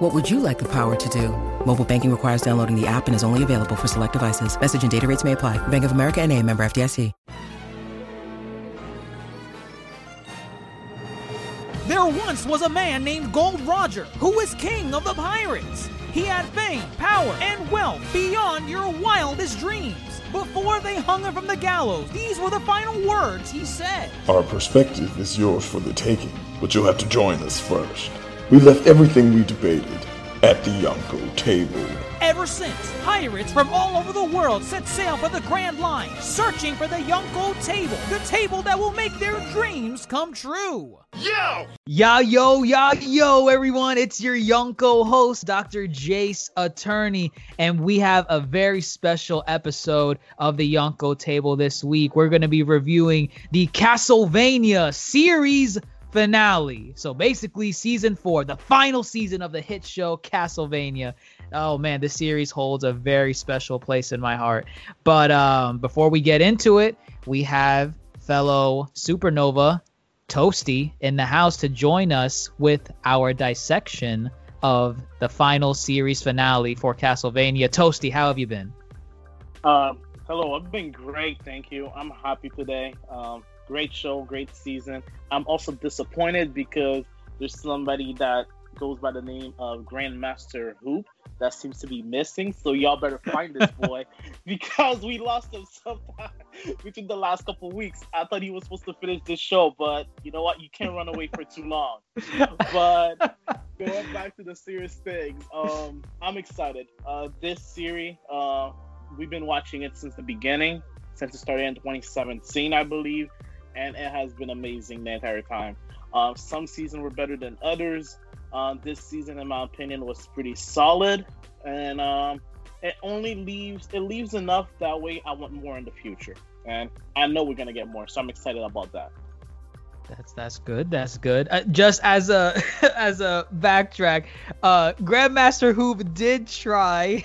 What would you like the power to do? Mobile banking requires downloading the app and is only available for select devices. Message and data rates may apply. Bank of America and a member FDIC. There once was a man named Gold Roger who was king of the pirates. He had fame, power, and wealth beyond your wildest dreams. Before they hung him from the gallows, these were the final words he said. Our perspective is yours for the taking, but you'll have to join us first. We left everything we debated at the Yonko table. Ever since, pirates from all over the world set sail for the Grand Line, searching for the Yonko table, the table that will make their dreams come true. Yo! Ya yo, ya yo, everyone. It's your Yonko host, Dr. Jace Attorney, and we have a very special episode of the Yonko table this week. We're going to be reviewing the Castlevania series finale. So basically, season four, the final season of the hit show Castlevania. Oh man, this series holds a very special place in my heart. But um, before we get into it, we have fellow Supernova Toasty in the house to join us with our dissection of the final series finale for Castlevania. Toasty, how have you been? Uh, hello, I've been great, thank you. I'm happy today. Um, great show, great season. I'm also disappointed because there's somebody that goes by the name of Grandmaster Hoop that seems to be missing. So y'all better find this boy because we lost him sometime between the last couple weeks. I thought he was supposed to finish this show, but you know what? You can't run away for too long. But going back to the serious things, um, I'm excited. Uh, this series, uh, we've been watching it since the beginning, since it started in 2017, I believe, and it has been amazing the entire time. Uh, some seasons were better than others. Uh, this season, in my opinion, was pretty solid, and um, it only leaves it leaves enough that way. I want more in the future, and I know we're gonna get more, so I'm excited about that. That's that's good. That's good. Uh, just as a as a backtrack, uh, Grandmaster Hoop did try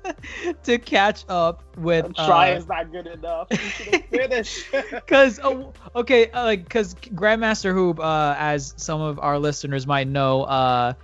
to catch up with. Try uh, is not good enough. We should have finished. Cause uh, okay, uh, like cause Grandmaster Hoop, uh, as some of our listeners might know, uh,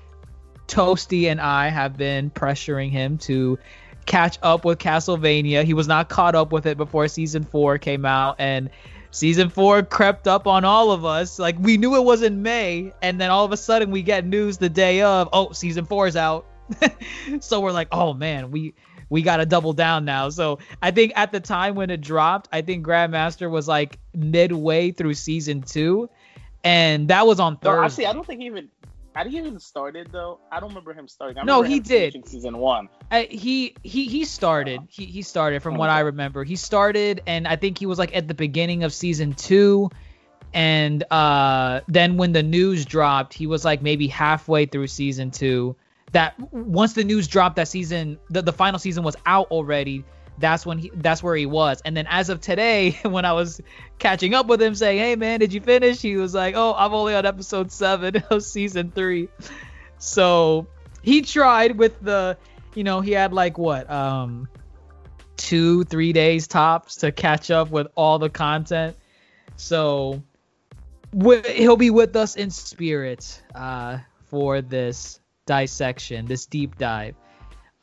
Toasty and I have been pressuring him to catch up with Castlevania. He was not caught up with it before season four came out, and season four crept up on all of us. Like we knew it was in May, and then all of a sudden we get news the day of, oh, season four is out. so we're like, oh man, we we got to double down now. So I think at the time when it dropped, I think Grandmaster was like midway through season two, and that was on no, Thursday. actually, I don't think he even. I didn't even started though. I don't remember him starting. I No, he did. Season one. He he he started. He he started from what I remember. He started, and I think he was like at the beginning of season two, and uh, then when the news dropped, he was like maybe halfway through season two. That once the news dropped that season, the, the final season was out already. That's when he that's where he was. And then as of today, when I was catching up with him, saying, "Hey man, did you finish?" He was like, "Oh, I'm only on episode seven of season three. So he tried with the you know he had like what um two three days tops to catch up with all the content so he'll be with us in spirit uh for this dissection this deep dive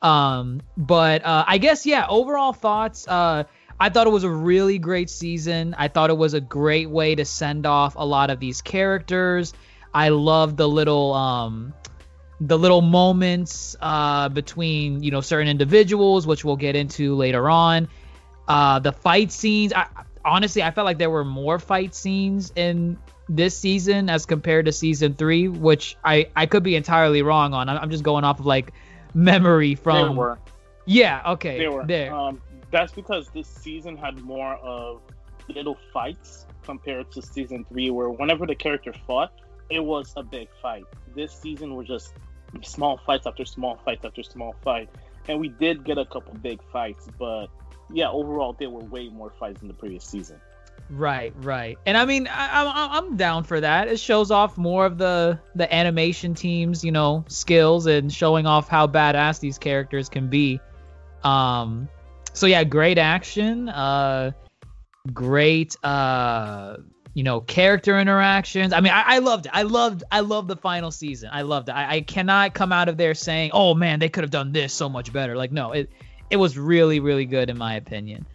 um but uh i guess yeah overall thoughts uh I thought it was a really great season. I thought it was a great way to send off a lot of these characters. I love the little um the little moments uh, between you know certain individuals, which we'll get into later on. Uh, the fight scenes. I, honestly, I felt like there were more fight scenes in this season as compared to season three, which I I could be entirely wrong on. I'm, I'm just going off of like memory from. There were. Yeah. Okay. They were. there. Um, that's because this season had more of little fights compared to season three, where whenever the character fought, it was a big fight. This season was just small fights after small fights after small fight, and we did get a couple big fights, but yeah, overall there were way more fights in the previous season. Right, right, and I mean, I, I'm down for that. It shows off more of the the animation team's, you know, skills and showing off how badass these characters can be. Um, so yeah, great action, uh, great, uh, you know, character interactions. I mean, I, I loved it. I loved, I loved the final season. I loved it. I, I cannot come out of there saying, oh man, they could have done this so much better. Like, no, it, it was really, really good in my opinion.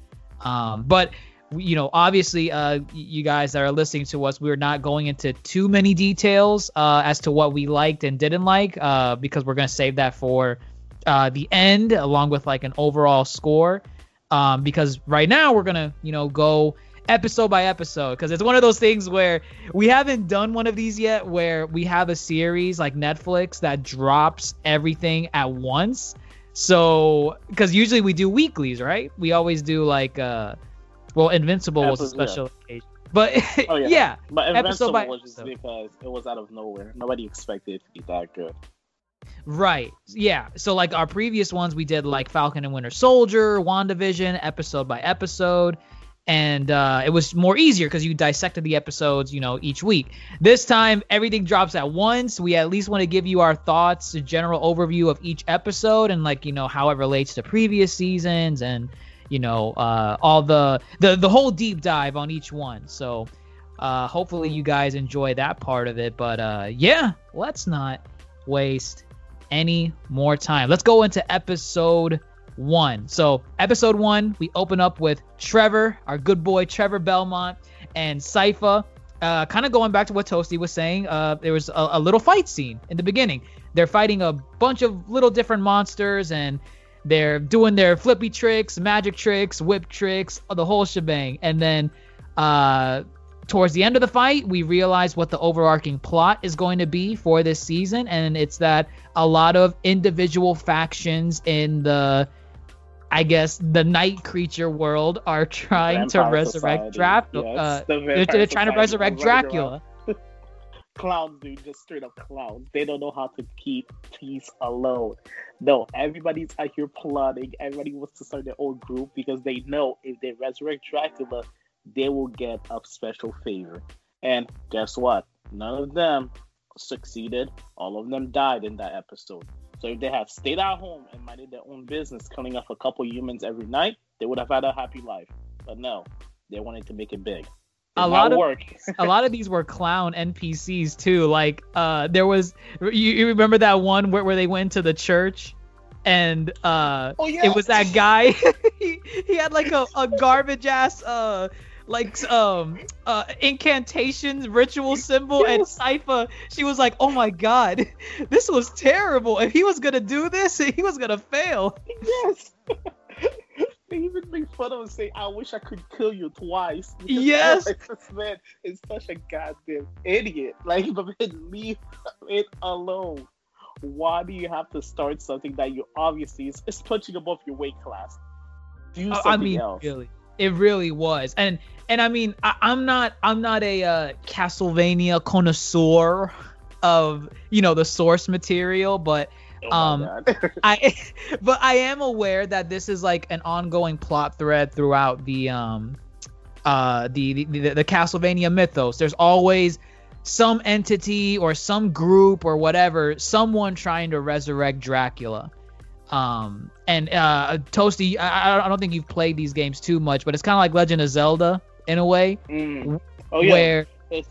Um, but you know, obviously, uh, you guys that are listening to us, we're not going into too many details uh, as to what we liked and didn't like, uh, because we're gonna save that for uh, the end, along with like an overall score. Um, because right now we're gonna, you know, go episode by episode because it's one of those things where we haven't done one of these yet where we have a series like Netflix that drops everything at once. So, because usually we do weeklies, right? We always do like uh well, Invincible was a special yeah. occasion. But oh, yeah. yeah. But Invincible was just episode. because it was out of nowhere. Nobody expected it to be that good. Right. Yeah. So like our previous ones we did like Falcon and Winter Soldier, WandaVision, episode by episode. And uh, it was more easier because you dissected the episodes, you know, each week. This time everything drops at once. We at least want to give you our thoughts, a general overview of each episode and like, you know, how it relates to previous seasons and you know uh, all the the the whole deep dive on each one. So uh, hopefully you guys enjoy that part of it. But uh, yeah, let's not waste any more time. Let's go into episode one. So episode one, we open up with Trevor, our good boy Trevor Belmont, and Sypha. Uh, kind of going back to what Toasty was saying, uh, there was a, a, little fight scene in the beginning. They're fighting a bunch of little different monsters, and they're doing their flippy tricks, magic tricks, whip tricks, the whole shebang. And then uh, towards the end of the fight, we realize what the overarching plot is going to be for this season, and it's that a lot of individual factions in the I guess the night creature world are trying to resurrect Dracula. Yes, uh, the they're, they're trying to resurrect Dracula clowns, dude, just straight up clowns. They don't know how to keep peace alone. No, everybody's out here plotting. Everybody wants to start their own group because they know if they resurrect Dracula, they will get a special favor. And guess what? None of them succeeded. All of them died in that episode. So if they had stayed at home and minded their own business, killing off a couple humans every night, they would have had a happy life. But no, they wanted to make it big a lot of work. a lot of these were clown NPCs too. Like uh, there was you, you remember that one where, where they went to the church and uh, oh, yeah. it was that guy. he, he had like a, a garbage ass uh like um uh incantations ritual symbol and Sypha she was like oh my god this was terrible if he was gonna do this he was gonna fail yes they even make fun of him say, I wish I could kill you twice. Yes. Like, this man is such a goddamn idiot. Like, but man, leave it alone. Why do you have to start something that you obviously is, is punching above your weight class? Do something I mean, else. Really, it really was. And and I mean, I, am not I'm not a uh, Castlevania connoisseur of you know the source material, but Oh um, I, but I am aware that this is like an ongoing plot thread throughout the um, uh, the the, the Castlevania mythos. There's always some entity or some group or whatever, someone trying to resurrect Dracula. Um, and uh, Toasty, I, I don't think you've played these games too much, but it's kind of like Legend of Zelda in a way. Mm. Oh yeah. Where it's,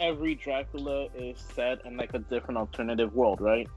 every Dracula is set in like a different alternative world, right?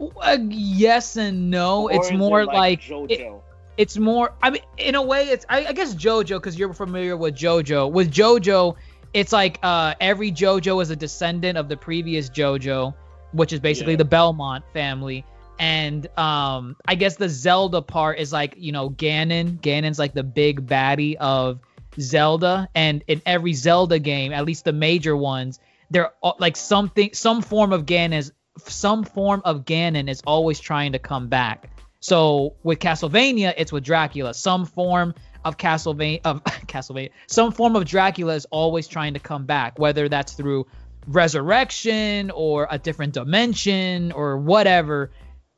Uh, yes and no. Or it's more it like, like it, it's more. I mean, in a way, it's I, I guess JoJo because you're familiar with JoJo. With JoJo, it's like uh, every JoJo is a descendant of the previous JoJo, which is basically yeah. the Belmont family. And um, I guess the Zelda part is like you know Ganon. Ganon's like the big baddie of Zelda, and in every Zelda game, at least the major ones, they're like something, some form of Ganon is some form of Ganon is always trying to come back. So with Castlevania, it's with Dracula. Some form of Castlevania of Castlevania, some form of Dracula is always trying to come back, whether that's through resurrection or a different dimension or whatever.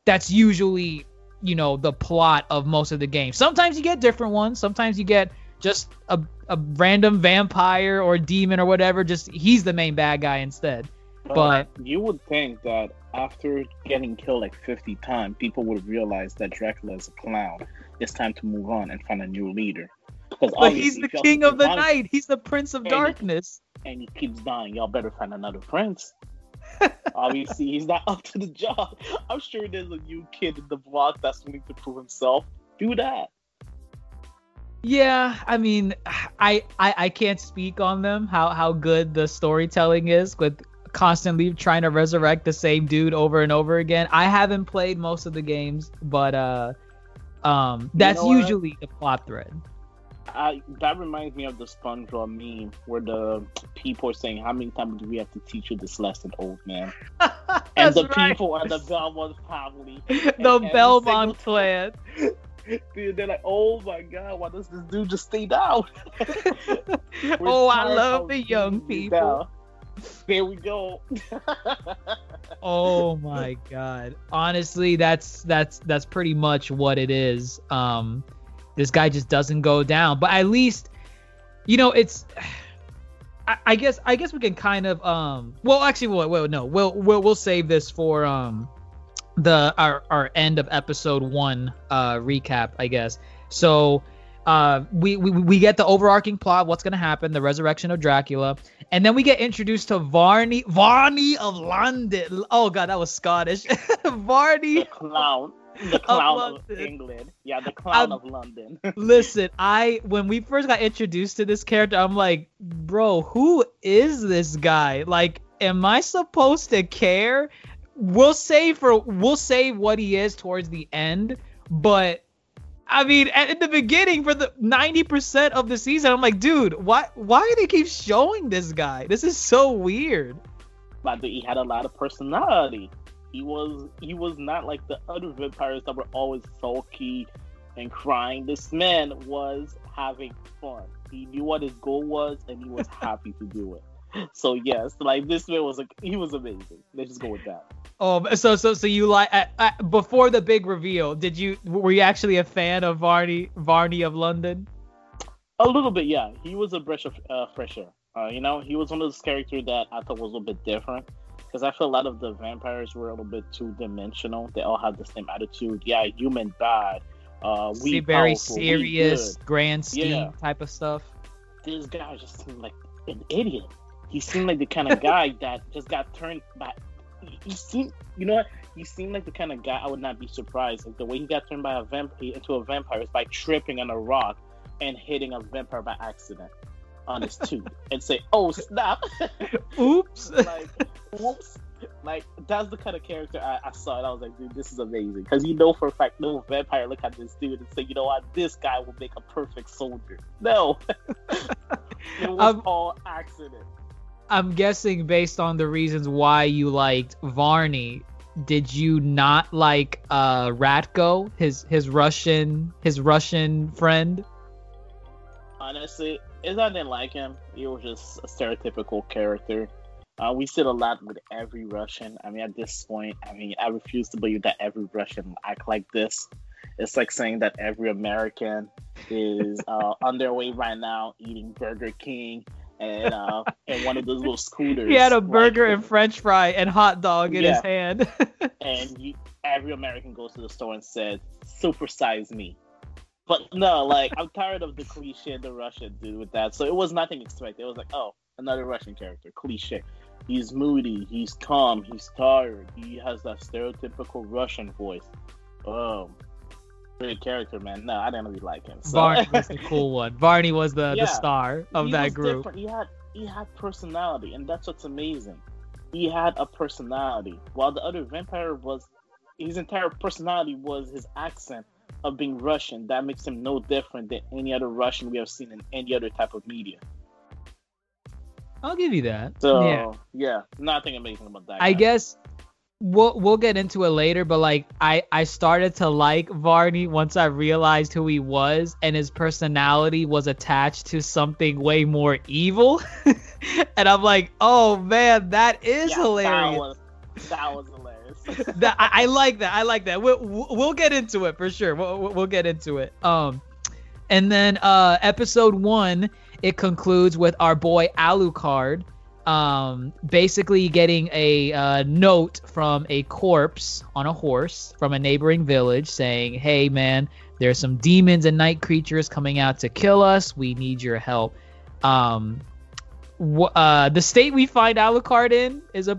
That's usually you know the plot of most of the games. Sometimes you get different ones. Sometimes you get just a, a random vampire or demon or whatever. Just he's the main bad guy instead. But you would think that after getting killed like 50 times, people would realize that Dracula is a clown. It's time to move on and find a new leader. Because but he's the king of the night. He's the prince of and darkness. He, and he keeps dying. Y'all better find another prince. Obviously, he's not up to the job. I'm sure there's a new kid in the block that's willing to prove himself. Do that. Yeah, I mean, I, I I can't speak on them how how good the storytelling is with constantly trying to resurrect the same dude over and over again. I haven't played most of the games, but uh, um, that's you know usually the plot thread. I, that reminds me of the SpongeBob meme where the people are saying, "How many times do we have to teach you this lesson, old man?" and the right. people are the Belmont family, the Belmont clan. Dude, they're like, "Oh my god, why does this dude just stay down?" oh, I love the young people. There we go. oh my god. Honestly, that's that's that's pretty much what it is. Um this guy just doesn't go down. But at least you know, it's I, I guess I guess we can kind of um well actually well, well no, we'll we'll we'll save this for um the our our end of episode 1 uh recap, I guess. So uh, we, we we get the overarching plot, of what's gonna happen, the resurrection of Dracula, and then we get introduced to Varney Varney of London. Oh god, that was Scottish. Varney. The clown. The clown of, of England. Yeah, the clown of London. listen, I when we first got introduced to this character, I'm like, bro, who is this guy? Like, am I supposed to care? We'll say for we'll say what he is towards the end, but I mean, at, the beginning for the 90% of the season, I'm like, dude, why why do they keep showing this guy? This is so weird. But he had a lot of personality. He was he was not like the other vampires that were always sulky and crying. This man was having fun. He knew what his goal was and he was happy to do it. So yes, like this man was like he was amazing. Let's just go with that. Oh, so so so you like uh, uh, before the big reveal? Did you were you actually a fan of Varney Varney of London? A little bit, yeah. He was a breath of uh, fresh air. Uh, you know, he was one of those characters that I thought was a little bit different because I feel a lot of the vampires were a little bit two dimensional. They all had the same attitude. Yeah, human bad. Uh, we See, very powerful, serious, grand scheme yeah. type of stuff. This guy just seemed like an idiot. He seemed like the kind of guy that just got turned by he seemed, you know what? He seemed like the kind of guy I would not be surprised. Like the way he got turned by a vampire into a vampire is by tripping on a rock and hitting a vampire by accident on his tooth and say, "Oh snap! Oops!" like, oops! Like that's the kind of character I, I saw, and I was like, "Dude, this is amazing." Because you know for a fact, no vampire look at this dude and say, "You know what? This guy will make a perfect soldier." No, it was um, all accident. I'm guessing based on the reasons why you liked Varney, did you not like uh Ratko, his his Russian his Russian friend? Honestly, it's not didn't like him. He was just a stereotypical character. Uh, we see a lot with every Russian. I mean, at this point, I mean, I refuse to believe that every Russian act like this. It's like saying that every American is uh, on their way right now eating Burger King and uh, and one of those little scooters. He had a burger like, and French fry and hot dog in yeah. his hand. and you, every American goes to the store and said, "Supersize me." But no, like I'm tired of the cliche the Russian dude with that. So it was nothing expected. It was like, oh, another Russian character, cliche. He's moody, he's calm, he's tired, he has that stereotypical Russian voice. Oh, great character, man. No, I didn't really like him. So. Varney was the cool one. Varney was the, yeah, the star of that group. Different. He had he had personality, and that's what's amazing. He had a personality, while the other vampire was his entire personality was his accent of being Russian. That makes him no different than any other Russian we have seen in any other type of media. I'll give you that. So yeah, yeah nothing amazing about that. I guy. guess we'll we'll get into it later, but like I I started to like Varney once I realized who he was and his personality was attached to something way more evil. and I'm like, oh man, that is yeah, hilarious. That was, that was hilarious. that I, I, like that. I like that. We'll, we'll get into it for sure. We'll, we'll get into it. Um, and then uh, episode one, it concludes with our boy Alucard, um, basically getting a uh, note from a corpse on a horse from a neighboring village saying, "Hey, man, there's some demons and night creatures coming out to kill us. We need your help." Um, wh- uh, the state we find Alucard in is a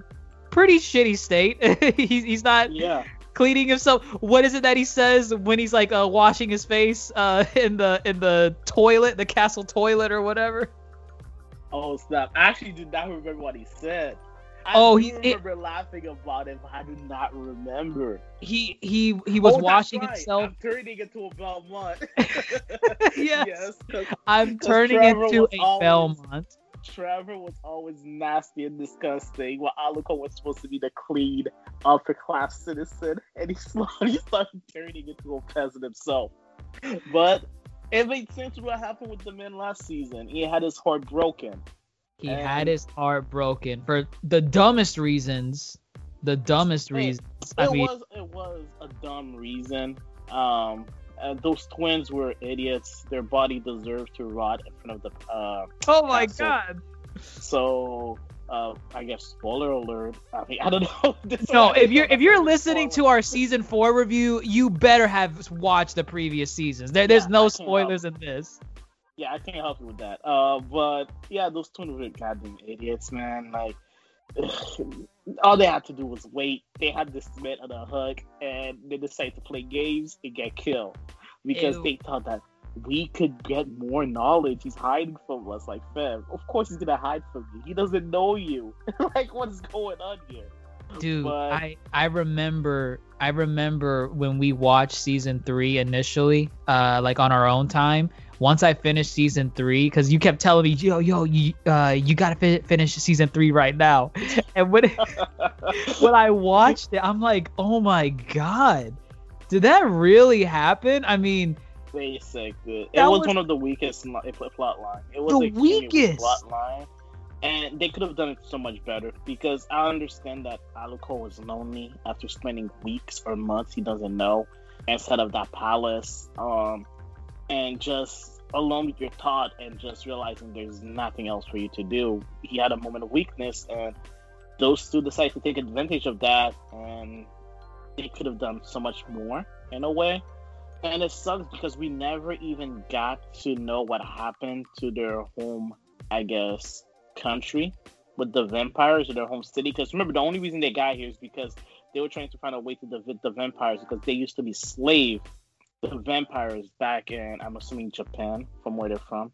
pretty shitty state. he's, he's not yeah. cleaning himself. What is it that he says when he's like uh, washing his face uh, in the in the toilet, the castle toilet or whatever? Oh snap! I actually did not remember what he said. I oh, he remember it, laughing about it, but I do not remember. He he he was oh, washing right. himself. I'm turning into a Belmont. yes. yes cause, I'm cause turning Trevor into a always, Belmont. Trevor was always nasty and disgusting, while Alucard was supposed to be the clean, upper class citizen, and he slowly started turning into a peasant himself. But it made sense what happened with the man last season. He had his heart broken. He And- had his heart broken for the dumbest reasons. The dumbest Hey, reasons. It I mean, was it was a dumb reason. Um, uh, those twins were idiots. Their body deserved to rot in front of the. Uh, oh my castle. god. so uh, I guess spoiler alert. I mean, I don't know. No, if you're if you're listening to our season four review, you better have watched the previous seasons. There, there's Yeah, no spoilers in this. yeah, I can't help you with that. Uh, but yeah, those twins were goddamn idiots, man. Like, all they had to do was wait. They had this man on a hook, and they decided to play games and get killed because Ew. they thought that we could get more knowledge. He's hiding from us, like fam. Of course, he's gonna hide from you. He doesn't know you. like, what is going on here? Dude, But- I I remember I remember when we watched season three initially, uh, like on our own time. Once I finished season three, because you kept telling me, yo, yo, you uh, you gotta fi- finish season three right now. And when when I watched it, I'm like, oh my god, did that really happen? I mean, basic. Dude. It That was, was- one of the weakest plot line. It was The a weakest. plot line, and they could have done it so much better. Because I understand that Alucard was lonely after spending weeks or months he doesn't know instead of that palace, um, and just alone with your thought and just realizing there's nothing else for you to do. He had a moment of weakness, and those two decided to take advantage of that, and they could have done so much more in a way. And it sucks because we never even got to know what happened to their home, I guess, country with the vampires or their home city. Because remember, the only reason they got here is because they were trying to find a way to defeat the vampires because they used to be slave the vampires back in, I'm assuming Japan, from where they're from.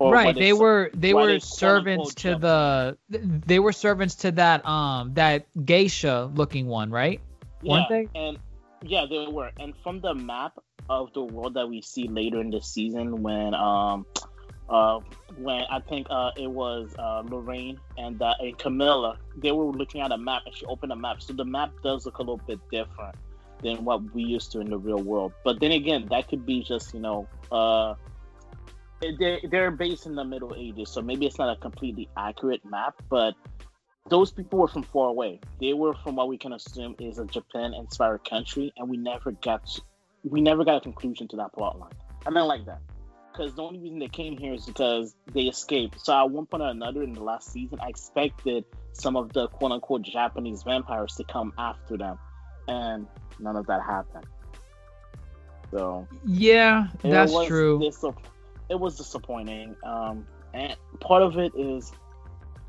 Right? what They were they were they servants to quote-unquote the they were servants to that um that geisha looking one, right? yeah. And yeah, they were. And from the map of the world that we see later in the season, when um, uh, when I think uh, it was uh, Lenore and uh, and Carmilla, they were looking at a map, and she opened a map. So the map does look a little bit different than what we used to in the real world. But then again, that could be just you know. Uh, they're, they're based in the Middle Ages, so maybe it's not a completely accurate map, but those people were from far away. They were from what we can assume is a Japan-inspired country, and we never got we never got a conclusion to that plot line. I mean, like that, because the only reason they came here is because they escaped. So at one point or another in the last season, I expected some of the quote-unquote Japanese vampires to come after them, and none of that happened. So Yeah, it that's was true. dis- it was disappointing. Um, and part of it is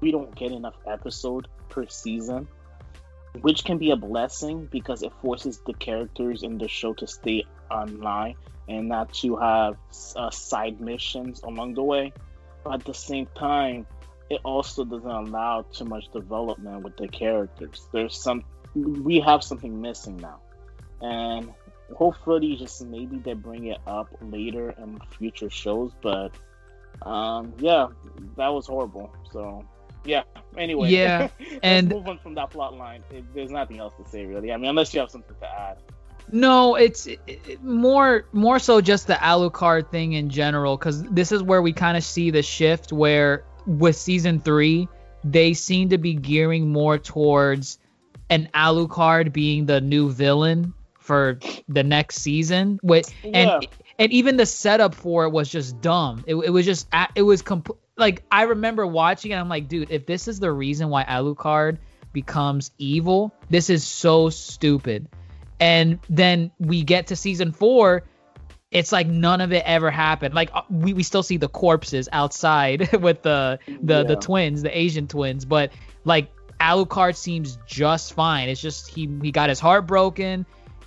we don't get enough episode per season, which can be a blessing because it forces the characters in the show to stay online and not to have uh, side missions along the way. But at the same time, it also doesn't allow too much development with the characters. There's some we have something missing now, and hopefully just maybe they bring it up later in future shows but um yeah that was horrible so yeah anyway Yeah, and- move on from that plot line It- there's nothing else to say really i mean unless you have something to add No, it's it, it- more more so just the Alucard thing in general, because this is where we kind of see the shift where with season three they seem to be gearing more towards an Alucard being the new villain for the next season. With Yeah. and even the setup for it was just dumb. It, it was just it was compl- like I remember watching it. I'm like, dude, if this is the reason why Alucard becomes evil, this is so stupid. And then we get to season four. It's like none of it ever happened. Like uh, we, we still see the corpses outside with the the the twins, the Asian twins, but like Alucard seems just fine. It's just he he got his heart broken.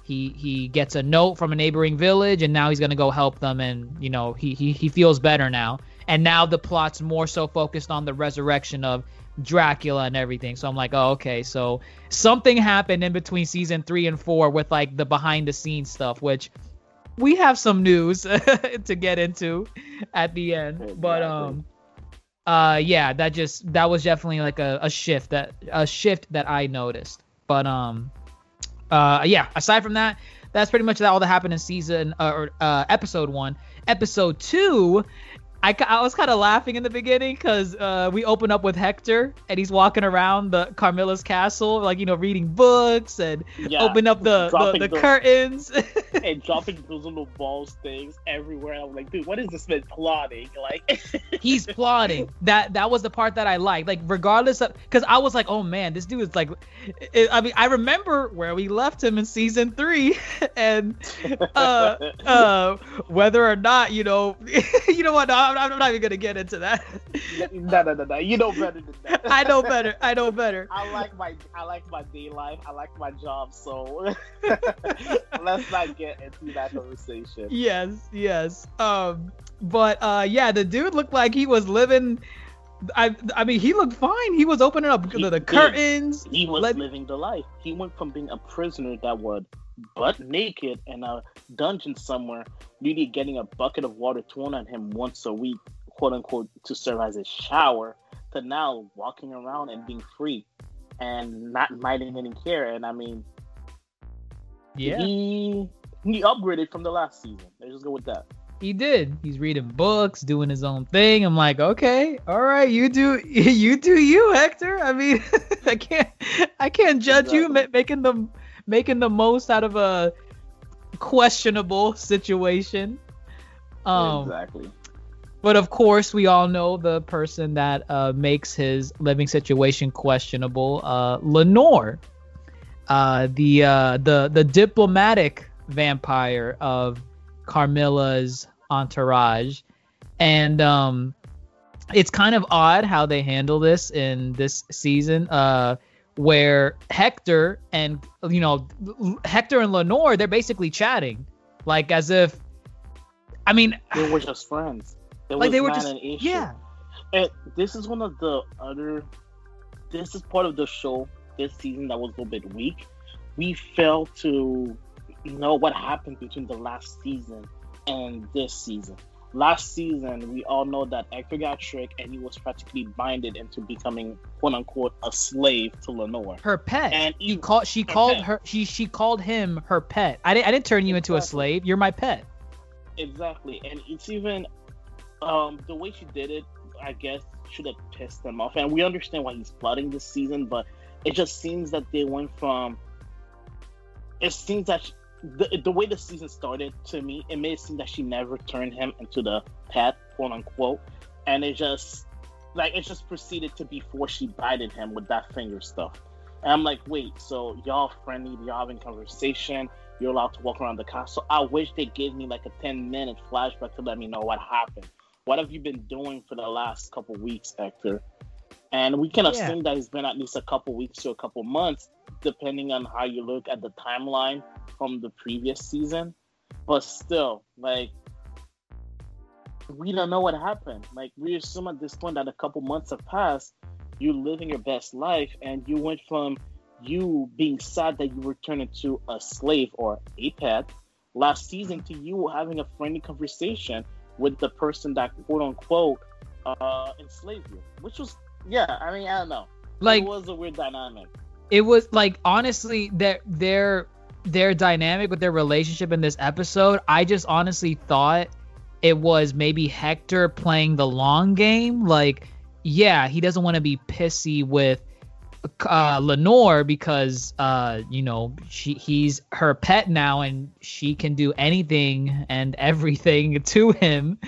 He he gets a note from a neighboring village, and now he's gonna go help them. And you know he he he feels better now. And now the plot's more so focused on the resurrection of Dracula and everything. So I'm like, oh okay. So something happened in between season three and four with like the behind the scenes stuff, which we have some news to get into at the end. But um uh yeah that just that was definitely like a, a shift that a shift that i noticed but um uh yeah aside from that that's pretty much all that happened in season uh, or uh episode one. Episode two I, I was kind of laughing in the beginning because uh, we open up with Hector and he's walking around the Carmilla's castle, like you know, reading books and Yeah, open up the the, the curtains. and dropping those little balls things everywhere. I'm like, dude, what is this man plotting? Like, he's plotting. That that was the part that I liked. Like regardless of, because I was like, oh man, this dude is like, it, I mean, I remember where we left him in season three, and uh, uh, whether or not you know, you know what? No, I'm, I'm not even gonna get into that. no, no, no, no. You know better than that. I know better. I know better. I like my I like my day life. I like my job. So let's not get into that conversation. Yes, yes. Um, but uh, yeah, the dude looked like he was living. I, I mean, he looked fine. He was opening up He the, did. curtains. He was Let- living the life. He went from being a prisoner that was butt naked in a dungeon somewhere, really getting a bucket of water thrown on him once a week, quote unquote, to serve as a shower, to now walking around and being free and not minding any care. And I mean, Yeah. he he upgraded from the last season. Let's just go with that. He did. He's reading books, doing his own thing. I'm like, okay, all right, you do, you do you, Hector. I mean, I can't, I can't judge you ma- making the, making the most out of a questionable situation. Um, exactly. but of course, we all know the person that uh, makes his living situation questionable, uh, Lenore, uh, the uh, the the diplomatic vampire of Carmilla's entourage, and um, it's kind of odd how they handle this in this season, uh, where Hector and you know Hector and Lenore they're basically chatting, like as if, I mean, They were just friends. Like they were just an issue. yeah. And this is one of the other. This is part of the show this season that was a little bit weak. We failed to know what happened between the last season and this season. Last season, we all know that Hector got tricked and he was practically binded into becoming "quote unquote" a slave to Lenore. her pet. And He called. She her called pet. her. She she called him her pet. I didn't. I didn't turn you into a slave. You're my pet. Exactly, and it's even um, the way she did it. I guess should have pissed him off, and we understand why he's plotting this season. But it just seems that they went from. It seems that the the way the season started to me, it made it seem that she never turned him into the pet, quote unquote, and it just like it just proceeded to before she bited him with that finger stuff. And I'm like, wait, so y'all friendly, y'all having conversation, you're allowed to walk around the castle. I wish they gave me like a 10 minute flashback to let me know what happened. What have you been doing for the last couple weeks, Hector? And we can Yeah. assume that it's been at least a couple weeks to a couple months, depending on how you look at the timeline from the previous season. But still, like, we don't know what happened. Like, we assume at this point that a couple months have passed, you're living your best life, and you went from you being sad that you were turned into a slave or a pet last season to you having a friendly conversation with the person that quote unquote uh enslaved you which was yeah i mean i don't know Like it was a weird dynamic it was like honestly their their their dynamic with their relationship in this episode. I just honestly thought it was maybe Hector playing the long game. Like, yeah, he doesn't want to be pissy with uh, Lenore because uh, you know she he's her pet now and she can do anything and everything to him.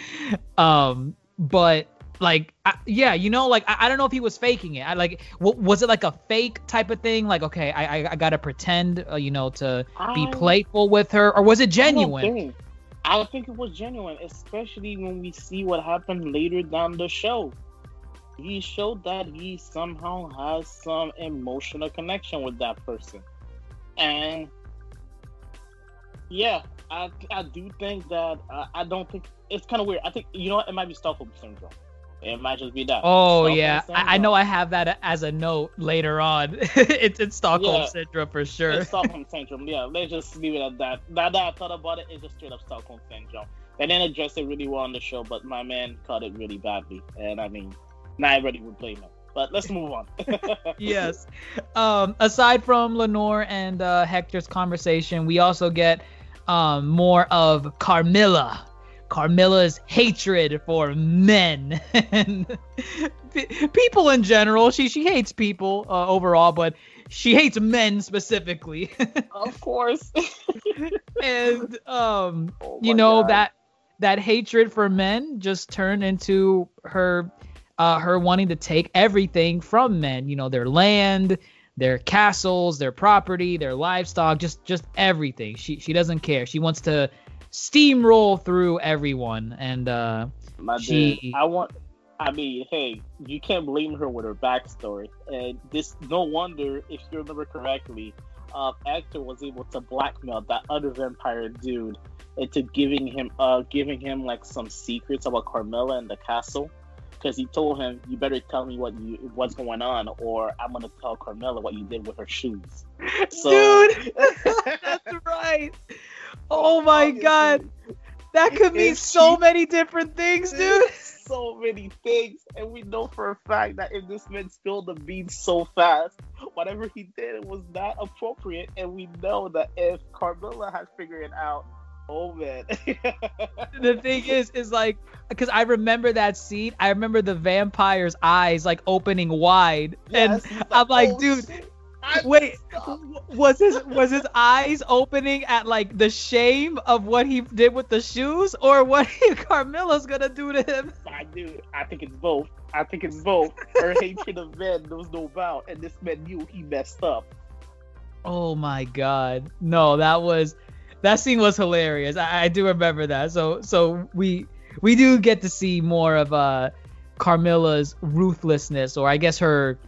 Um, but like I, yeah you know like I, I, don't know if he was faking it. I like w- was it like a fake type of thing? Like okay i i, I gotta pretend uh, you know to I, be playful with her or was it genuine? I think, I think it was genuine especially when we see what happened later down the show. He showed that he somehow has some emotional connection with that person. And yeah i i do think that uh, i don't think it's kind of weird. I think you know what? It might be stockholm syndrome it might just be that. Oh yeah, I, I, know I have that as a note later on. it's it's Stockholm yeah, syndrome for sure. It's Stockholm syndrome. Yeah, let's just leave it at that. Now that I thought about it, it's just straight up Stockholm syndrome. They didn't address it really well on the show, but my man caught it really badly, and I mean, not everybody would blame him. But let's move on. yes. Um, aside from Lenore and uh, Hector's conversation, we also get um, more of Carmilla Carmilla's hatred for men and people in general. She she hates people uh, overall, but she hates men specifically. of course. and um, oh you know God. that that hatred for men just turned into her uh, her wanting to take everything from men. You know, their land, their castles, their property, their livestock, just just everything. She she doesn't care. She wants to steamroll through everyone. And uh, My she, I want. I mean, hey, you can't blame her with her backstory. And this, no wonder, if you remember correctly, uh, Hector was able to blackmail that other vampire dude into giving him, uh, giving him like some secrets about Carmilla and the castle. Because he told him, "You better tell me what you what's going on, or I'm gonna tell Carmilla what you did with her shoes." So, Dude, that's right. Oh my god. That could mean so many different things, dude. So many things. And we know for a fact that if this man spilled the beans so fast, whatever he did was not appropriate. And we know that if Carmilla had figured it out, oh man. the thing is, is like, because I remember that scene. I remember the vampire's eyes like opening wide. Yes, and I'm like, oh, dude. Shit Wait, was his was his eyes opening at like the shame of what he did with the shoes, or what Carmilla's gonna do to him? I do. I think it's both. I think it's both. Her hatred of men knows no bound, and this man knew he messed up. Oh my god, no, that was that scene was hilarious. I, I do remember that. So so we we do get to see more of uh Carmilla's ruthlessness, or I guess her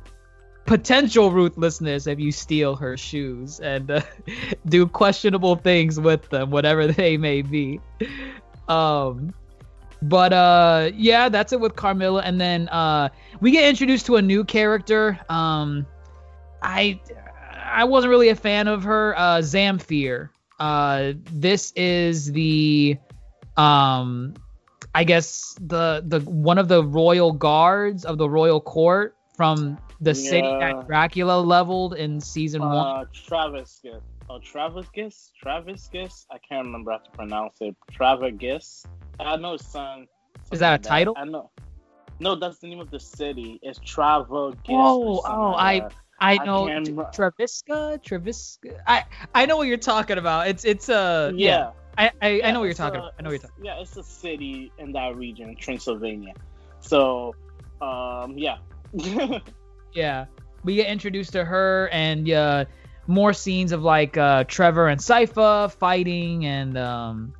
potential ruthlessness if you steal her shoes and uh, do questionable things with them, whatever they may be. Um, but uh, yeah, that's it with Carmilla, and then uh, we get introduced to a new character. Um, I I wasn't really a fan of her, uh, Zamfir. Uh, this is the um, I guess the the one of the royal guards of the royal court from the yeah. city that Dracula leveled in season uh, one? Travis. Oh, Travis Giss? Travis Giss? I can't remember how to pronounce it. Travis Giss? I know his son. Is that a title? I know. No, that's the name of the city. It's Travis. Oh, oh, I. I know I Traviska, Traviska. I I know what you're talking about. It's it's uh yeah. yeah. I, I, yeah, I know what you're talking a, about. I know what you're talking. Yeah, it's a city in that region, Transylvania. So, um, yeah, yeah, we get introduced to her and uh, more scenes of like uh, Trevor and Sypha fighting and um,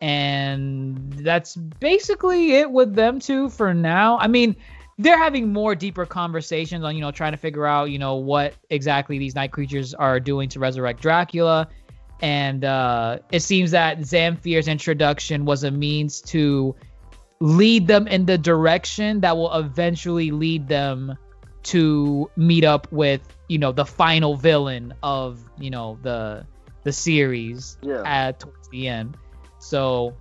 and that's basically it with them two for now. I mean, they're having more deeper conversations on you know trying to figure out you know what exactly these night creatures are doing to resurrect Dracula. And uh, it seems that Zamfir's introduction was a means to lead them in the direction that will eventually lead them to meet up with you know the final villain of you know the the series yeah. at towards the end so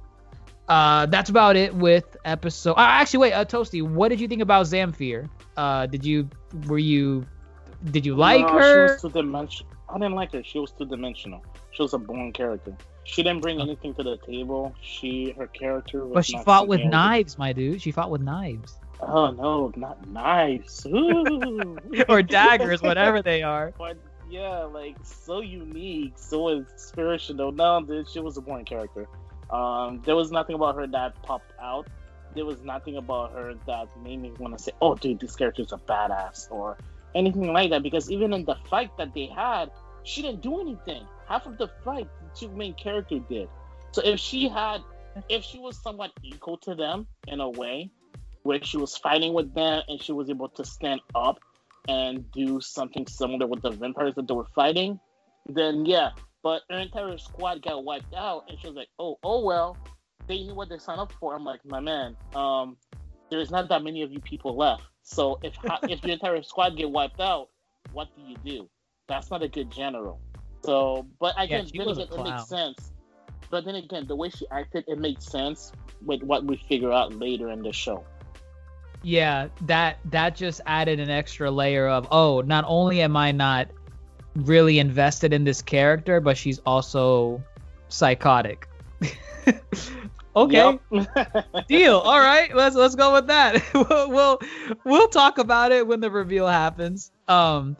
uh that's about it with episode uh, actually wait uh toasty what did you think about zamfir uh did you were you did you like no, her she was two-dimensional i didn't like her she was two-dimensional she was a born character she didn't bring anything to the table. She her character was. But she fought with knives, my dude. She fought with knives. Oh no, not knives. or daggers, whatever they are. But yeah, like so unique, so inspirational. No, this she was a boring character. Um, there was nothing about her that popped out. There was nothing about her that made me want to say, "Oh, dude, this character is a badass," or anything like that. Because even in the fight that they had, she didn't do anything. Half of the fight, the two main character did. So if she had, if she was somewhat equal to them in a way, where she was fighting with them and she was able to stand up and do something similar with the vampires that they were fighting, then yeah. But her entire squad got wiped out, and she was like, "Oh, oh well." They knew what they signed up for. I'm like, my man, um, there's not that many of you people left. So if if your entire squad get wiped out, what do you do? That's not a good general. So, but again, yeah, then again, it makes sense. But then again, the way she acted, it made sense with what we figure out later in the show yeah, that that just added an extra layer of oh, not only am I not really invested in this character, but she's also psychotic. okay, deal. All right, let's let's go with that. we'll, we'll we'll talk about it when the reveal happens. Um,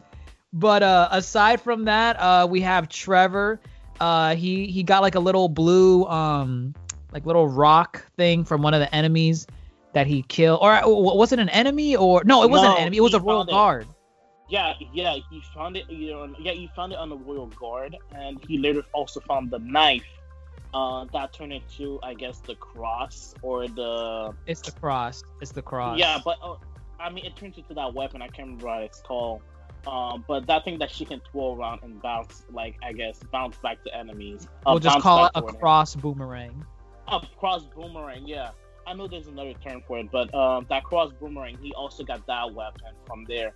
but uh, aside from that, uh, we have Trevor. Uh, he he got like a little blue um like little rock thing from one of the enemies that he killed, or uh, was it an enemy? Or no, it wasn't no, an enemy. It was a royal guard. Yeah, yeah, he found it. You know, yeah, he found it on the royal guard, and he later also found the knife uh, that turned into, I guess, the cross or the. It's the cross. It's the cross. Yeah, but uh, I mean, it turns into that weapon. I can't remember what it's called. Um, but that thing that she can throw around and bounce, like I guess, bounce back to enemies. Uh, we'll just call it a cross him. boomerang. A cross boomerang, yeah. I know there's another term for it, but um, that cross boomerang, he also got that weapon from there.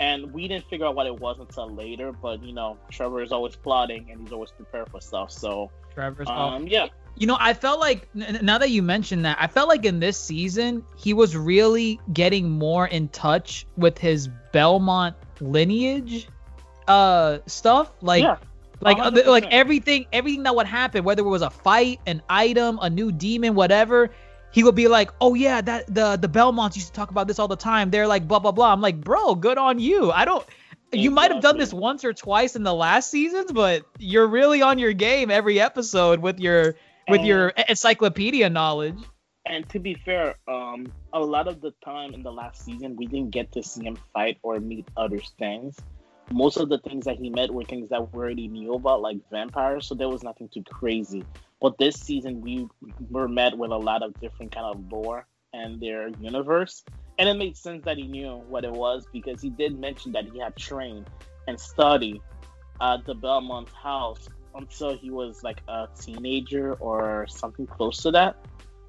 And we didn't figure out what it was until later, but you know, Trevor is always plotting and he's always prepared for stuff. So Trevor's um, yeah. You know, I felt like now that you mentioned that, I felt like in this season he was really getting more in touch with his Belmont lineage uh stuff. Like yeah. Like, 100%. like everything, everything that would happen, whether it was a fight, an item, a new demon, whatever, he would be like, "Oh yeah, that the the Belmonts used to talk about this all the time. They're like blah blah blah." I'm like, "Bro, good on you. I don't you might have done this once or twice in the last seasons, but you're really on your game every episode with your with and, your encyclopedia knowledge." And to be fair, um a lot of the time in the last season we didn't get to see him fight or meet other things. Most of the things that he met were things that we already knew about, like vampires, so there was nothing too crazy. But this season, we were met with a lot of different kind of lore and their universe, and it made sense that he knew what it was because he did mention that he had trained and studied at the Belmont house until he was like a teenager or something close to that.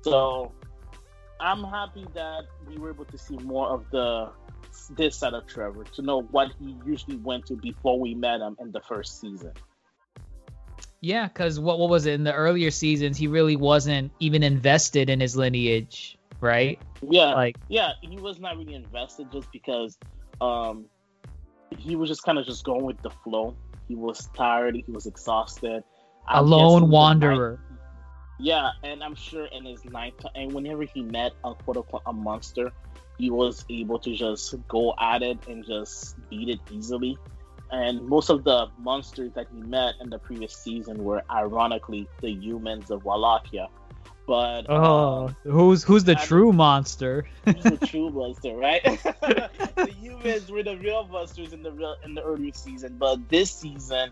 So I'm happy that we were able to see more of the this side of Trevor to know what he usually went to before we met him in the first season. Yeah, because what what was it in the earlier seasons? He really wasn't even invested in his lineage, right? Yeah, like yeah, he was not really invested just because um he was just kind of just going with the flow. He was tired. He was exhausted. A lone wanderer. yeah, and I'm sure in his ninth and whenever he met a quote unquote a monster, he was able to just go at it and just beat it easily and most of the monsters that he met in the previous season were ironically the humans of Wallachia. But oh, uh, who's who's the true monster? who's the true monster, right? the humans were the real monsters in the real in the earlier season, but this season,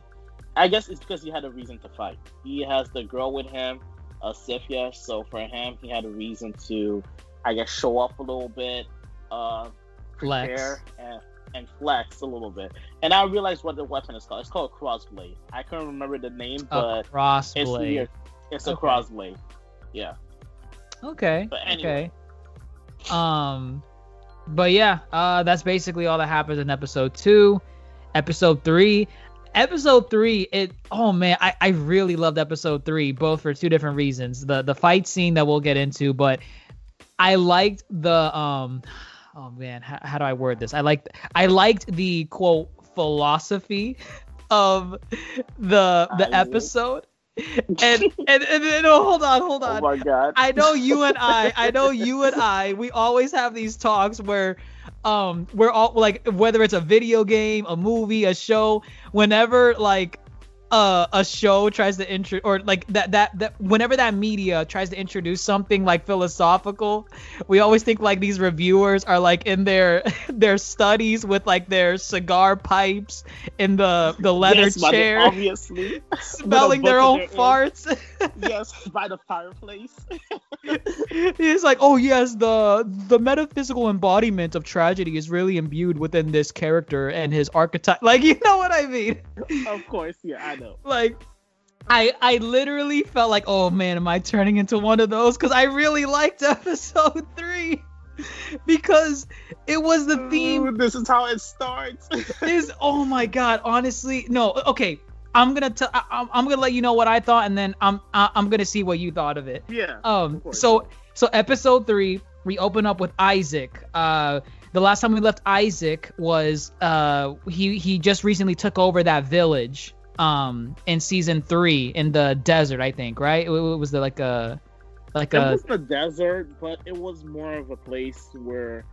I guess it's because he had a reason to fight. He has the girl with him, uh, Sypha. So for him, he had a reason to, I guess, show up a little bit, uh, prepare, Flex. and and flex a little bit. And I realized what the weapon is called. It's called a crossblade. I can't remember the name, but a crossblade. It's, it's a okay. crossblade. Yeah. Okay. Anyway. Okay. Um, but yeah, uh, that's basically all that happens in episode two. Episode three. Episode three, it oh man, I, I really loved episode three, both for two different reasons. The the fight scene that we'll get into, but I liked the um oh man, how, how do I word this? I liked I liked the quote philosophy of the the episode. and and, and, and no, hold on, hold on. Oh my god. I know you and I, I know you and I, we always have these talks where um we're all like whether it's a video game, a movie, a show, whenever like uh, a show tries to intro or like that that that whenever that media tries to introduce something like philosophical, we always think like these reviewers are like in their their studies with like their cigar pipes in the the leather yes, chair, obviously. smelling their own their farts. yes, by the fireplace. It's like, oh yes, the the metaphysical embodiment of tragedy is really imbued within this character and his archetype. Like, you know what I mean? of course, yeah, I know. Like, I I literally felt like, oh man, am I turning into one of those? Because I really liked episode three because it was the theme Ooh, this is how it starts. is oh my god honestly no okay i'm gonna tell I'm, I'm gonna let you know what i thought and then i'm I- i'm gonna see what you thought of it yeah. um so so episode three we open up with isaac uh the last time we left isaac was uh he he just recently took over that village um in season three in the desert i think right it, it was the like a like It a was the desert, but it was more of a place where,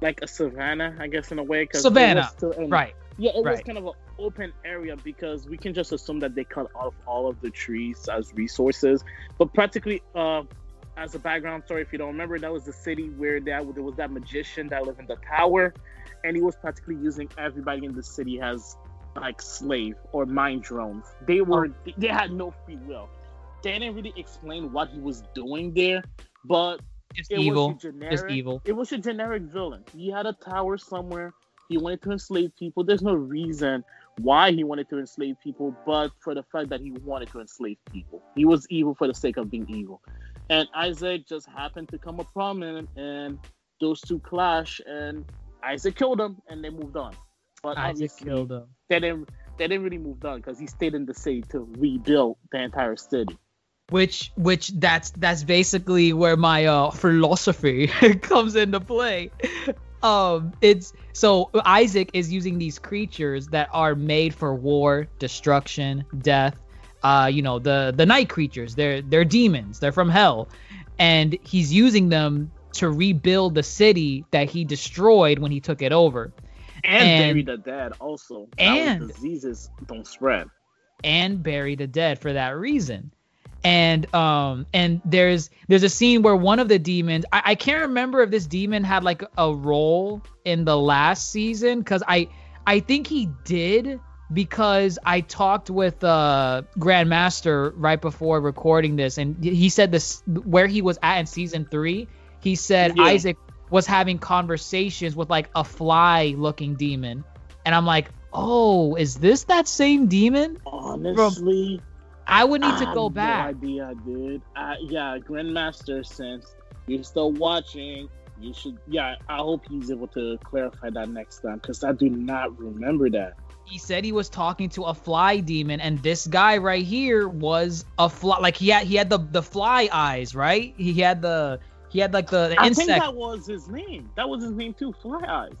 like a savannah, I guess, in a way. 'cause Savannah, still in- right Yeah, it was kind of an open area because we can just assume that they cut off all of the trees as resources. But practically, uh, as a background story, if you don't remember, that was the city where that there was that magician that lived in the tower, and he was practically using everybody in the city as like slave or mind drones. They oh. were they had no free will. They didn't really explain what he was doing there, but just it evil was generic, just evil It was a generic villain. He had a tower somewhere. He wanted to enslave people. There's no reason why he wanted to enslave people, but for the fact that he wanted to enslave people. He was evil for the sake of being evil. And Isaac just happened to come upon him, and those two clash, and Isaac killed him, and they moved on. But isaac killed him. they didn't. They didn't really move on because he stayed in the city to rebuild the entire city. which which that's that's basically where my uh philosophy comes into play. Um it's so isaac is using these creatures that are made for war destruction death uh you know the the night creatures. They're they're demons. They're from hell. And he's using them to rebuild the city that he destroyed when he took it over And, And- bury the dead also. And- diseases don't spread. and bury the dead for that reason. And um and there's there's a scene where one of the demons I, I can't remember if this demon had like a role in the last season because I I think he did because I talked with uh Grandmaster right before recording this and he said this where he was at in season three he said Yeah. Isaac was having conversations with like a fly looking demon and I'm like oh is this that same demon Honestly, I would need to I go have back. No idea, dude. Uh, yeah, Grandmaster. Since you're still watching, you should. Yeah, I hope he's able to clarify that next time because I do not remember that. He said he was talking to a fly demon, and this guy right here was a fly. Like he had he had the the fly eyes, right? He had the he had like the, the I insect. think that was his name. That was his name too. Fly Eyes.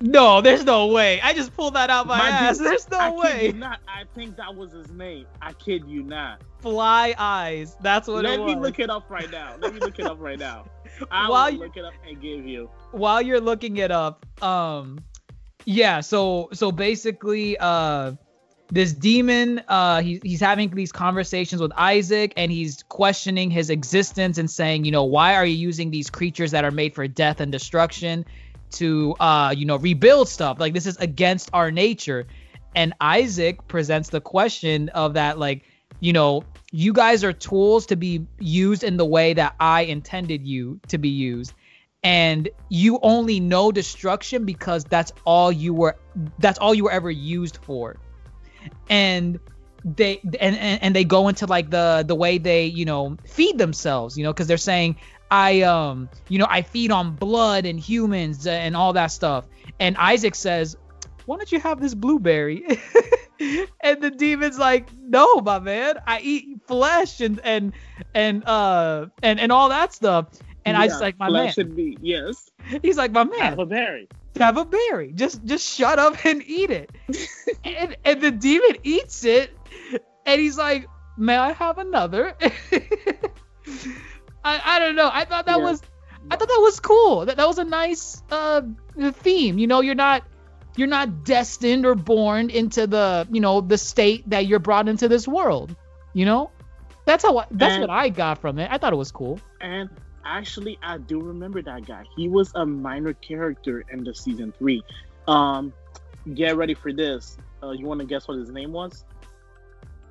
No, there's no way. I just pulled that out my, My ass. dude, there's no I kid way. you not. I think that was his name. I kid you not. Fly eyes. That's what it means. Let me look it up right now. Let me look it up right now. I While will you- look it up and give you. while you're looking it up, um, yeah. So so basically, uh, this demon, uh, he, he's having these conversations with Isaac, and he's questioning his existence and saying, you know, why are you using these creatures that are made for death and destruction to, uh, you know, rebuild stuff? Like this is against our nature. And Isaac presents the question of that, like, you know, you guys are tools to be used in the way that I intended you to be used and you only know destruction because that's all you were that's all you were ever used for and they and and, and they go into like the the way they you know feed themselves you know because they're saying i um you know i feed on blood and humans and all that stuff. And isaac says why don't you have this blueberry? And the demon's like no my man i eat flesh and and and uh and and all that stuff. And i just like my flesh man. should be yes. he's like my man. Have a berry. Have a berry. Just just shut up and eat it. and and the demon eats it, and he's like, may I have another? I, I don't know. I thought that Yeah. was I thought that was cool. That that was a nice uh theme. You know, you're not you're not destined or born into the you know the state that you're brought into this world. You know, that's how I, that's And- what I got from it. I thought it was cool. And actually, I do remember that guy. He was a minor character in the season three. Um, get ready for this. Uh, you want to guess what his name was?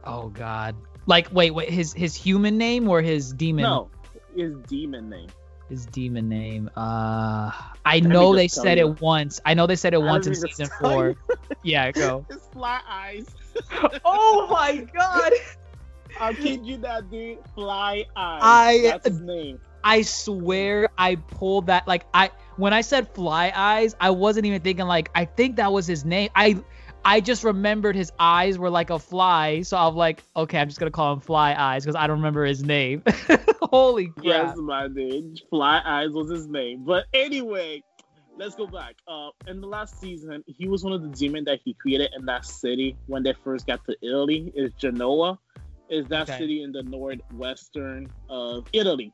Oh God. Like wait wait his his human name or his demon No, his demon name. his demon name. Uh I me know they said you. it once. I know they said it once in Let me just season four. Yeah, go. His fly eyes. oh my god. I kid you that dude. Fly eyes. I- That's his name. I swear I pulled that like I when I said fly eyes, I wasn't even thinking like I think that was his name. I I just remembered his eyes were like a fly, so I'm like, okay, I'm just gonna call him Fly Eyes because I don't remember his name. Holy crap! Yes, my dude. Fly Eyes was his name. But anyway, let's go back. Uh, in the last season, he was one of the demons that he created in that city when they first got to Italy. Is Genoa? Is that Okay. city in the northwestern of Italy?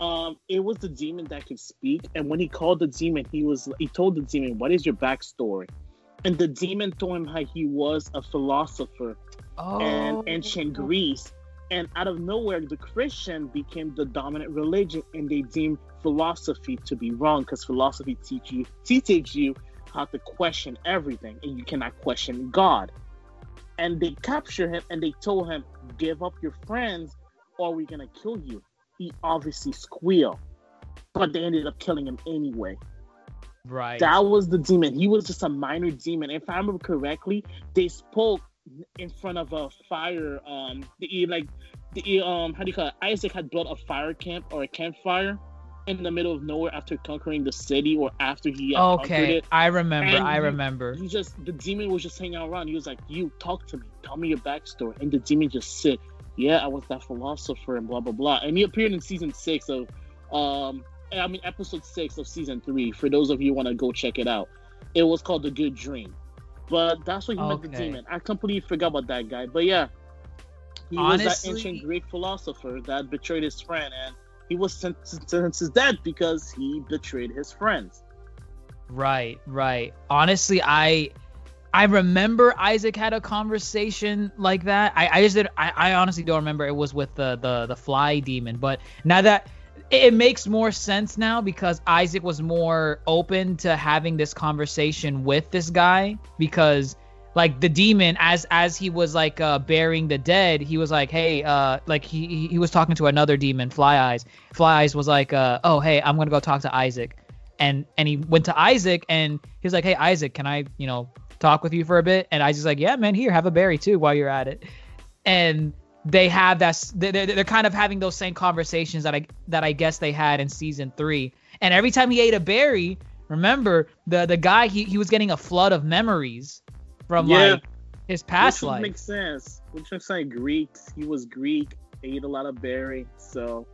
Um, it was the demon that could speak, and when he called the demon, he was he told the demon, "What is your backstory?" And the demon told him how he was a philosopher oh. and ancient Greece. And out of nowhere, the Christian became the dominant religion, and they deemed philosophy to be wrong because philosophy teach you teaches you how to question everything, and you cannot question God. And they captured him, and they told him, "Give up your friends, or we're gonna kill you." He obviously squealed, but they ended up killing him anyway. right. That was the demon. He was just a minor demon. If I remember correctly, they spoke in front of a fire. Um, the like the um, how do you call it? Isaac had built a fire camp or a campfire in the middle of nowhere after conquering the city or after he okay, it. I remember. And I you- remember. He just the demon was just hanging around. He was like, "You talk to me. Tell me your backstory." And the demon just said, "Yeah, I was that philosopher and blah blah blah." And he appeared in season six of, um, I mean episode six of season three. For those of you who want to go check it out, it was called the Good Dream. But that's what he meant the demon. I completely forgot about that guy. But yeah, he was that ancient Greek philosopher that betrayed his friend, and he was sentenced to death because he betrayed his friends. Right, right. Honestly, I I remember Isaac had a conversation like that. I, I just did I, I honestly don't remember. It was with the the the fly demon, but now that it, makes more sense now because Isaac was more open to having this conversation with this guy because like the demon as as he was like uh burying the dead he was like hey uh like he- he was talking to another demon fly eyes. Fly eyes was like uh oh hey i'm gonna go talk to isaac. And and he went to Isaac and he was like, "Hey Isaac, can I, you know, talk with you for a bit?" And Isaac's like, "Yeah, man, here, have a berry too while you're at it." And they have that they're, they're they're kind of having those same conversations that I that I guess they had in season 3. And every time he ate a berry, remember, the the guy he he was getting a flood of memories from Yeah. like his past Which life. make sense. Which makes sense. Greek. He was Greek. Ate a lot of berry. So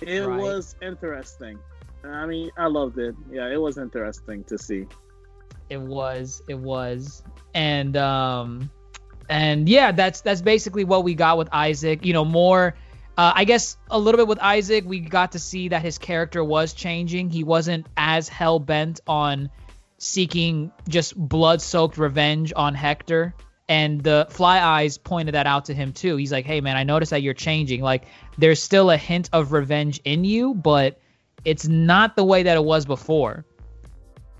it Right. was interesting. I mean, I loved it. Yeah, it was interesting to see. It was it was. And um and yeah that's that's basically what we got with isaac. You know more uh, i guess a little bit with isaac we got to see that his character was changing. He wasn't as hell-bent on seeking just blood-soaked revenge on hector. And the fly eyes pointed that out to him too. He's like hey man i noticed that you're changing. Like there's still a hint of revenge in you but it's not the way that it was before.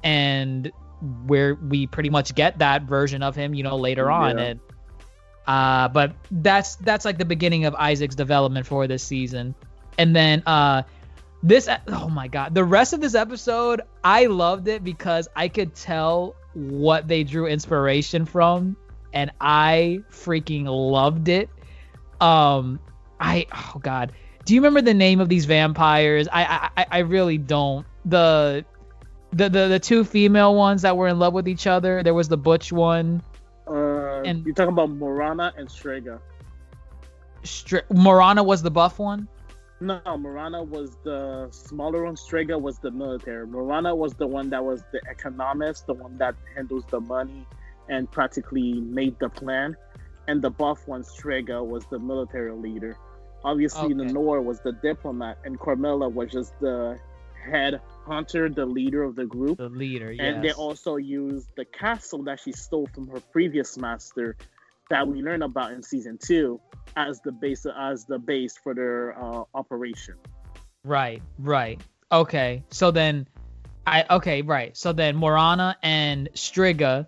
And where we pretty much get that version of him, you know, later on. Yeah. And uh, but that's that's like the beginning of Isaac's development for this season. And then uh this oh my god, the rest of this episode, I loved it because I could tell what they drew inspiration from and I freaking loved it. Um I oh god. Do you remember the name of these vampires? I I, I really don't. The the, the the two female ones that were in love with each other. There was the butch one. Uh, And- you're talking about Morana and Striga. Str- Morana was the buff one. No, Morana was the smaller one. Striga was the military. Morana was the one that was the economist, the one that handles the money and practically made the plan. and the buff one, Striga, was the military leader. Obviously, Okay. Lenore was the diplomat, and Carmilla was just the head hunter, the leader of the group. The leader, yes. And they also used the castle that she stole from her previous master, that we learned about in season two, as the base as the base for their uh, operation. Right, right. Okay. So then I okay, right. So then Morana and Striga,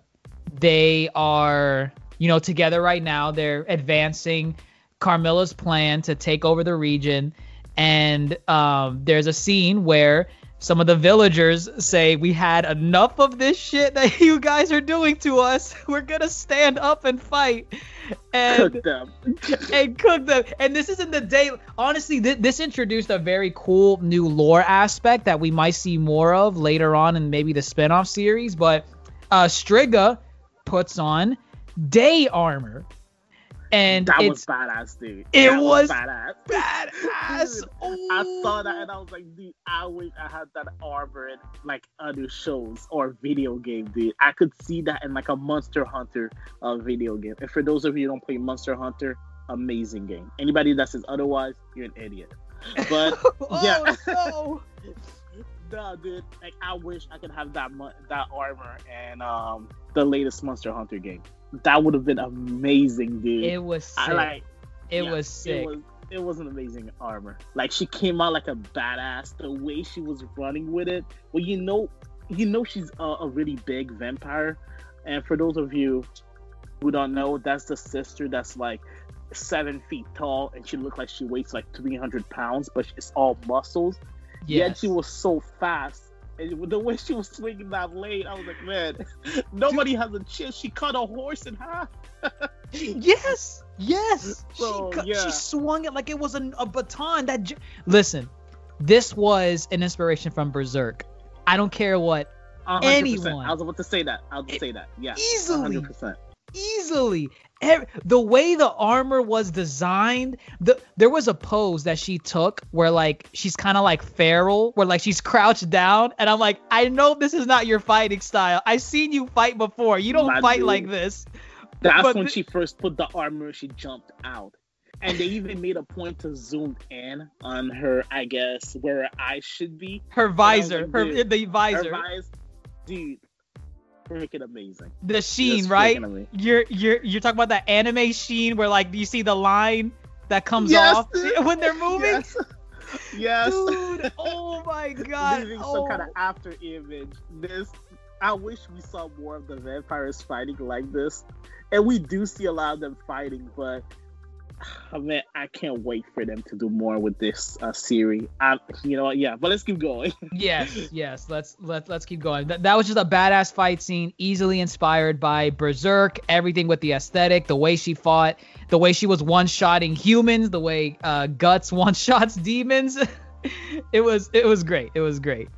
they are, you know, together right now. They're advancing Carmilla's plan to take over the region. And um, there's a scene where some of the villagers say, We had enough of this shit that you guys are doing to us. We're gonna stand up and fight. And Cook them. and cook them. And this isn't the day. Honestly, th- this introduced a very cool new lore aspect that we might see more of later on in maybe the spinoff series. But uh, Striga puts on day armor, and That was badass, dude. It That was badass. badass. Dude, I saw that and I was like, dude, I wish I had that armor in like other shows or video game, dude. I could see that in like a Monster Hunter uh, video game. And for those of you who don't play Monster Hunter, amazing game. Anybody that says otherwise, you're an idiot. But oh, yeah. no. no, dude, like I wish I could have that mu- that armor and um the latest Monster Hunter game. That would have been amazing, dude. It was sick. I like it yeah, was sick. It was, it was an amazing armor. Like she came out like a badass. The way she was running with it. Well, you know, you know she's a, a really big vampire. And for those of you who don't know, that's the sister that's like seven feet tall, and she looked like she weighs like three hundred pounds, but it's all muscles. Yes. Yet she was so fast. And the way she was swinging that blade, I was like, man, nobody has a chance. She cut a horse in half. Yes, yes. So, she, cut- yeah. she swung it like it was a, a baton. That j- listen, this was an inspiration from Berserk. I don't care what, hundred percent. Anyone. I was about to say that. I was about to say that. Yeah. Easily. 100%. easily. The way the armor was designed, the there was a pose that she took where like she's kind of like feral, where like she's crouched down, and I'm like, I know this is not your fighting style. I've seen you fight before. You don't My fight dude. like this. That's But when th- she first put the armor, she jumped out. And they even made a point to zoom in on her, I guess, where her eyes should be. Her visor, her the visor, Her eyes, dude, freaking amazing. the sheen, Just right? You're you're you're talking about that anime sheen where like you see the line that comes Yes, off when they're moving. Yes. yes. Dude, oh my god. Leaving oh. some kind of after image. This, I wish we saw more of the vampires fighting like this, and we do see a lot of them fighting. But I mean, I can't wait for them to do more with this uh, series. I, you know, yeah. But let's keep going. yes, yes. Let's let's let's keep going. That, that was just a badass fight scene, easily inspired by Berserk. Everything with the aesthetic, the way she fought, the way she was one-shotting humans, the way uh, Guts one-shots demons. it was it was great. It was great.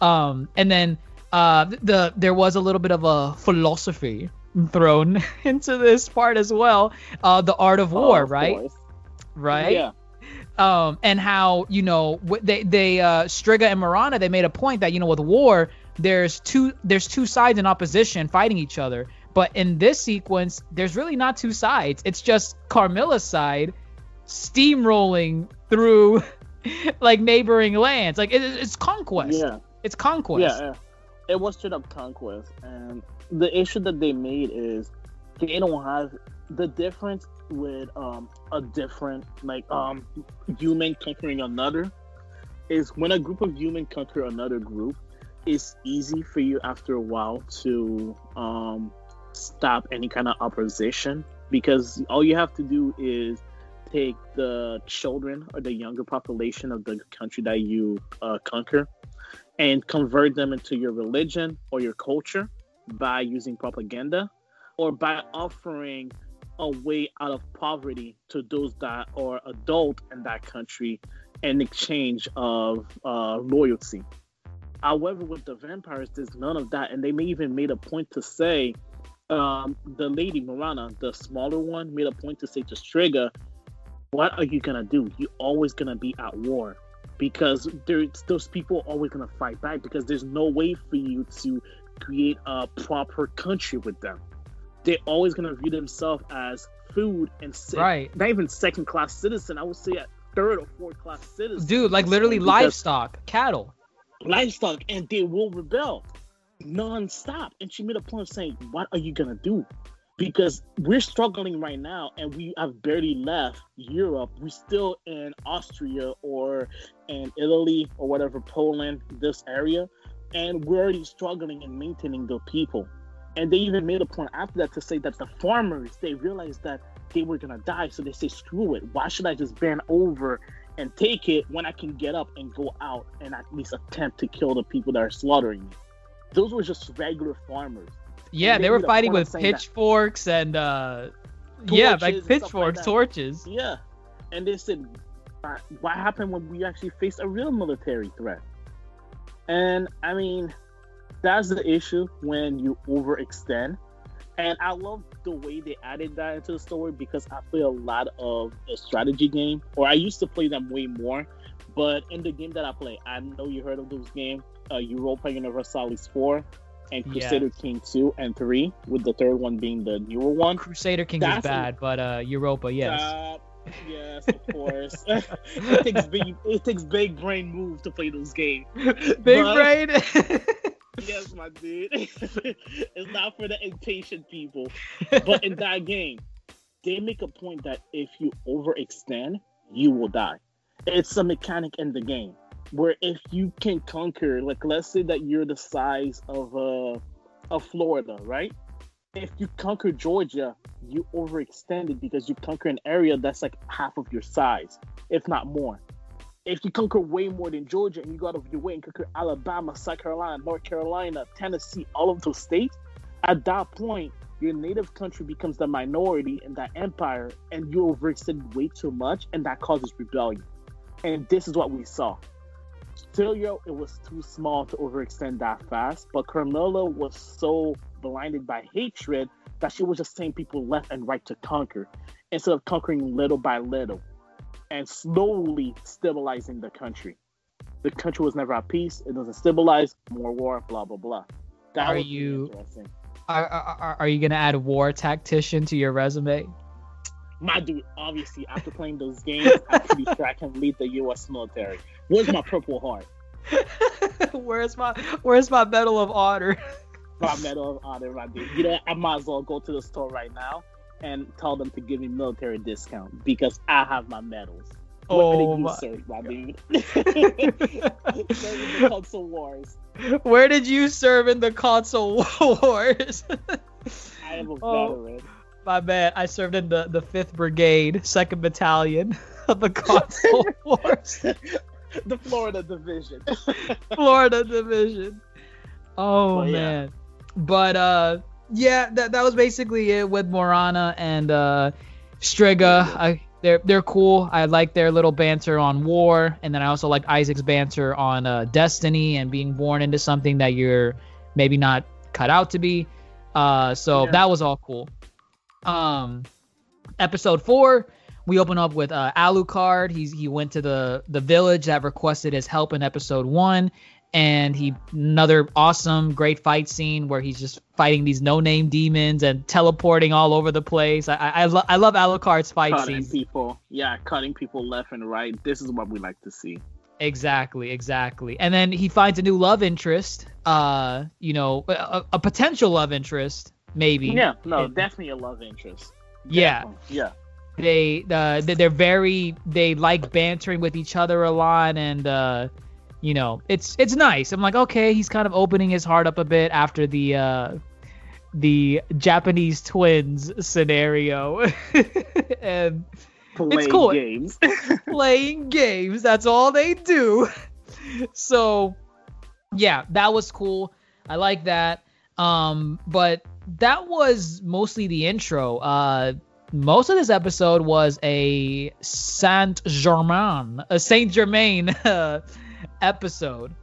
Um, and then uh, the there was a little bit of a philosophy thrown into this part as well. Uh, the art of war, Oh, of right? course. Right Yeah. um, and how you know they they uh, Striga and Morana they made a point that you know with war there's two there's two sides in opposition fighting each other, but in this sequence there's really not two sides. It's just Carmilla's side steamrolling through like neighboring lands. Like it, it's conquest. Yeah. It's conquest. Yeah, yeah. It was straight up conquest, and the issue that they made is they don't have the difference with um a different like um human conquering another is when a group of human conquer another group, it's easy for you after a while to um stop any kind of opposition because all you have to do is take the children or the younger population of the country that you uh, conquer and convert them into your religion or your culture by using propaganda or by offering a way out of poverty to those that are adult in that country in exchange of uh, loyalty. However, with the vampires, there's none of that, and they may even made a point to say, um, the lady Morana, the smaller one, made a point to say to Striga, "What are you gonna do? You're always gonna be at war." because there's those people are always gonna fight back because there's no way for you to create a proper country with them. they're always gonna view themselves as food and se- Right. not even second class citizen. I would say a third or fourth class citizen. Dude, like literally Because livestock, cattle. livestock, and they will rebel non-stop. And she made a point of saying, "What are you gonna do?" Because we're struggling right now, and we have barely left Europe. We're still in Austria or in Italy or whatever, Poland, this area, and we're already struggling in maintaining the people. And they even made a point after that to say that the farmers they realized that they were gonna die, so they say, "Screw it! Why should I just bend over and take it when I can get up and go out and at least attempt to kill the people that are slaughtering me?" Those were just regular farmers. Yeah, they they were fighting with saying that- pitchforks and uh yeah, like like pitchforks, that. torches. Yeah, and they said, "Uh, "What happened when we actually faced a real military threat?" And I mean, that's the issue when you overextend. And I love the way they added that into the story because I play a lot of a strategy game, or I used to play them way more. But in the game that I play, I know you heard of those games, uh, Europa Universalis 4 and Crusader Yes. King 2 and 3, with the third one being the newer one. Crusader King is That's a- bad, but uh Europa, yes. Uh, yes, of course. it takes big, it takes big brain move to play those games. Big brain. Yes, my dude. it's not for the impatient people. But in that game, they make a point that if you overextend, you will die. It's a mechanic in the game where if you can conquer, like let's say that you're the size of uh of Florida, right? If you conquer Georgia, you overextended because you conquer an area that's like half of your size, if not more. If you conquer way more than Georgia and you go out of your way and conquer Alabama, South Carolina, North Carolina, Tennessee, all of those states, at that point, your native country becomes the minority in that empire and you overextend way too much and that causes rebellion. And this is what we saw. It was too small to overextend that fast, but Carmilla was so blinded by hatred that she was just saying people left and right to conquer instead of conquering little by little and slowly stabilizing the country. The country was never at peace. It doesn't stabilize. More war. Blah blah blah. That Are you- interesting. Are, are, are you gonna add war tactician to your resume? My dude, obviously, after playing those games, I'm pretty sure I can lead the U.S. military. Where's my Purple Heart? where's my Where's my Medal of Honor? My Medal of Honor, my dude. You know, I might as well go to the store right now and tell them to give me military discount because I have my medals. Oh Where Oh did you my! serve, my dude? The console wars. Where did you serve in the console wars? I am a Oh. veteran. My bad. I served in the the fifth brigade, second battalion of the console wars, the Florida division. Florida division. Oh yeah. man. But uh, yeah, that that was basically it with Morana and uh, Striga. I they're they're cool. I like their little banter on war, and then I also like Isaac's banter on uh, destiny and being born into something that you're maybe not cut out to be. Uh, so Yeah. that was all cool. Um, episode four, we open up with uh, Alucard. He's he went to the the village that requested his help in episode one, and he another awesome great fight scene where he's just fighting these no name demons and teleporting all over the place. I I, I, lo- I love Alucard's fight cutting scenes. people. Yeah, cutting people left and right. This is what we like to see. Exactly, exactly. And then he finds a new love interest. Uh, you know, a, a potential love interest, maybe. Yeah, no, It- definitely a love interest. Yeah. Definitely. Yeah. they uh they- they're very they like bantering with each other a lot and uh you know it's it's nice i'm like okay he's kind of opening his heart up a bit after the uh the japanese twins scenario and Playing cool. games. playing games that's all they do so yeah that was cool i like that um but that was mostly the intro. Uh most of this episode was a saint germain a saint germain uh, episode.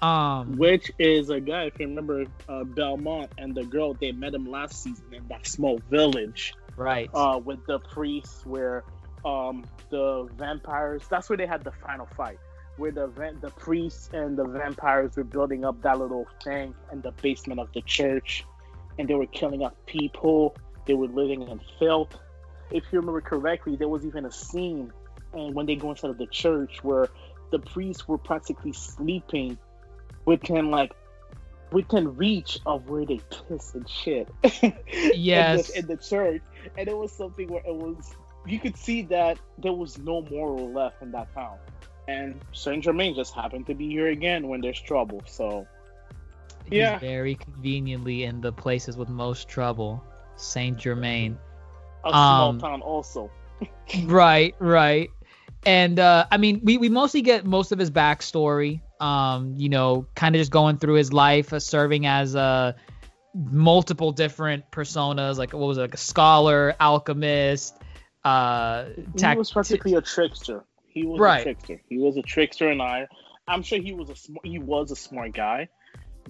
Um Which is a guy, if you remember uh, Belmont and the girl, they met him last season in that small village right. uh, with the priests where um, the vampires, that's where they had the final fight. Where the the priests and the vampires were building up that little thing in the basement of the church, and they were killing off people. They were living in filth. If you remember correctly, there was even a scene and when they go inside of the church where the priests were practically sleeping within like within reach of where they piss and shit. yes. in, the, in the church. And it was something where it was you could see that there was no moral left in that town. And Saint Germain just happened to be here again when there's trouble. So He's yeah. very conveniently in the places with most trouble. Saint Germain. A small um, town also. right, right. And uh, I mean, we, we mostly get most of his backstory. Um, you know, kind of just going through his life, uh, serving as a uh, multiple different personas. Like what was it, like a scholar, alchemist. Uh, he was practically a trickster. He was right. a trickster. He was a trickster, and I, I'm sure he was a sm- he was a smart guy,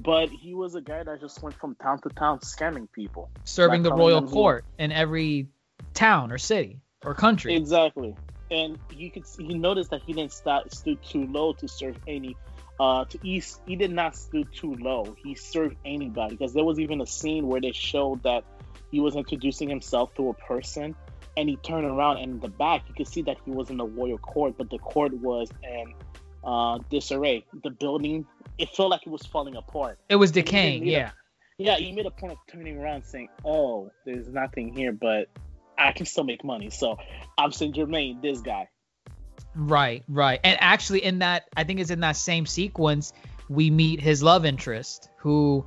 but he was a guy that just went from town to town scamming people, serving the royal court in every town or city or country. Exactly, and you could you notice that he didn't start stood too low to serve any. Uh, to east, he did not stood too low. He served anybody because there was even a scene where they showed that he was introducing himself to a person and he turned around and in the back you could see that he was in the royal court but the court was in uh, disarray the building it felt like it was falling apart it was decaying yeah a, yeah he made a point of turning around saying oh there's nothing here but i can still make money so i'm saint germain this guy right right and actually in that i think it's in that same sequence we meet his love interest who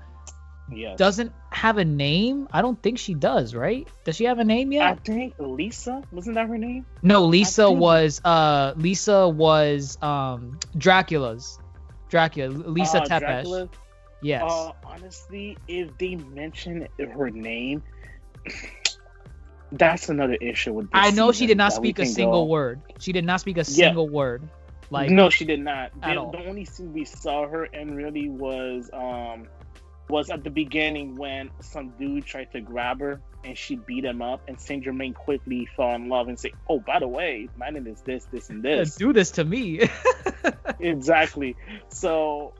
yes. doesn't have a name. I don't think she does, right? Does she have a name yet? I think Lisa wasn't that her name? No, Lisa think... was uh Lisa was um Dracula's Dracula Lisa uh, Tepesh. Dracula? Yes. Uh, honestly, if they mention her name, that's another issue with. I know she did not speak a single go. word. She did not speak a yeah. single word. Like no, she did not. The, the only scene we saw her in really was um was at the beginning when some dude tried to grab her and she beat him up, and Saint Germain quickly fell in love and said, "Oh, by the way, my name is this, this, and this. Do this to me." exactly. So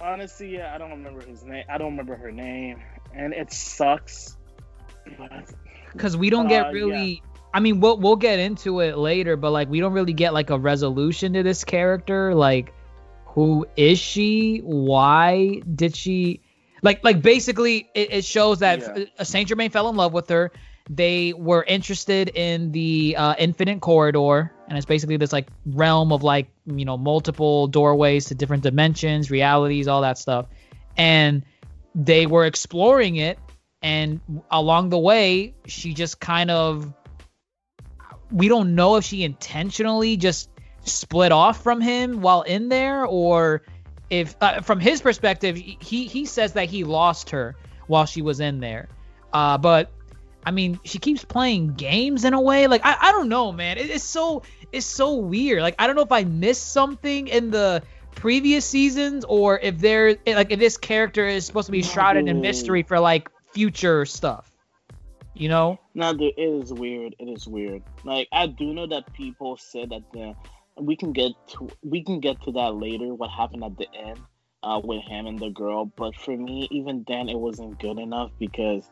honestly, yeah, I don't remember his name. I don't remember her name, and it sucks. Because we don't get uh, really. Yeah. I mean, we'll we'll get into it later, but like we don't really get like a resolution to this character. Like, who is she? Why did she? Like like basically it, it shows that yeah. Saint Germain fell in love with her. They were interested in the uh, infinite corridor, and it's basically this like realm of like you know multiple doorways to different dimensions, realities, all that stuff. And they were exploring it, and along the way, she just kind of we don't know if she intentionally just split off from him while in there or if uh, from his perspective, he he says that he lost her while she was in there. Uh, but I mean, she keeps playing games in a way. Like I, I don't know, man. It, it's so it's so weird. Like I don't know if I missed something in the previous seasons or if there like if this character is supposed to be shrouded in mystery for like future stuff. You know? No, it is weird. It is weird. Like I do know that people said that the we can get to we can get to that later. What happened at the end uh, with him and the girl, but for me, even then, it wasn't good enough because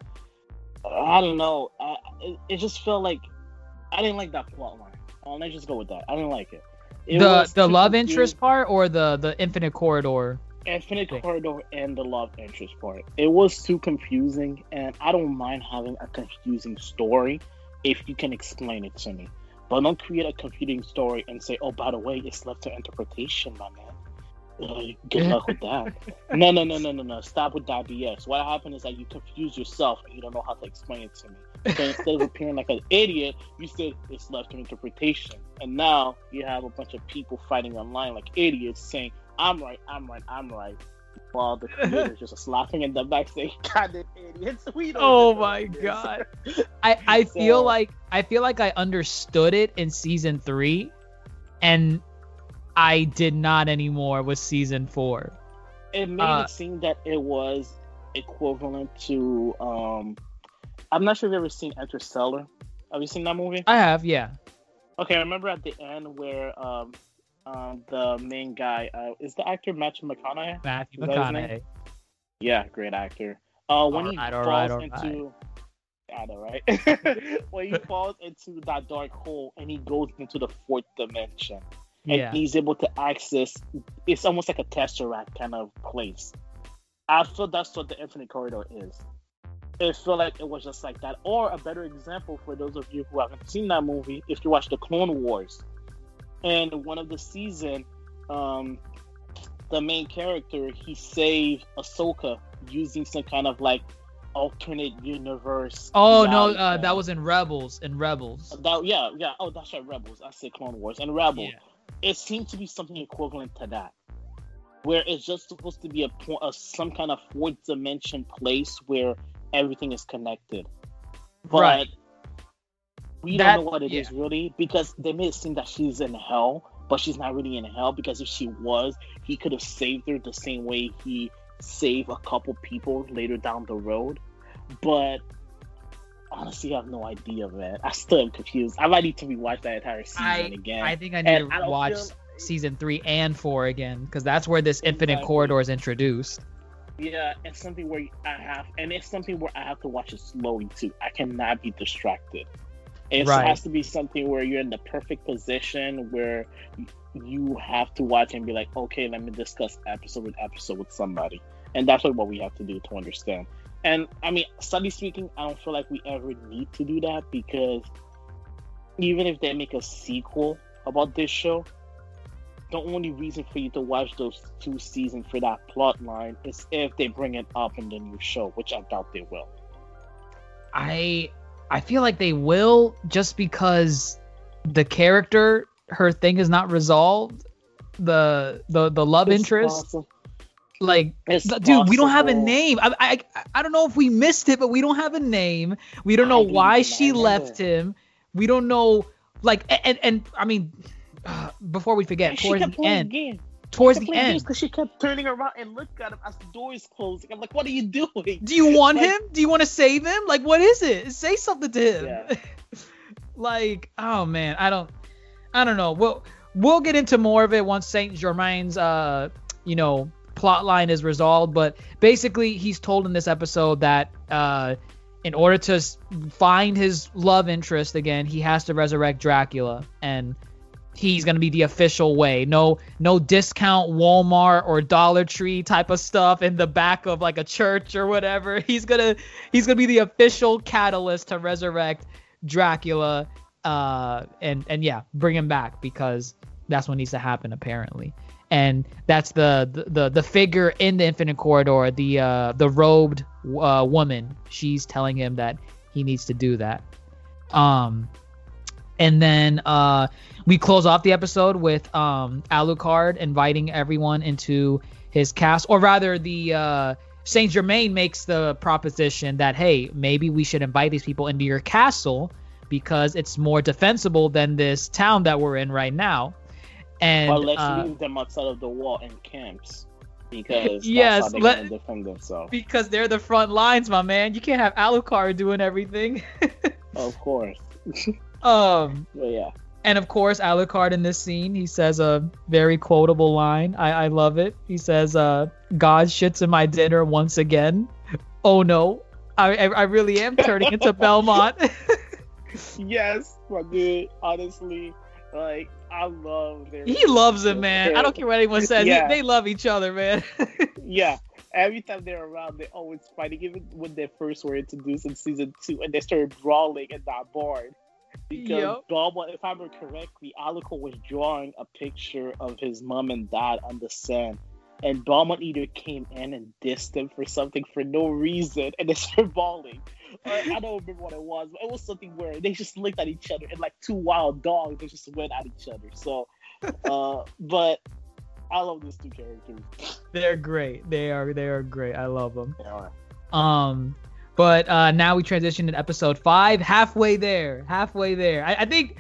I don't know. I, it, it, just felt like I didn't like that plot line. Uh, let's just go with that. I didn't like it. it the the love confused. interest part or the the infinite corridor. Infinite thing. corridor and the love interest part. It was too confusing, and I don't mind having a confusing story if you can explain it to me. But don't create a competing story and say, "Oh, by the way, it's left to interpretation, my man." Uh, good luck with that. no, no, no, no, no, no. Stop with that BS. What happened is that you confuse yourself and you don't know how to explain it to me. So instead of appearing like an idiot, you said it's left to interpretation. And now you have a bunch of people fighting online like idiots saying, I'm right, I'm right, I'm right while the creators just laughing in the back saying, "God, the idiots! We don't." Oh my god! I I so, feel like I feel like I understood it in season three, and I did not anymore with season four. It made uh, it seem that it was equivalent to. um I'm not sure if you've ever seen Interstellar. Have you seen that movie? I have, yeah. Okay, I remember at the end where um um, the main guy uh, is the actor Matthew McConaughey. Matthew McConaughey. Yeah, great actor. Uh, when all he right, falls right, into, right. I know, right? when he falls into that dark hole and he goes into the fourth dimension, and Yeah. he's able to access. It's almost like a tesseract kind of place. I feel that's what the Infinite Corridor is. It felt like it was just like that. Or a better example for those of you who haven't seen that movie, if you watch the Clone Wars, and one of the season, um, the main character he saved Ahsoka using some kind of like alternate universe. Oh no, uh, that was in Rebels. In Rebels. That, yeah, yeah. Oh, that's right, Rebels. I said Clone Wars and Rebels. Yeah. It seemed to be something equivalent to that, where it's just supposed to be a point, a, some kind of fourth dimension place where everything is connected. But Right. We That- don't know what it is yeah. really because they made it seem that she's in hell, but she's not really in hell because if she was, he could have saved her the same way he saved a couple people later down the road. But honestly, I have no idea, man. I still am confused. I might need to rewatch that entire season I again. I think I need And to don't watch feel- season three and four again because that's where this Infinite Exactly. Corridor is introduced. Yeah, it's something where I have, and it's something where I have to watch it slowly too. I cannot be distracted. It Right. has to be something where you're in the perfect position where you have to watch and be like, okay, let me discuss episode with episode with somebody, and that's what we have to do to understand. And I mean, sadly speaking, I don't feel like we ever need to do that because even if they make a sequel about this show, the only reason for you to watch those two seasons for that plot line is if they bring it up in the new show, which I doubt they will. I I feel like they will just because the character her thing is not resolved. The the the love It's interest possible. like It's dude we don't have a name I, I i don't know if we missed it but we don't have a name we don't know why she left him we don't know like a- and and i mean uh, before we forget And towards the end games. Towards the end. because she kept turning around and look at him as the door is closing. I'm like, what are you doing? do you want Like- him? Do you want to save him? Like what is it? Say something to him. Yeah. like oh man i don't i don't know. We'll we'll get into more of it once saint germain's uh you know plot line is resolved but basically he's told in this episode that uh in order to find his love interest again he has to resurrect dracula. And he's going to be the official way. No no discount walmart or dollar tree type of stuff in the back of like a church or whatever. He's going to he's going to be the official catalyst to resurrect dracula uh and and yeah bring him back because that's what needs to happen apparently. And that's the the the, the figure in the infinite corridor the uh the robed uh, woman. She's telling him that he needs to do that. Um and then uh we close off the episode with um alucard inviting everyone into his cast or rather the uh saint germain makes the proposition that hey maybe we should invite these people into your castle because it's more defensible than this town that we're in right now and Well, let's uh, leave them outside of the wall in camps because Yes, they're let- defend themselves. because they're the front lines my man you can't have alucard doing everything Of course. um But yeah. And of course, Alucard in this scene, he says a very quotable line. I, I love it. He says, uh, God shits in my dinner once again. Oh no. I, I, I really am turning into Belmont. Yes, my dude. Honestly, like I love their. he loves him, man. I don't care what anyone says. Yeah. they love each other, man. Yeah, every time they're around, they're always fighting. Even when they first were introduced in season two, and they started brawling in that barn. Because Yep. If I remember correctly, Alico was drawing a picture of his mom and dad on the sand. And Belmont either came in and dissed him for something for no reason, and they started bawling. Or, I don't remember what it was, but it was something where they just looked at each other and like two wild dogs, they just went at each other. So, uh, but I love these two characters. They're great. They are they are great. I love them. They are. Um, but uh, now we transition to episode five, halfway there, halfway there. I, I think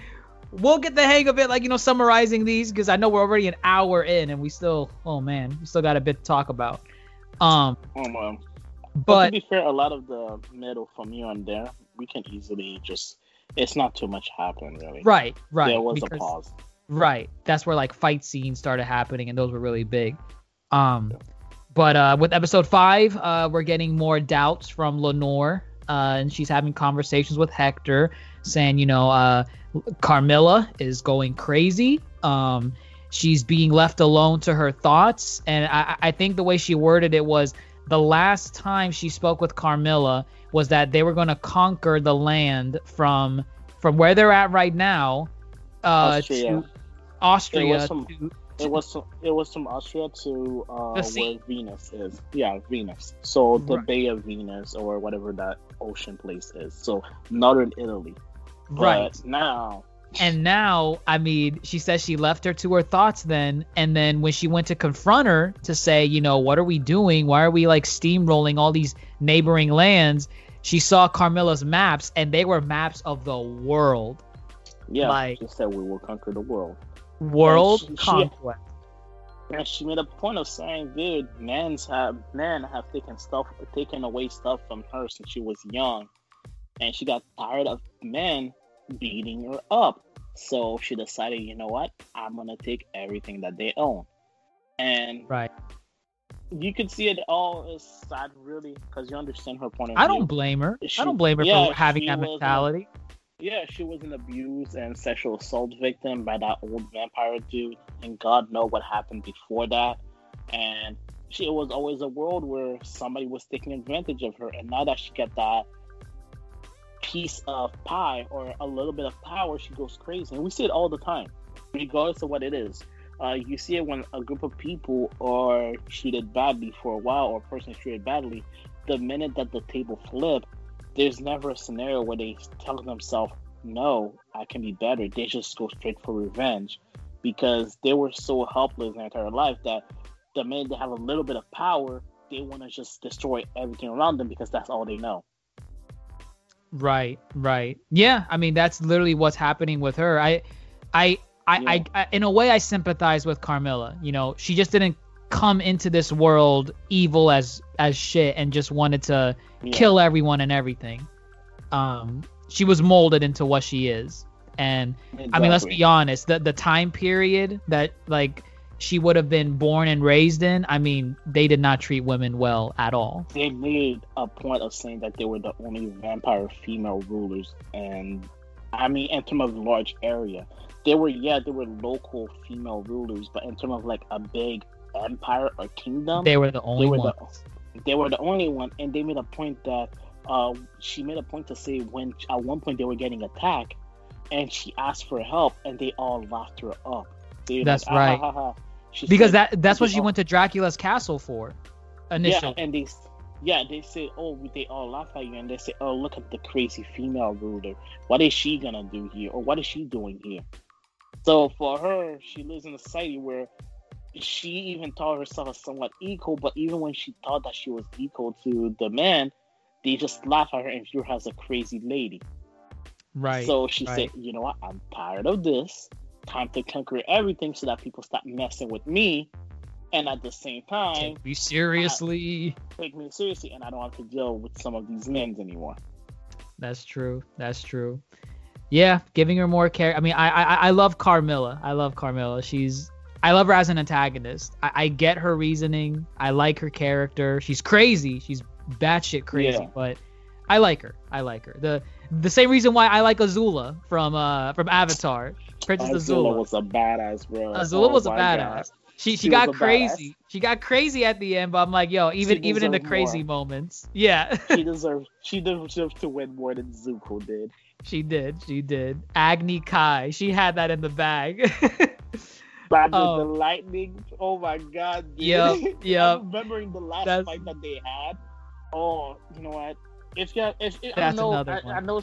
we'll get the hang of it, like you know, summarizing these because I know we're already an hour in and we still, oh man, we still got a bit to talk about. Um, Um, um, but but to be fair, a lot of the middle from you on there, we can easily just. It's not too much happening really. right, right, There was a pause. Right. That's where like fight scenes started happening and those were really big. Um but uh with episode 5, uh we're getting more doubts from Lenore uh, and she's having conversations with Hector, saying, you know, uh, Carmilla is going crazy. Um, she's being left alone to her thoughts, and I, I think the way she worded it was the last time she spoke with Carmilla was that they were going to conquer the land from from where they're at right now uh, Austria. to Austria. To- It was from, it was from Austria to uh, where Venice is. Yeah, Venice. So the Right. Bay of Venice or whatever that ocean place is. So northern Italy. right. But now, And now, I mean, she says she left her to her thoughts then. And then when she went to confront her to say, you know, what are we doing? Why are we like steamrolling all these neighboring lands? She saw Carmilla's maps and they were maps of the world. yeah, Like- she said we will conquer the world. World she- she- conquest. And she made a point of saying, dude, men's have men have taken stuff taken away stuff from her since she was young. And she got tired of men beating her up. So she decided, you know what? I'm gonna take everything that they own. And Right. you could see it all as sad really, because you understand her point of I view. I don't blame her. She- I don't blame her yeah, for having that mentality. Yeah, she was an abuse and sexual assault victim by that old vampire dude, and God know what happened before that. And she was always a world where somebody was taking advantage of her, and now that she got that piece of pie or a little bit of power, she goes crazy, and we see it all the time, regardless of what it is. Uh, you see it when a group of people are treated badly for a while, or a person is treated badly. The minute that the table flip, there's never a scenario where they tell themselves, no, I can be better. They just go straight for revenge because they were so helpless in their entire life that the minute they have a little bit of power, they want to just destroy everything around them because that's all they know. Right, right. Yeah, I mean that's literally what's happening with her. I I I, Yeah. I, I in a way I sympathize with Carmilla. You know, she just didn't come into this world evil as as shit and just wanted to Yeah. kill everyone and everything. Um she was molded into what she is. And I mean, let's be honest, the the time period that like she would have been born and raised in, I mean, they did not treat women well at all. They made a point of saying that they were the only vampire female rulers, and I mean, in terms of large area, they were yeah, they were local female rulers, but in terms of like a big empire or kingdom, They were the only were ones. the they were the only one, and they made a point that uh, she made a point to say when at one point they were getting attacked, and she asked for help, and they all laughed her up. They That's like, "Ah, right. ha, ha, ha." Because said- that that's what she all- went to Dracula's castle for initially. Yeah, and they yeah they say oh they all laugh at you, and they say oh look at the crazy female ruler. What is she gonna do here, or what is she doing here? So for her, she lives in a society where she even thought herself as somewhat equal, but even when she thought that she was equal to the man, they just laugh at her and view her as a crazy lady. right. so she right. said, you know what, I'm tired of this. Time to conquer everything so that people stop messing with me. And at the same time, Take me seriously. take me seriously, and I don't have to deal with some of these men anymore. That's true. That's true. Yeah, giving her more care. I mean, I, I I love Carmilla. I love Carmilla. She's I love her as an antagonist. I, I get her reasoning. I like her character. She's crazy. She's batshit crazy, Yeah. but I like her. I like her. The the same reason why I like Azula from uh from Avatar. Princess Azula Azula. was a badass, bro. Azula Oh was a badass. God. She, she She got crazy. She got crazy at the end, but I'm like, yo, even even in the crazy more. moments, yeah, She deserved. She deserved to win more than Zuko did. she did. She did. Agni Kai, she had that in the bag. But Oh. the lightning, oh my god, dude. Yeah. I'm remembering the last That's- fight that they had. Oh, you know what? If you, if, if I know, I. I know,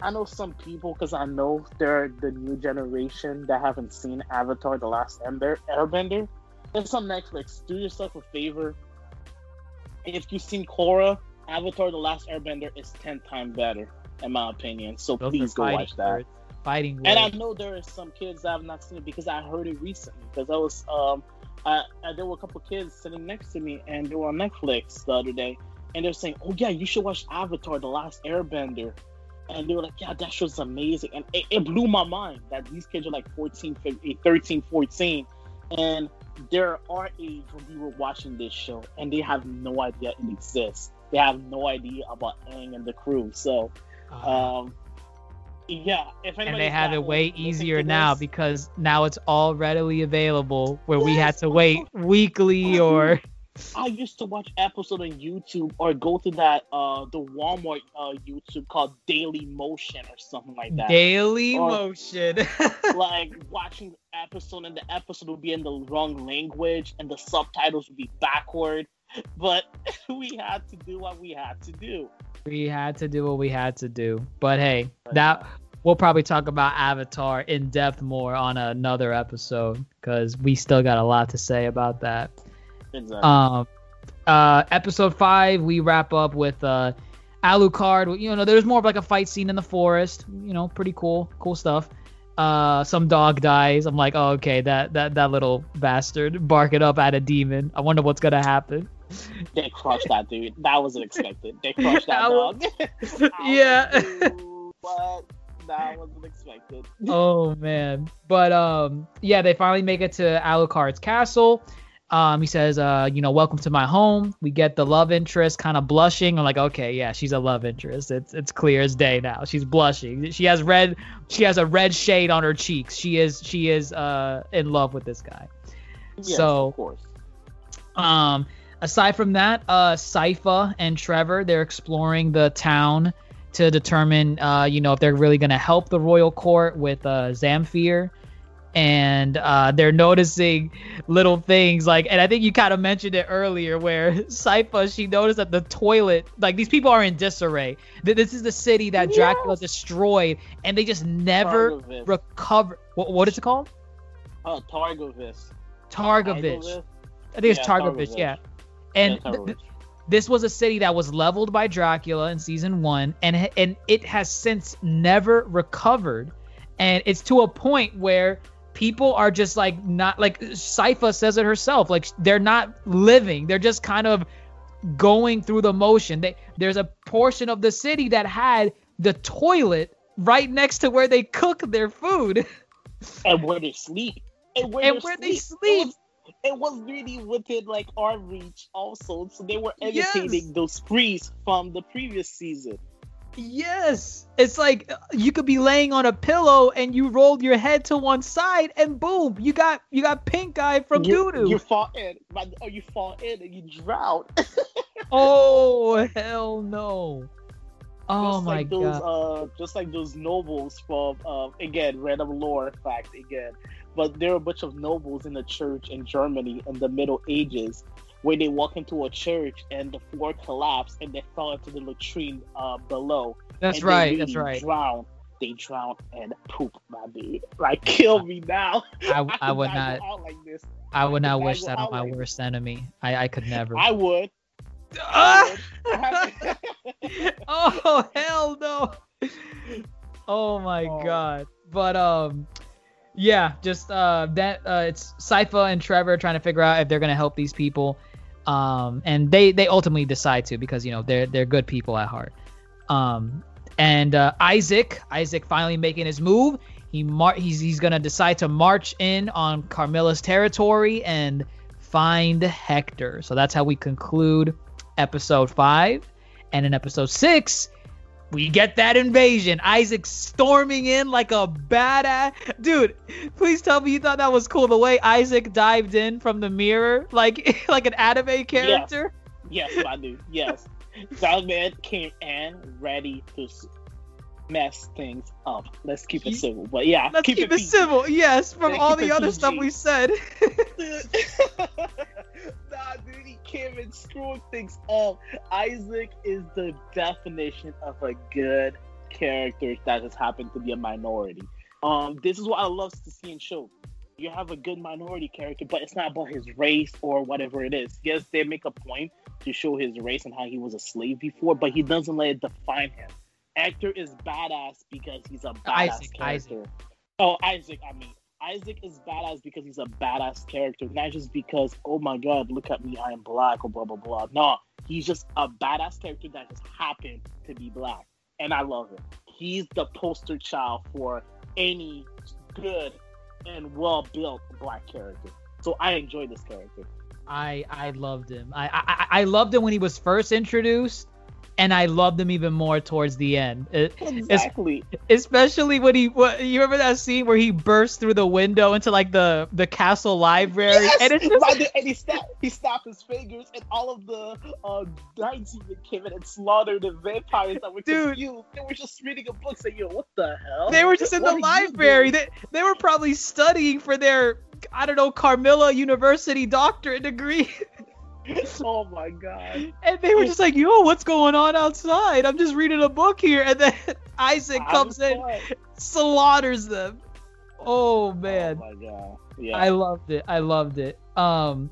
I know some people because I know they're the new generation that haven't seen Avatar: The Last Ender, Airbender. It's on Netflix. Do yourself a favor. If you've seen Korra, Avatar: The Last Airbender is ten times better, in my opinion. So Those please go watch that. words. Fighting words. And I know there are some kids that have not seen it because I heard it recently. Because I was, um, I, I, there were a couple kids sitting next to me, and they were on Netflix the other day, and they're saying, "Oh yeah, you should watch Avatar: The Last Airbender." And they were like, "Yeah, that show's amazing," and it, it blew my mind that these kids are like 14, 15, 13, 14, and they're our age when we were watching this show, and they have no idea it exists. they have no idea about Aang and the crew. So, Uh, um, yeah, if and they have it way easier now this- because now it's all readily available where we had to wait weekly or I used to watch episode on YouTube or go to that uh the Walmart uh YouTube called Daily Motion or something like that. daily Or- motion. like watching the episode and the episode would be in the wrong language and the subtitles would be backward. But we had to do what we had to do. We had to do what we had to do. But hey, that we'll probably talk about Avatar in depth more on another episode because we still got a lot to say about that. exactly. Um, uh, episode five, we wrap up with uh, Alucard. You know, there's more of like a fight scene in the forest. You know, pretty cool, cool stuff. Uh, some dog dies. I'm like, oh, okay, that that that little bastard barking up at a demon. I wonder what's gonna happen. they crushed that dude. That wasn't expected. They crushed that was- dog. Yeah. but that wasn't expected. oh man. But um yeah, they finally make it to Alucard's castle. Um he says, uh, you know, welcome to my home. We get the love interest kind of blushing. I'm like, okay, yeah, she's a love interest. It's it's clear as day now. She's blushing. She has red she has a red shade on her cheeks. She is she is uh in love with this guy. Yes, So- of course. Um, aside from that, uh, Sypha and Trevor they're exploring the town to determine, uh, you know, if they're really gonna help the royal court with uh, Zamfir, and uh, they're noticing little things like, and I think you kind of mentioned it earlier, where Sypha she noticed that the toilet, like these people are in disarray. Th- This is the city that Dracula destroyed, and they just never Targovis. recover. What, what is it called? Oh, Targovis. Targovich. I think it's Yeah, Targovich, Targovich. yeah. And th- this was a city that was leveled by Dracula in season one, and and it has since never recovered, and it's to a point where people are just like not like Sypha says it herself, like they're not living, they're just kind of going through the motion. They, there's a portion of the city that had the toilet right next to where they cook their food. and where they sleep. And where, And where they sleep. It was, really within like our reach also. So they were Yes. imitating those sprees from the previous season. Yes. It's like uh, you could be laying on a pillow and you rolled your head to one side and boom, you got you got pink eye from you, doo you doo. fall in, but or you fall in and you drown. Oh hell no. Oh just my like those, god. uh, just like those nobles from, uh, again, random lore fact again. But there are a bunch of nobles in the church in Germany in the Middle Ages, where they walk into a church and the floor collapsed and they fell into the latrine uh, below. That's and they right. That's right. Drown. They drown and poop, my dude. Like kill me now. I, I would not like this. I would I not wish that on my like- worst enemy. I I could never. I would. I would. oh hell no oh my Oh. god but um yeah just uh that uh it's Sypha and Trevor trying to figure out if they're gonna help these people um and they they ultimately decide to because you know they're they're good people at heart. Um and uh Isaac Isaac finally making his move. He mar- he's he's gonna decide to march in on Carmilla's territory and find Hector. So that's how we conclude episode five. And in episode six, we get that invasion. Isaac storming in like a badass dude. Please tell me you thought that was cool. The way Isaac dived in from the mirror, like like an anime character. Yes, my dude. Yes, that man came in ready to mess things up. Let's keep it civil, but yeah, Let's keep, it PG. civil. Yes, from Yeah, all the other PG. stuff we said. nah, dude, he came in screwing things up. Isaac is the definition of a good character that just happened to be a minority. Um, this is what I love to see in shows. You have a good minority character, but it's not about his race or whatever it is. Yes, they make a point to show his race and how he was a slave before, but he doesn't let it define him. Actor is badass because he's a badass Isaac, character. Isaac. Oh, Isaac, I mean. Isaac is badass because he's a badass character, not just because, oh my god, look at me, I am black or blah blah blah. No, he's just a badass character that just happened to be black. And I love it. He's the poster child for any good and well built black character. So I enjoy this character. I I loved him. I, I I loved him when he was first introduced, and I loved him even more towards the end. Exactly. especially when he what you remember that scene where he burst through the window into like the the castle library Yes! and it's just Right there, and he snapped, he snapped his fingers, and all of the uh, knights even came in and slaughtered the vampires that were Dude. confused. They were just reading a book saying, "Yo, what the hell?" they were just in What the library. They, they were probably studying for their I don't know Carmilla University doctorate degree. oh my god! And they were just like, "Yo, what's going on outside? I'm just reading a book here." And then Isaac comes in, slaughters them. Oh man, Oh my god! Yeah. I loved it. I loved it. Um,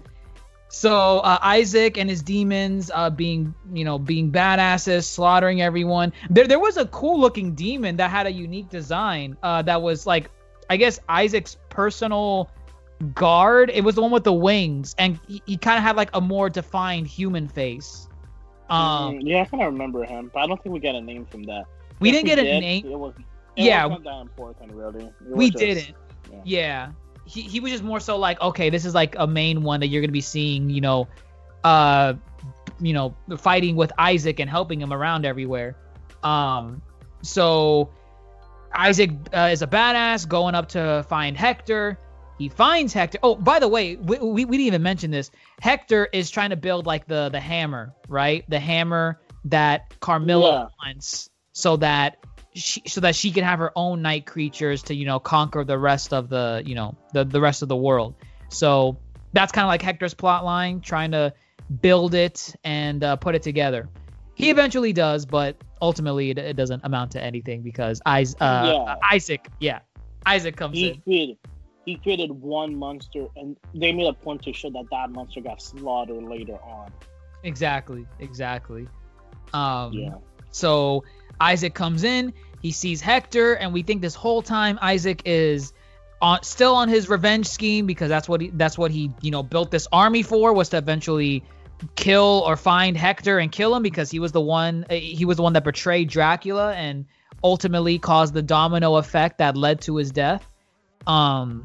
so uh, Isaac and his demons, uh, being you know being badasses, slaughtering everyone. There there was a cool looking demon that had a unique design. Uh, that was like, I guess Isaac's personal guard. It was the one with the wings, and he, he kind of had like a more defined human face. Um, Mm, yeah, I kind of remember him, but I don't think we got a name from that. we If didn't get a did, name. It was. It Yeah. wasn't that important, really. It We just- didn't. yeah. Yeah. He he was just more so like, okay, this is like a main one that you're gonna be seeing, you know, uh you know, fighting with Isaac and helping him around everywhere. Um so Isaac uh, is a badass going up to find Hector. He finds Hector. Oh, by the way, we, we, we didn't even mention this. Hector is trying to build like the the hammer, right? The hammer that Carmilla Yeah. wants, so that she so that she can have her own night creatures to you know conquer the rest of the you know the the rest of the world. So that's kind of like Hector's plot line, trying to build it and uh, put it together. He eventually does, but ultimately it, it doesn't amount to anything because Is- uh, Yeah. Isaac, yeah, Isaac comes He in. He created one monster, and they made a point to show that that monster got slaughtered later on. Exactly, exactly. Um, Yeah. So Isaac comes in, he sees Hector, and we think this whole time Isaac is on still on his revenge scheme because that's what he that's what he you know built this army for was to eventually kill or find Hector and kill him because he was the one eh, he was the one that betrayed Dracula and ultimately caused the domino effect that led to his death. Um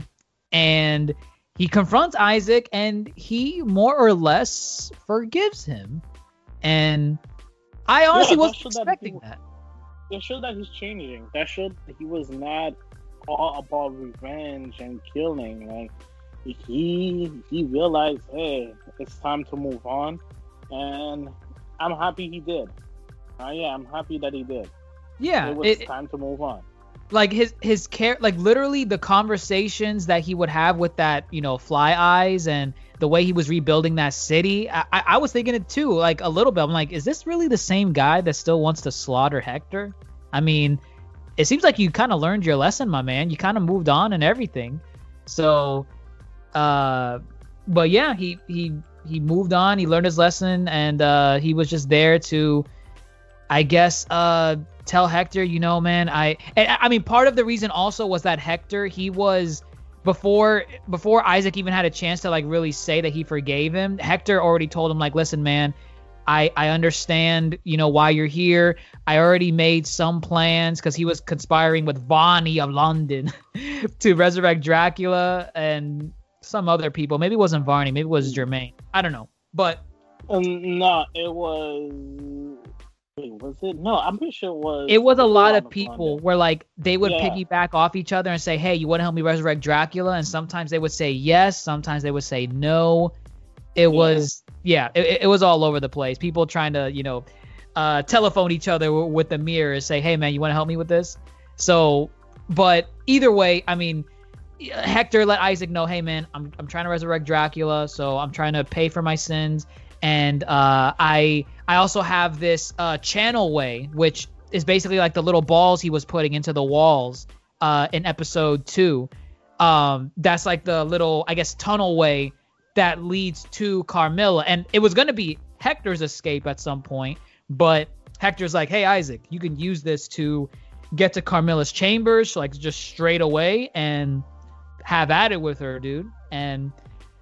and he confronts Isaac and he more or less forgives him. And I honestly that wasn't showed that expecting he- that. That showed that he's changing. That showed that he was not all about revenge and killing. Like he he realized, hey, it's time to move on, and I'm happy he did. Uh, yeah, I'm happy that he did. Yeah, it was it- time to move on. Like his his care like literally the conversations that he would have with that you know fly eyes and the way he was rebuilding that city I, I was thinking it too like a little bit. I'm like is this really the same guy that still wants to slaughter hector? I mean it seems like you kind of learned your lesson my man. You kind of moved on and everything. So uh but yeah he he he moved on. He learned his lesson and uh he was just there to I guess uh tell Hector, you know, man, I and I mean part of the reason also was that Hector he was before before Isaac even had a chance to like really say that he forgave him, Hector already told him like, "Listen, man, I I understand, you know, why you're here. I already made some plans cuz he was conspiring with Varney of London to resurrect Dracula and some other people. Maybe it wasn't Varney, maybe it was Germain. I don't know. But Um, no, it was. Wait, was it? No, I'm pretty sure it was. it was a lot of people where like they would Yeah. piggyback off each other and say, "Hey, you want to help me resurrect Dracula?" And sometimes they would say yes, sometimes they would say no. It was yeah, it, it was all over the place. People trying to you know uh, telephone each other w- with the mirror and say, "Hey, man, you want to help me with this?" So, but either way, I mean. Hector let Isaac know, hey man, I'm, I'm trying to resurrect Dracula, so I'm trying to pay for my sins, and uh, I I also have this uh, channel way, which is basically like the little balls he was putting into the walls uh, in episode two. Um, that's like the little, I guess, tunnel way that leads to Carmilla, and it was gonna be Hector's escape at some point, but Hector's like, hey Isaac, you can use this to get to Carmilla's chambers, like just straight away, and have at it with her, dude. And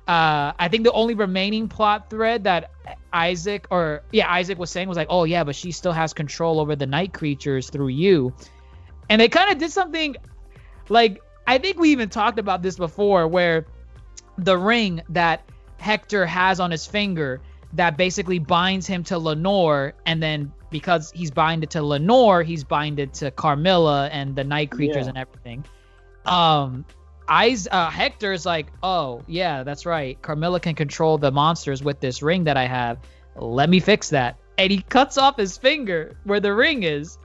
uh, I think the only remaining plot thread that Isaac or yeah Isaac was saying was like, oh yeah, but she still has control over the night creatures through you. And they kind of did something like I think we even talked about this before, where the ring that Hector has on his finger that basically binds him to Lenore, and then because he's binded to Lenore, he's binded to Carmilla and the night creatures Yeah. and everything. Um, Eyes uh, Hector's like, oh yeah, that's right. Carmilla can control the monsters with this ring that I have. Let me fix that. And he cuts off his finger where the ring is.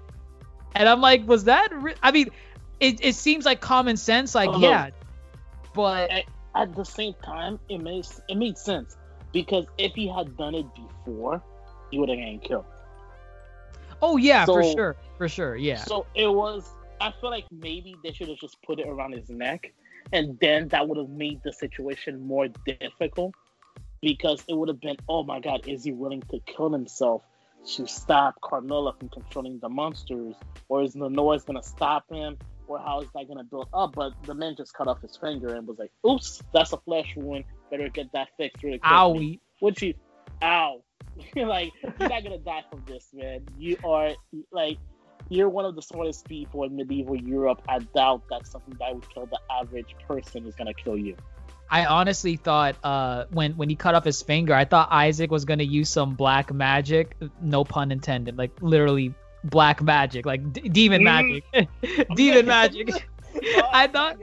And I'm like, was that? Re-? I mean, it, it seems like common sense. Like, Oh, yeah, but at, at the same time, it makes it made sense because if he had done it before, he would have gotten killed. oh yeah, for sure, for sure, yeah. So it was. I feel like maybe they should have just put it around his neck, and then that would have made the situation more difficult because it would have been, oh my god, is he willing to kill himself to stop Carmilla from controlling the monsters, or is Lenore's gonna stop him, or how is that gonna build up? But the man just cut off his finger and was like, oops, that's a flesh wound. Better get that fixed really quick. Owie. Which you, ow. like, you're not gonna die from this, man. You are, like, you're one of the smartest people in medieval Europe. I doubt that something that would kill the average person is gonna kill you. I honestly thought uh, when when he cut off his finger, I thought Isaac was gonna use some black magic, no pun intended, like literally black magic, like d- demon Mm. magic, demon magic. Oh I thought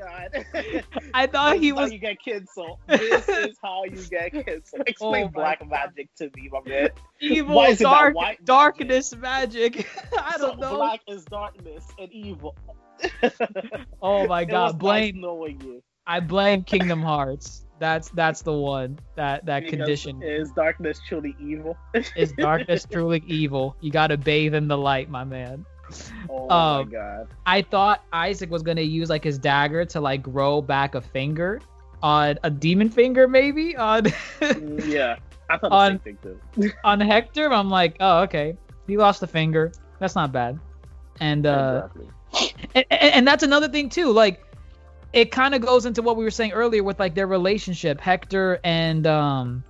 I thought This he was you get canceled. This is how you get canceled. Oh Explain Oh black God. magic to me, my man. evil, Why is it dark, white darkness magic. I don't know. Black is darkness and evil. Oh my It God, nice blame knowing you. I blame Kingdom Hearts. That's that's the one that that Because condition Is darkness truly evil? is darkness truly evil. You gotta bathe in the light, my man. Oh Um, my god. I thought Isaac was gonna use like his dagger to like grow back a finger on a demon finger, maybe on Mm, yeah. I thought the on- same thing too. on Hector. I'm like, oh okay, he lost a finger. That's not bad. And uh, exactly. and, and and that's another thing too. Like, it kind of goes into what we were saying earlier with like their relationship, Hector and um.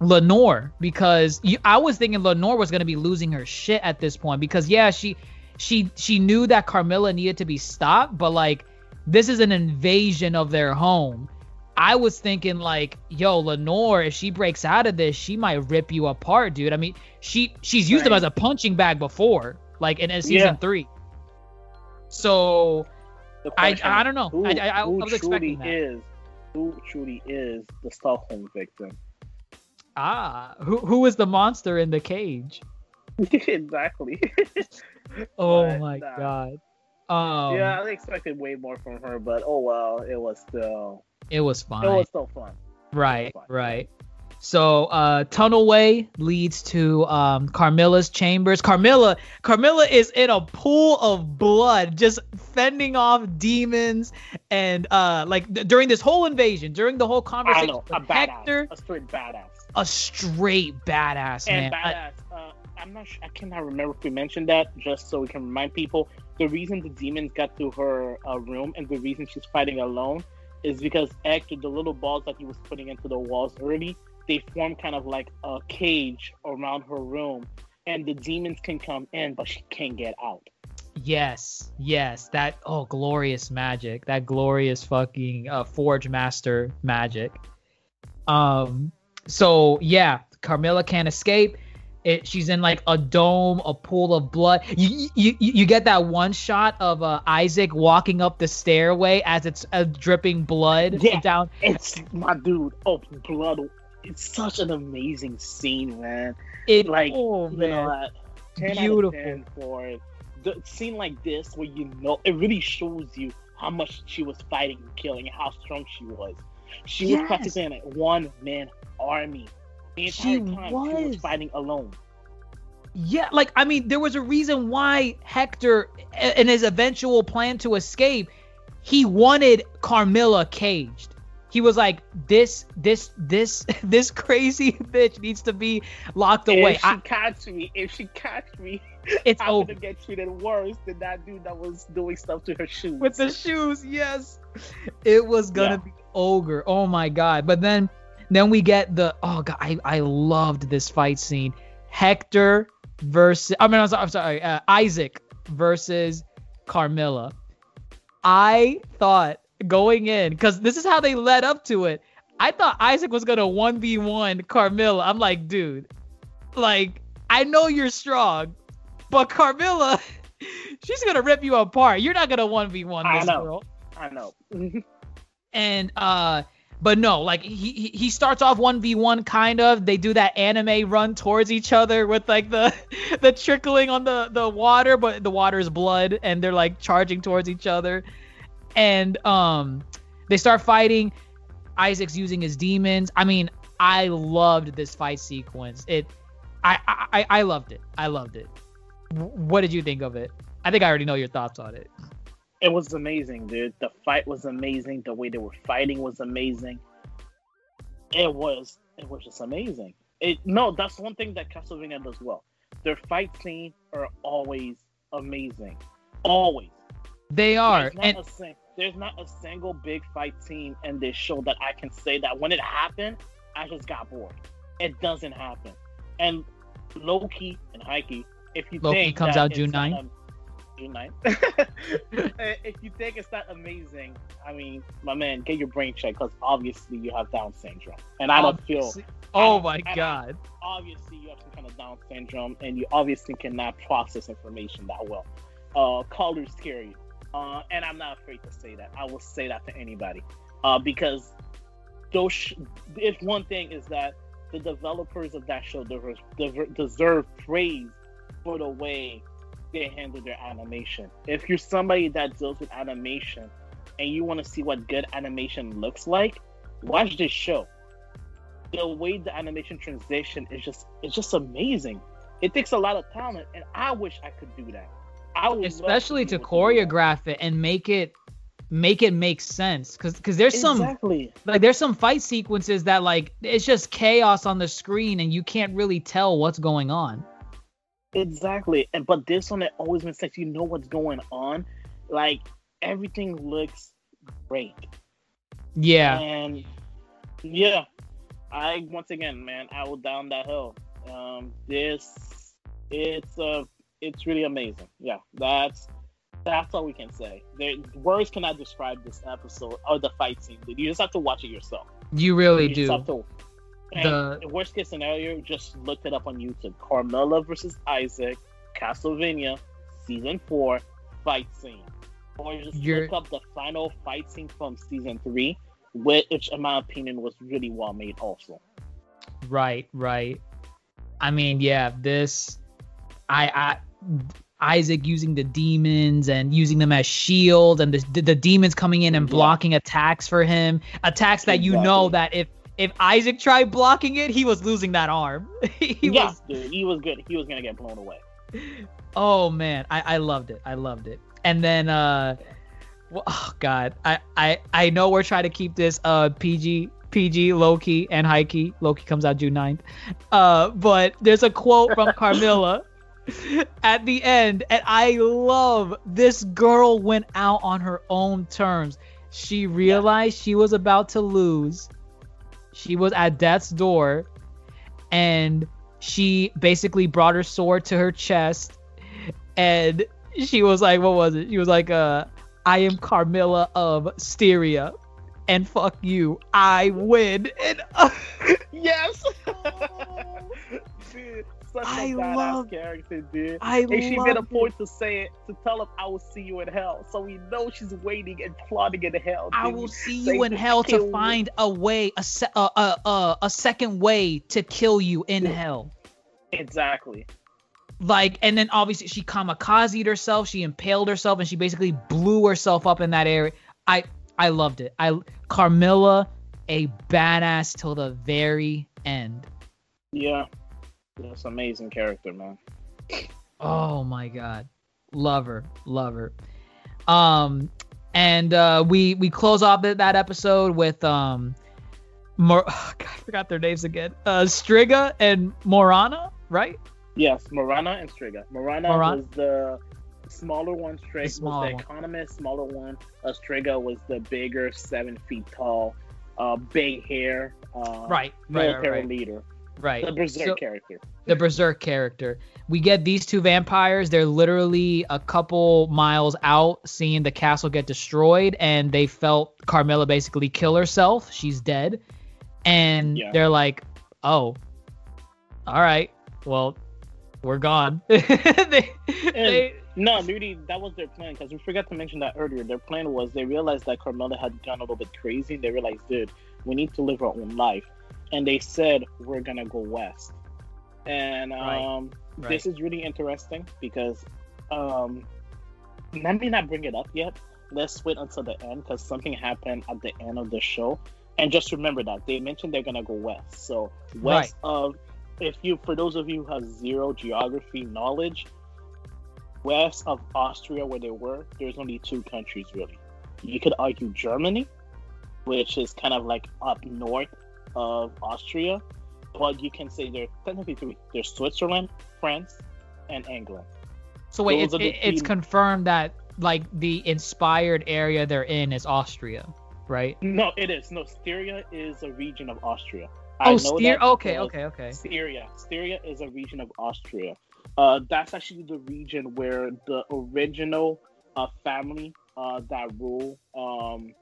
Lenore, because you, I was thinking Lenore was gonna be losing her shit at this point because yeah, she she she knew that Carmilla needed to be stopped, but like this is an invasion of their home. I was thinking like, yo, Lenore, if she breaks out of this, she might rip you apart, dude. I mean, she she's used him Right. as a punching bag before, like in, in season Yeah. three. So I I don't know. Who, I I, I was expecting truly that. is who truly is the Stockholm victim? Ah, who who is the monster in the cage? exactly. Oh But, my nah. god. Um, yeah, I expected way more from her, but oh well, it was still it was fun. it was still fun. Right, right. So uh tunnelway leads to um Carmilla's chambers. Carmilla Carmilla is in a pool of blood just fending off demons and uh like th- during this whole invasion, during the whole conversation know, a badass, Hector, a straight badass, a straight badass and man. Badass. I'm not, sure, I cannot remember if we mentioned that. Just so we can remind people, the reason the demons got to her uh, room and the reason she's fighting alone is because Hector, the little balls that he was putting into the walls early, they form kind of like a cage around her room, and the demons can come in, but she can't get out. Yes, yes, that oh glorious magic, that glorious fucking uh, Forge Master magic. Um, so yeah, Carmilla can't escape. It, she's in like a dome, a pool of blood. You you, you get that one shot of uh, Isaac walking up the stairway as it's uh, dripping blood Yeah. down. It's my dude. Oh, blood! It's such an amazing scene, man. It Like, oh you man, know, uh, 10 Beautiful. Out of 10 for the scene like this where you know it really shows you how much she was fighting and killing and how strong she was. She Yes. was practicing in a one man army. The She entire time she was. was fighting alone. Yeah, like I mean, there was a reason why Hector, in his eventual plan to escape, he wanted Carmilla caged. He was like, "This, this, this, this crazy bitch needs to be locked away." If she I, catch me, if she catch me, it's I'm over gonna get treated worse than that dude that was doing stuff to her shoes. with the shoes. Yes, it was gonna Yeah. be ogre. Oh my god! But then, then we get the oh god, I I loved this fight scene. Hector versus I mean I'm sorry, I'm sorry uh, Isaac versus Carmilla. I thought going in because this is how they led up to it. I thought Isaac was gonna one v one Carmilla. I'm like, dude, like I know you're strong, but Carmilla, she's gonna rip you apart. You're not gonna one v one this I know. girl. I know. And uh, but no, like he he- starts off one v one kind of. They do that anime run towards each other with like the the trickling on the the water, but the water is blood, and they're like charging towards each other. And um, they start fighting. Isaac's using his demons. I mean, I loved this fight sequence. It, I I I loved it. I loved it. What did you think of it? I think I already know your thoughts on it. It was amazing, dude. The fight was amazing. The way they were fighting was amazing. It was it was just amazing. It no, that's one thing that Castlevania does well. Their fight scenes are always amazing. Always. They are, There's not, and a, sing- there's not a single big fight scene in this show that I can say that when it happened, I just got bored. It doesn't happen. And Loki and Heike, if you Loki comes out June not 9th? June 9th. if you think it's not amazing, I mean, my man, get your brain checked because obviously you have Down syndrome, and I don't feel Oh my I- god. obviously you have some kind of Down syndrome, and you obviously cannot process information that well. Uh, colors scare you, uh, and I'm not afraid to say that. I will say that to anybody, uh, because those. Sh- if one thing is that the developers of that show deserve- deserve praise for the way they handle their animation. If you're somebody that deals with animation and you want to see what good animation looks like, watch this show the way the animation transition is just it's just amazing. It takes a lot of talent, and I wish I could do that. I would Especially to do choreograph it and make it make it make sense cuz cuz there's some like there's some fight sequences that like it's just chaos on the screen and you can't really tell what's going on. Exactly. And but this one it always makes sense. You know what's going on. Like everything looks great. Yeah. And yeah, I once again, man, I will down that hill. Um, this it's uh it's really amazing. Yeah, that's that's all we can say. There, words cannot describe this episode or the fight scene. You just have to watch it yourself. You really You just do. And The- the worst case scenario, just look it up on YouTube. Carmilla versus Isaac, Castlevania, season four, fight scene. Or just You're- look up the final fight scene from season three, which, in my opinion, was really well made. Also, Right, right. I mean, yeah, this I I Isaac using the demons and using them as shield, and the the demons coming in and Yeah. blocking attacks for him. Attacks that you know that if if Isaac tried blocking it, he was losing that arm. he yeah, was dude, he was good. He was gonna get blown away. Oh man, I, I loved it. I loved it. And then uh well, oh god, I, I I know we're trying to keep this uh PG PG Loki and Heike. Loki comes out June 9th. Uh but there's a quote from Carmilla at the end and I love this girl went out on her own terms. She realized she was about to lose. She was at death's door and she basically brought her sword to her chest and she was like what was it? She was like uh i am carmilla of styria and fuck you i win. And uh, Yes. dude, such a I badass love- character, dude. i And she made a point it. to say it, to tell him, I will see you in hell. So we know she's waiting and plotting in hell. I will see They you in hell to find a way, a se- uh, uh, uh, a second way to kill you in hell. Exactly. Like, and then obviously she kamikazed herself. She impaled herself, and she basically blew herself up in that area. I, I loved it. I Carmilla, a badass till the very end. Yeah. An amazing character, man. Oh my god. Love her. Love her. Um and uh we we close off that, that episode with um Mor- God, I forgot their names again. Uh Striga and Morana, right? Yes, Morana and Striga. Morana Moran- was the smaller one. Striga was the one. economist. Smaller one. Uh, Striga was the bigger, seven feet tall, uh, big hair, uh, Right, right, right, military right. leader, Right. the berserk So- character. the berserk character. We get these two vampires. They're literally a couple miles out, seeing the castle get destroyed, and they felt Carmilla basically kill herself. She's dead, and Yeah. they're like, "Oh, all right, well, we're gone." they, they, No, really, that was their plan because we forgot to mention that earlier. Their plan was they realized that Carmilla had gone a little bit crazy and they realized, dude, we need to live our own life. And they said, we're going to go west. And um, right. this is really interesting because um, let me not bring it up yet. Let's wait until the end because something happened at the end of the show. And just remember that they mentioned they're going to go west. So, west of, if you, for those of you who have zero geography knowledge, west of Austria, where they were, there's only two countries really. You could argue Germany, which is kind of like up north of Austria, but you can say there's technically three. There's Switzerland, France, and England. so wait, those it's, it- it's confirmed that like the inspired area they're in is Austria, right? No, it is. No, Styria is a region of Austria. Oh, that Okay, okay, okay. Styria. Styria is a region of Austria. Uh, that's actually the region where the original uh, family uh, that rule um,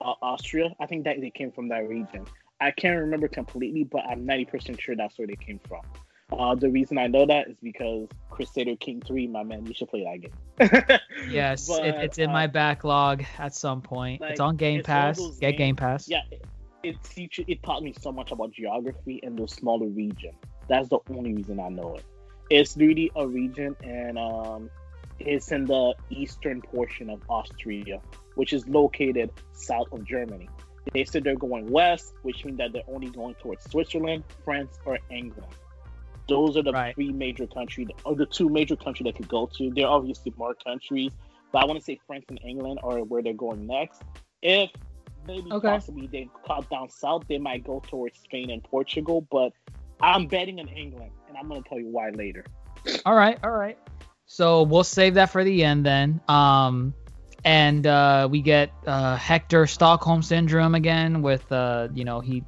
uh, Austria, I think that they came from that region. I can't remember completely, but I'm 90% sure that's where they came from. Uh, the reason I know that is because Crusader King 3, my man, you should play that game. Yes, it, it's in uh, my backlog at some point. it's on Game it's Pass. Get games- Game Pass. Yeah, it, it teach it taught me so much about geography and those smaller region. That's the only reason I know it. It's really a region, and um, it's in the eastern portion of Austria, which is located south of Germany. They said they're going west, which means that they're only going towards Switzerland, France, or England. Those are the Right. three major countries, or the two major countries that could go to. There are obviously more countries, but I want to say France and England are where they're going next. If maybe Okay. possibly they cut down south, they might go towards Spain and Portugal. But I'm betting on England, and I'm gonna tell you why later. All right, all right. So we'll save that for the end then. Um, and uh, we get uh, Hector Stockholm syndrome again with uh, you know he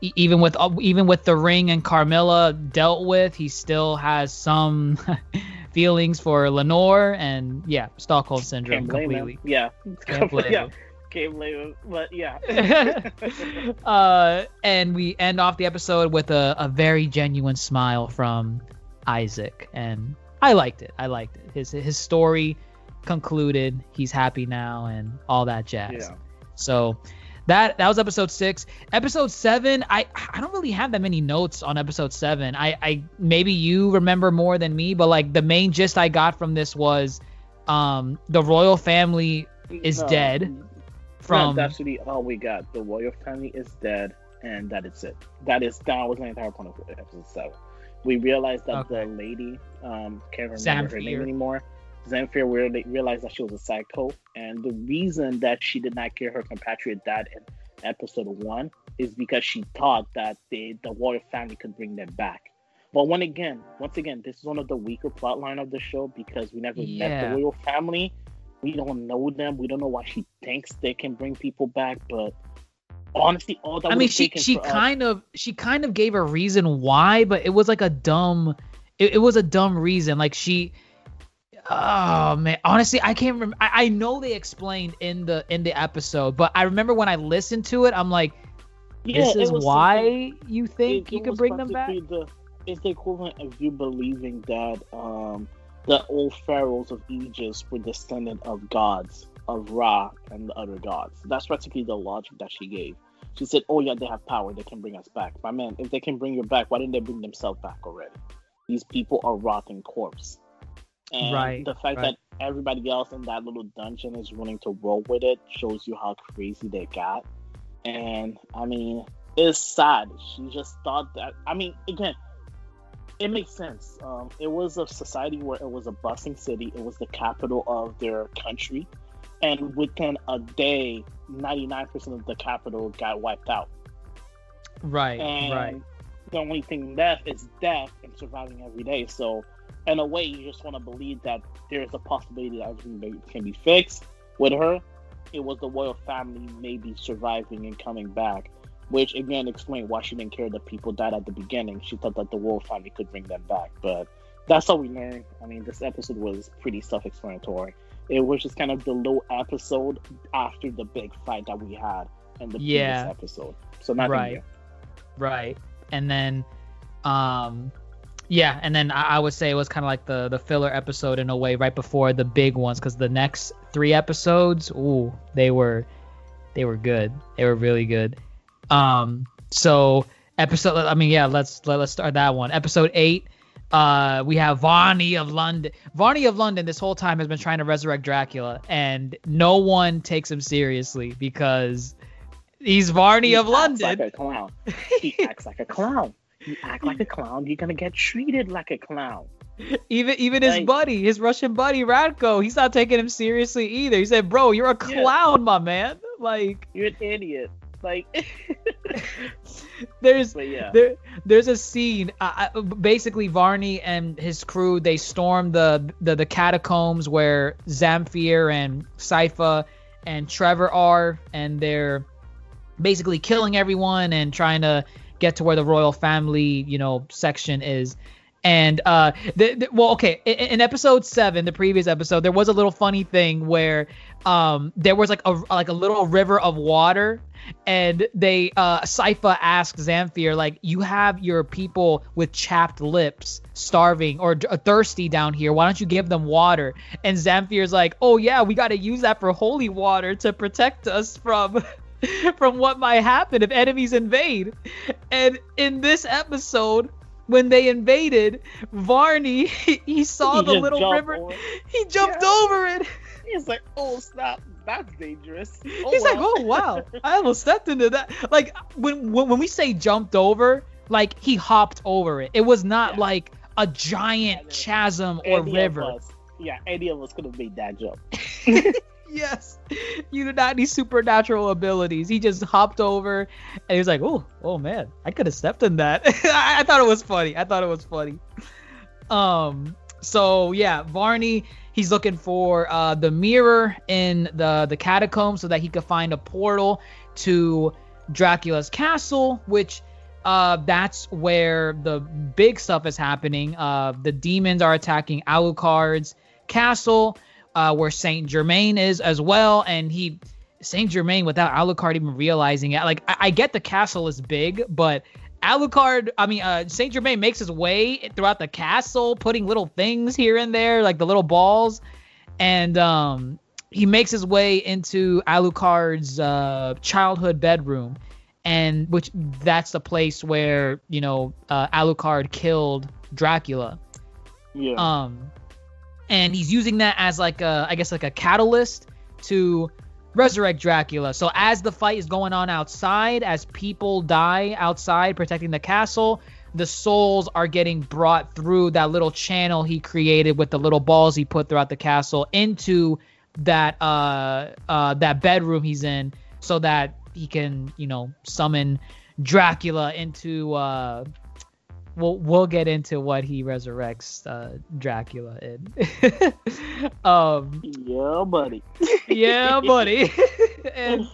even with uh, even with the ring and Carmilla dealt with, he still has some feelings for Lenore and yeah, Stockholm syndrome completely. him. Yeah, Can't blame yeah, him. can't blame him. But yeah, uh, and we end off the episode with a, a very genuine smile from Isaac, and I liked it. I liked it. His his story concluded. He's happy now, and all that jazz. yeah. So that that was episode six. Episode seven, I I don't really have that many notes on episode seven. I I maybe you remember more than me, but like the main gist I got from this was, um, the royal family is No, dead from that's really all we got. The royal family is dead, and that is it. That is that was the entire point of episode seven. We realized that Okay. the lady, um, can't remember her name anymore. Anymore. Zamfir, we re- realized that she was a psycho, and the reason that she did not kill her compatriot dad in episode one is because she thought that they, the royal family could bring them back. But when again, once again, this is one of the weaker plot line of the show because we never met the royal family. We don't know them. We don't know why she thinks they can bring people back. But honestly, all that I mean, she she for us- kind of she kind of gave a reason why, but it was like a dumb, it, it was a dumb reason. Like she, oh man, honestly, I can't remember. I, I know they explained in the in the episode, but I remember when I listened to it, I'm like, this it is why you think it- you it could bring them back. The, it's the equivalent of you believing that um, the old pharaohs of Egypt were descendant of gods, of Ra and the other gods. That's practically the logic that she gave. She said, "Oh yeah, they have power. They can bring us back." But man, if they can bring you back, why didn't they bring themselves back already? These people are rotting corpse. And Right, the fact right. that everybody else in that little dungeon is willing to roll with it shows you how crazy they got. And I mean, it's sad. She just thought that. I mean, again, it makes sense. Um, it was a society where it was a bustling city. It was the capital of their country, and within a day, ninety nine percent of the capital got wiped out. Right, And right. the only thing left is death and surviving every day. So, in a way, you just want to believe that there is a possibility that everything can be fixed. With her, it was the royal family maybe surviving and coming back, which again explained why she didn't care that people died at the beginning. She thought that the royal family could bring them back, but that's all we learned. I mean, this episode was pretty self-explanatory. It was just kind of the low episode after the big fight that we had in the Yeah. previous episode. So nothing Right. new. Right. And then, um, yeah, and then I, I would say it was kind of like the the filler episode in a way, right before the big ones, because the next three episodes, ooh, they were they were good. They were really good. Um, so episode, I mean, yeah, let's let, let's start that one. Episode eight. Uh, we have Varney of London. Varney of London this whole time has been trying to resurrect Dracula, and no one takes him seriously because he's Varney He of acts London. like a clown. He acts like a clown. You act like a clown, you're gonna get treated like a clown. Even even his buddy, his Russian buddy Ratko, he's not taking him seriously either. He said, "Bro, you're a Yeah. clown, my man." Like You're an idiot. Like, there's yeah, there there's a scene. Uh, basically, Varney and his crew they storm the, the the catacombs where Zamfir and Sypha and Trevor are, and they're basically killing everyone and trying to get to where the royal family, you know, section is. And uh, the, the, well, okay, in, in episode seven, the previous episode, there was a little funny thing where um there was like a like a little river of water, and they uh Sypha asked Zamfir like, "You have your people with chapped lips, starving or thirsty down here. Why don't you give them water?" And Zamfir's like, "Oh yeah, we got to use that for holy water to protect us from." from what might happen if enemies invade. And in this episode, when they invaded, Varney he, he saw He the little river. over. He jumped Yeah. over it. he's like, oh snap, that's dangerous. Oh, He's like, "Oh wow, I almost stepped into that." Like when when, when we say jumped over, like he hopped over it. It was not Yeah. like a giant Yeah, chasm or Any river. us- yeah, any of us could have made that jump. Yes, you do not need supernatural abilities. He just hopped over, and he was like, "Oh, oh man, I could have stepped in that." I, I thought it was funny. I thought it was funny. Um. So yeah, Varney. He's looking for uh, the mirror in the the catacombs so that he could find a portal to Dracula's castle, which uh, that's where the big stuff is happening. Uh, the demons are attacking Alucard's castle, uh, where Saint Germain is as well, and he Saint Germain without Alucard even realizing it. Like I, I get the castle is big, but Alucard, I mean, uh, Saint Germain makes his way throughout the castle, putting little things here and there, like the little balls, and um, he makes his way into Alucard's uh, childhood bedroom, and which that's the place where you know uh, Alucard killed Dracula. Yeah. Um, and he's using that as like a, I guess like a catalyst to resurrect Dracula. So as the fight is going on outside, as people die outside protecting the castle, the souls are getting brought through that little channel he created with the little balls he put throughout the castle into that uh uh that bedroom he's in so that he can, you know, summon Dracula into uh we'll we'll get into what he resurrects uh, Dracula in. um, yeah, buddy. yeah, buddy. and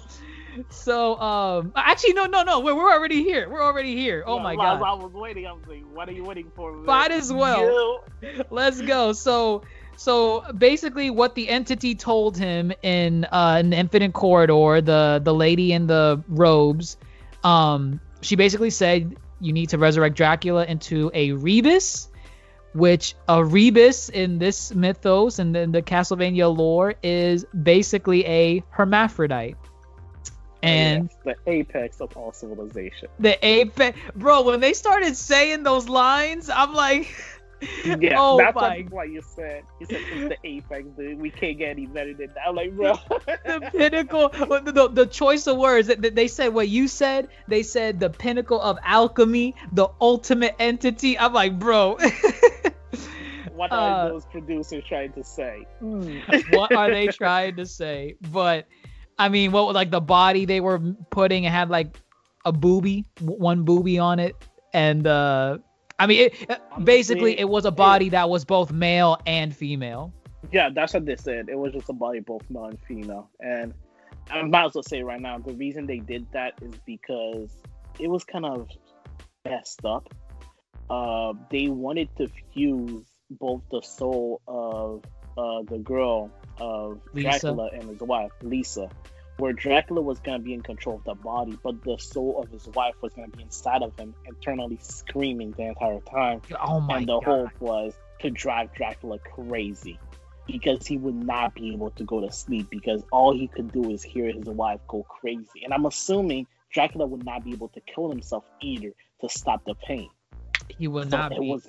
so, um, actually, no, no, no, we're, we're already here. We're already here. Oh Yeah, my god, I was waiting. I was like, what are you waiting for? Might as well. let's go. So. So basically, what the entity told him in uh, an Infinite Corridor, the the lady in the robes, um, she basically said you need to resurrect Dracula into a rebis, which a rebis in this mythos and in the Castlevania lore is basically a hermaphrodite. Oh, and Yes, the apex of all civilization. the apex, bro, when they started saying those lines, I'm like, Yeah, oh that's my what, you said. You said it's the apex, dude. We can't get any better than that. I'm like, bro. the pinnacle the, the, the choice of words that they said what you said they said the pinnacle of alchemy the ultimate entity i'm like bro what are Uh, those producers trying to say? what are they trying to say but i mean what like the body they were putting it had like a booby one booby on it and uh i mean it, basically it was a body that was both male and female Yeah, that's what they said. It was just a body both male and female. And I might as well say right now, the reason they did that is because it was kind of messed up. Uh, they wanted to fuse both the soul of uh, the girl of Lisa. Dracula and his wife, Lisa, where Dracula was gonna be in control of the body, but the soul of his wife was gonna be inside of him, internally screaming the entire time. Oh my and the god. hope was to drive Dracula crazy because he would not be able to go to sleep because all he could do is hear his wife go crazy. And I'm assuming Dracula would not be able to kill himself either to stop the pain. He would So not it be was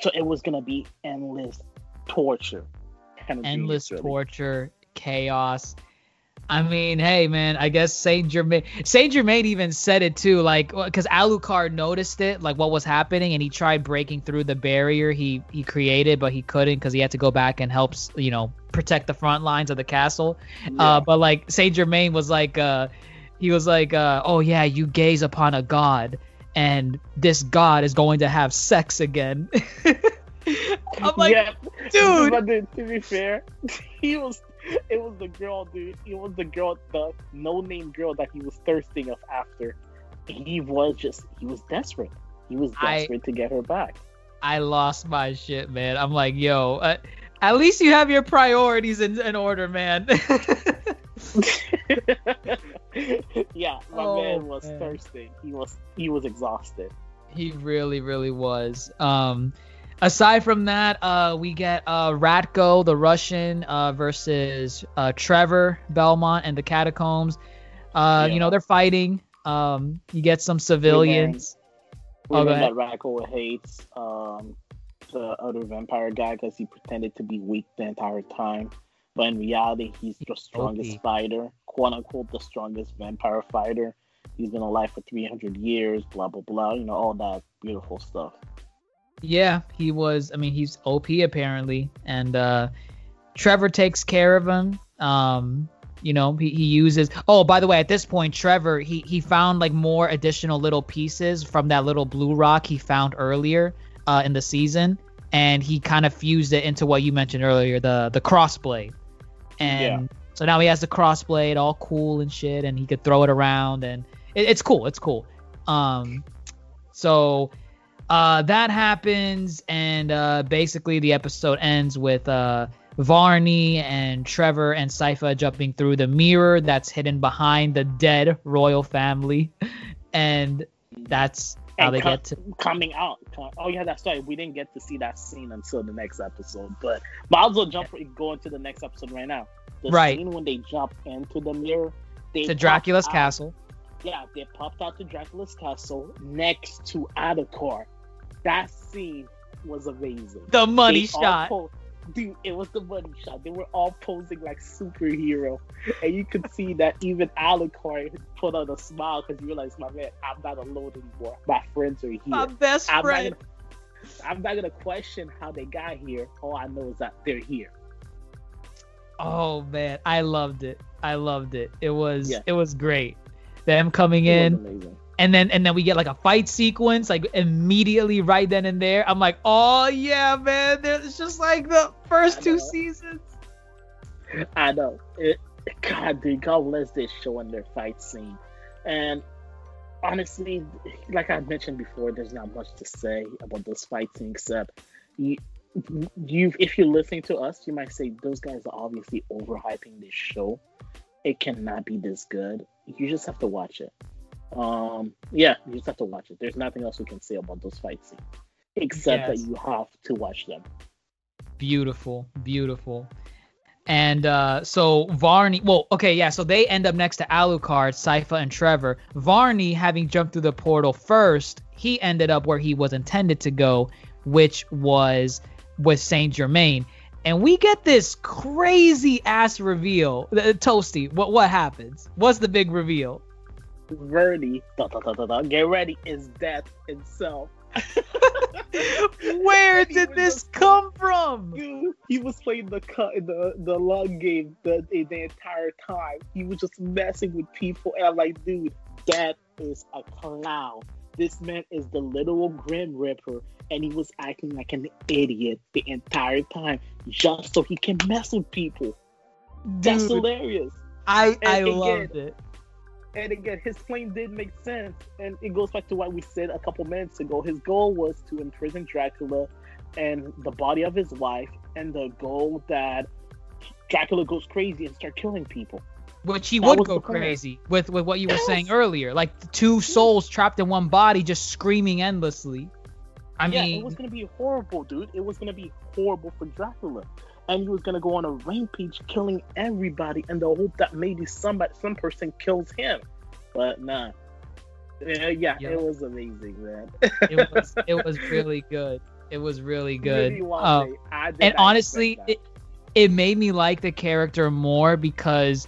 so it was gonna be endless torture. Kind of endless torture, chaos. I mean, hey man, I guess Saint Germain Saint Germain even said it too, like because Alucard noticed it, like what was happening, and he tried breaking through the barrier he he created, but he couldn't because he had to go back and help, you know, protect the front lines of the castle. Yeah. Uh, but like Saint Germain was like, uh, he was like, uh, oh yeah, you gaze upon a god, and this god is going to have sex again. I'm like, yeah, dude. But dude, to be fair, he was. It was the girl, dude. It was the girl, the no-name girl that he was thirsting of after. He was just. He was desperate. He was I- desperate to get her back. I lost my shit, man. I'm like, yo, uh, at least you have your priorities in, in order, man. yeah, my Oh, man was man. thirsty. He was. He was exhausted. he really, really was. Um, aside from that, uh, we get uh, Ratko, the Russian, uh, versus uh, Trevor Belmont and the Catacombs. Uh, Yeah. You know, they're fighting. Um, you get some civilians. We Oh, go learned ahead. that Ratko hates um, the other vampire guy because he pretended to be weak the entire time. But in reality, he's the strongest OP. fighter, quote unquote, the strongest vampire fighter. He's been alive for 300 years, blah, blah, blah. You know, all that beautiful stuff. Yeah, he was. I mean, he's OP apparently, and uh, Trevor takes care of him. Um, you know, he, he uses. Oh, by the way, at this point, Trevor he he found like more additional little pieces from that little blue rock he found earlier uh, in the season, and he kind of fused it into what you mentioned earlier, the the crossblade, and so now he has the crossblade, all cool and shit, and he could throw it around, and it, it's cool. It's cool. Um, so uh, that happens, and uh, basically the episode ends with uh, Varney and Trevor and Sypha jumping through the mirror that's hidden behind the dead royal family, and that's how And they co- get to. coming out. Oh yeah, that's right. We didn't get to see that scene until the next episode. But might as well jump go into the next episode right now. The Right. scene when they jump into the mirror. They To Dracula's out- castle. Yeah, they popped out to Dracula's castle next to Alucard. That scene was amazing. The money They shot. po- Dude, it was the money shot. They were all posing like superhero, and you could see that even Alucard put on a smile because he realized, my man, I'm not alone anymore. My friends are here. My best I'm not, friend. gonna, I'm not gonna question how they got here. All I know is that they're here. Oh man, I loved it. I loved it. It was Yeah. it was great. Them coming It in. And then and then we get like a fight sequence like immediately right then and there i'm like oh yeah man it's just like the first two seasons I know. It, God, dude, God bless this show and their fight scene. And honestly, like I mentioned before, there's not much to say about those fight scenes except you, you. If you're listening to us, you might say those guys are obviously overhyping this show. It cannot be this good. You just have to watch it. Um, yeah, you just have to watch it. There's nothing else we can say about those fight scenes except Yes. that you have to watch them. beautiful beautiful and uh so varney well okay yeah so they end up next to alucard sypha and trevor varney having jumped through the portal first he ended up where he was intended to go which was with saint germain and we get this crazy ass reveal Uh, toasty what what happens what's the big reveal Varney, da, da, da, da, da, get ready, is death itself. Where did this just- come from? Dude, he was playing the cut the the long game the, the entire time. He was just messing with people, and I'm like, dude, that is a clown. This man is the literal Grim Ripper, and he was acting like an idiot the entire time just so he can mess with people. That's hilarious. I I again- loved it. And again, his plan did make sense, and it goes back to what we said a couple minutes ago. His goal was to imprison Dracula and the body of his wife, and the goal that Dracula goes crazy and start killing people. Which he That would go plan. crazy with with what you were saying earlier, like two souls trapped in one body, just screaming endlessly. I yeah, mean, it was gonna be horrible, dude. It was gonna be horrible for Dracula, and he was gonna go on a rampage, killing everybody, in the hope that maybe somebody, some person kills him. But nah. Yeah, yeah, Yeah. it was amazing, man. it was it was really good. It was really good. Um, and honestly, it, it made me like the character more because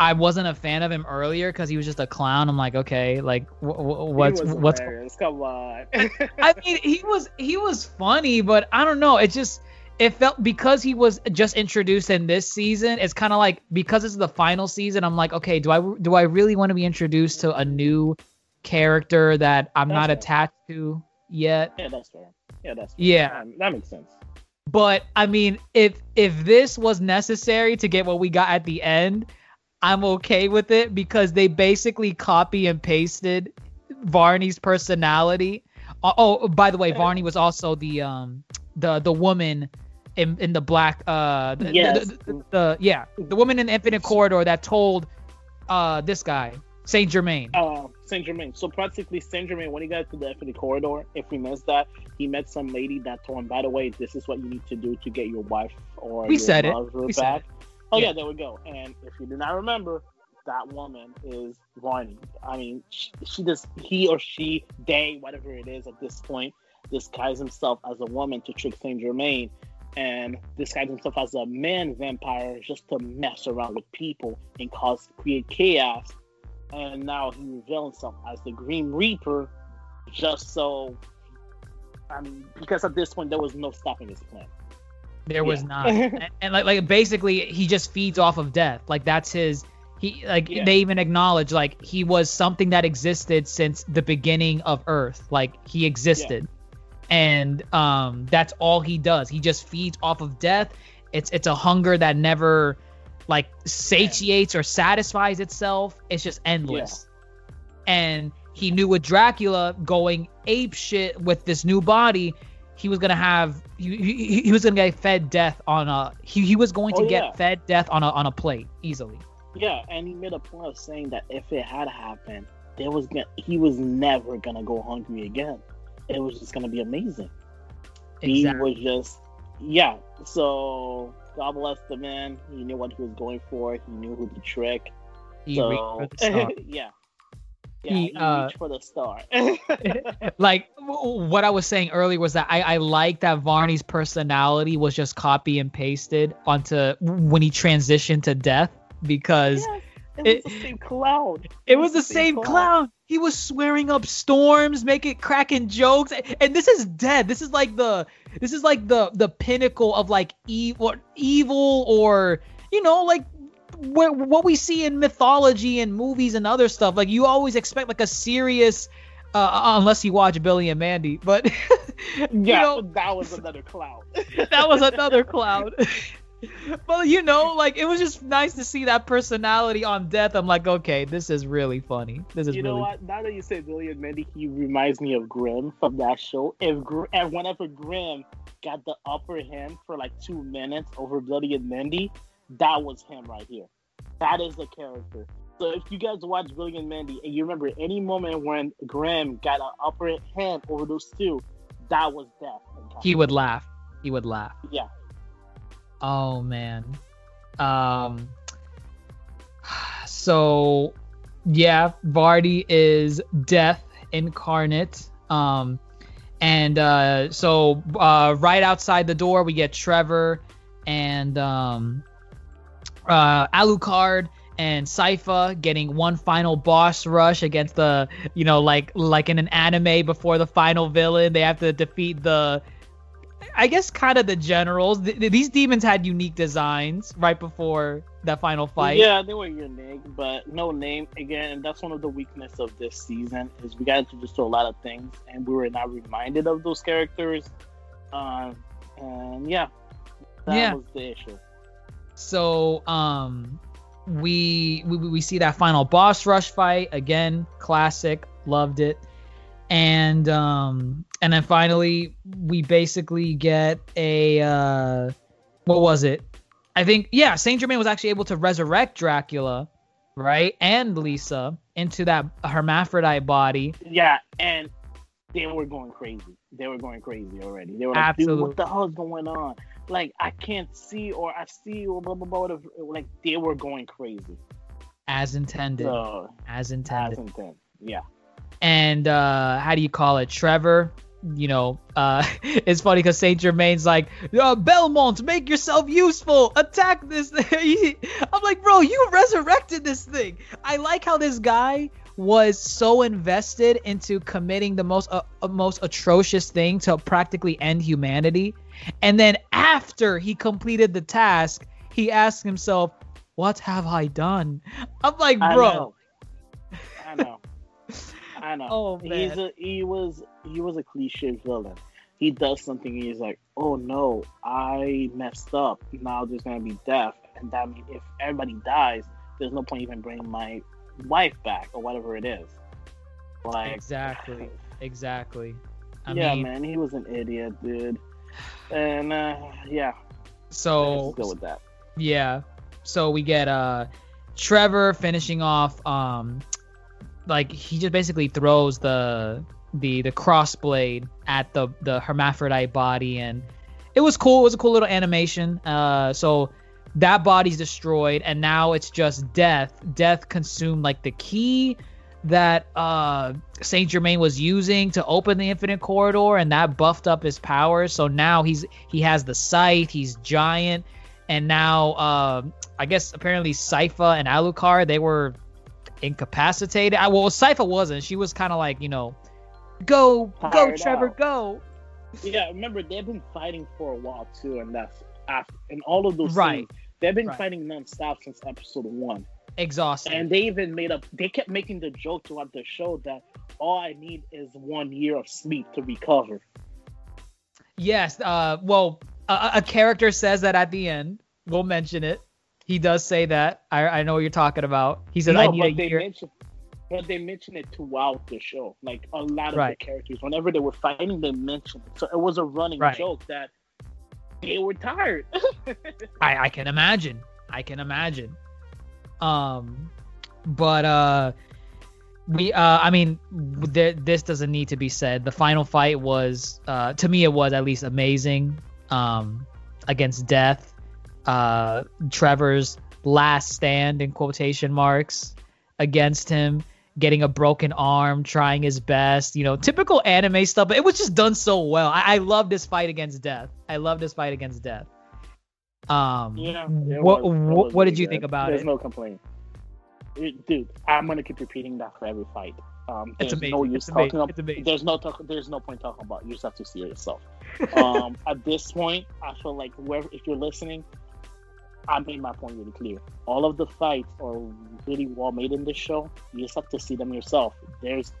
I wasn't a fan of him earlier because he was just a clown. I'm like, okay, like wh- wh- what's what's hilarious. Come on. I mean, he was he was funny, but I don't know. It just it felt because he was just introduced in this season. It's kind of like because it's the final season. I'm like, okay, do I do I really want to be introduced to a new character that I'm That's not fair. attached to yet? yeah, that's fair. Yeah, that's fair. Yeah. That makes sense. But I mean, if if this was necessary to get what we got at the end, I'm okay with it because they basically copy and pasted Varney's personality. Oh, oh, by the way, Varney was also the um the the woman in in the black uh the, Yes. the, the- the- yeah the woman in the Infinite Corridor that told uh this guy Saint Germain. Uh, Saint Germain. So practically, Saint Germain, when he got to the Infinite Corridor, if we missed that, he met some lady that told him, "By the way, this is what you need to do to get your wife or We your said it. lover We said back." Oh Yeah. yeah. there we go. And if you do not remember, that woman is Varney. I mean, she, she just he or she, they, whatever it is at this point, disguise himself as a woman to trick Saint Germain. And disguise himself as a man vampire just to mess around with people and cause create chaos and now he revealed himself as the Green Reaper, just so. I mean, because at this point there was no stopping his plan. There was Yeah. not, and, and like like basically he just feeds off of death. Like that's his. He like Yeah. they even acknowledge like he was something that existed since the beginning of Earth. Like he existed, and um that's all he does. He just feeds off of death. It's it's a hunger that never like satiates or satisfies itself. It's just endless. And he knew with Dracula going ape shit with this new body, he was gonna have he, he, he was gonna get fed death on a he, he was going to Oh, get yeah. fed death on a on a plate easily. Yeah, and he made a point of saying that if it had happened, there was gonna he was never gonna go hungry again. It was just gonna be amazing. He was just yeah. So God bless the man. He knew what he was going for. He knew who to trick. He so reached for the star. yeah. Yeah, He, uh, reached for the star. like what I was saying earlier was that I, I like that Varney's personality was just copy and pasted onto when he transitioned to death because Yes, it, It- was the same clown. it was the same clown. He was swearing up storms, making cracking jokes, and this is dead. This is like the this is like the the pinnacle of like evil, evil, or you know, like what what we see in mythology and movies and other stuff. Like you always expect like a serious, uh, unless you watch Billy and Mandy, but you Yeah, know, that was another clown. that was another cloud. but you know, like it was just nice to see that personality on death. I'm like, okay, this is really funny. This is you know really what? Now that you say Billy and Mandy, he reminds me of Grim from that show. If Gr- and whenever Grim got the upper hand for like two minutes over Billy and Mandy, that was him right here. That is the character. So if you guys watch Billy and Mandy and you remember any moment when Grim got an upper hand over those two, that was death. he would laugh. He would laugh. Yeah. Oh man. Um so yeah, Varney is death incarnate. Um and uh so uh right outside the door we get Trevor and um uh Alucard and Sypha getting one final boss rush against the you know like like in an anime before the final villain they have to defeat the I guess kind of the generals. Th- th- these demons had unique designs right before that final fight. Yeah, they were unique, but no name. Again, And that's one of the weakness of this season is we got introduced to a lot of things, and we were not reminded of those characters. Um, and yeah, that Yeah. was the issue. So um we, we we see that final boss rush fight again, classic, loved it. And um and then finally we basically get a uh what was it? I think yeah, Saint Germain was actually able to resurrect Dracula right, and Lisa into that hermaphrodite body. Yeah, and they were going crazy. They were going crazy already. They were like, Absolutely. what the hell is going on? Like, I can't see or I see or blah blah blah. Like, they were going crazy. As intended. So, as intended. As intended. Yeah. And uh, how do you call it? Trevor you know, uh, it's funny because Saint Germain's like, uh, Belmont, make yourself useful, attack this thing. I'm like, bro, you resurrected this thing. I like how this guy was so invested into committing the most uh, uh, most atrocious thing to practically end humanity, and then after he completed the task, he asked himself, "What have I done?" I'm like, bro. I know. Oh man. He's a, he was he was a cliche villain. He does something. He's like, oh no, I messed up. Now there's gonna be death, and that means if everybody dies, there's no point even bringing my wife back or whatever it is. Like exactly, exactly. I yeah, mean, man, he was an idiot, dude. And uh, yeah. So go with that. Yeah. So we get uh Trevor finishing off um like he just basically throws the the the crossblade at the the hermaphrodite body and it was cool. It was a cool little animation. Uh so that body's destroyed and now it's just death. Death consumed like the key that uh saint germain was using to open the infinite corridor and that buffed up his powers. So now he's he has the sight he's giant. And now uh i guess apparently Sypha and alucard they were incapacitated. I, well, Sypha wasn't. She was kind of like, you know, go, go, Trevor, out. go. Yeah, remember they've been fighting for a while too, and that's after, and all of those right. Scenes, they've been right. fighting nonstop since episode one. Exhausted. And they even made up. They kept making the joke throughout the show that all I need is one year of sleep to recover. Yes. Uh. Well, a, a character says that at the end. We'll mention it. He does say that. I, I know what you're talking about. He said, no, "I need a year." Mention, but they mentioned it throughout the show. Like a lot of right. the characters, whenever they were fighting, they mentioned it. So it was a running right. joke that they were tired. I, I can imagine. I can imagine. Um, but uh, we uh, I mean, th- this doesn't need to be said. The final fight was, uh, to me, it was at least amazing. Um, against death uh, Trevor's last stand in quotation marks against him, getting a broken arm, trying his best, you know, typical anime stuff, but it was just done so well. I, I love this fight against death. I love this fight against death. Um, yeah, what what, what did you good. think about There's it? There's no complaint. Dude, I'm gonna keep repeating that for every fight. Um, there's no use talking about. There's no talk. There's no point talking about. It. You just have to see it yourself. um, at this point, I feel like where if you're listening, I made my point really clear. All of the fights are really well made in this show. You just have to see them yourself. There's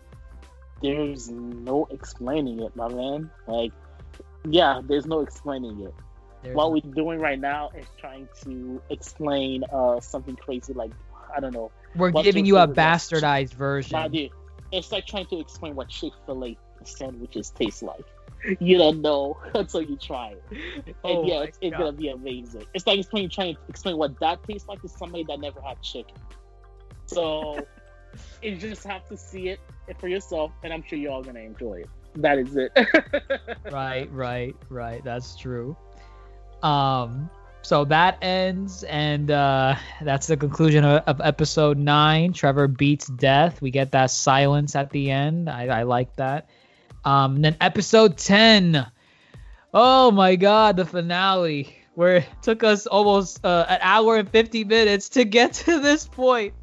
there's no explaining it, my man. Like, yeah, there's no explaining it. There's what we're doing right now is trying to explain uh, something crazy like I don't know. We're giving you a bastardized version. dude, it's like trying to explain what Chick Fil A sandwiches taste like you don't know until you try it. And oh yeah, it's, it's gonna be amazing. It's like explaining trying to explain what that tastes like to somebody that never had chicken. So you just have to see it for yourself, and I'm sure you're all gonna enjoy it. That is it. right, right, right. That's true. Um, so that ends, and uh, that's the conclusion of, of, episode nine. Trevor beats death. We get that silence at the end. I, I like that. Um, and then episode 10. Oh my god, the finale where it took us almost uh, an hour and 50 minutes to get to this point.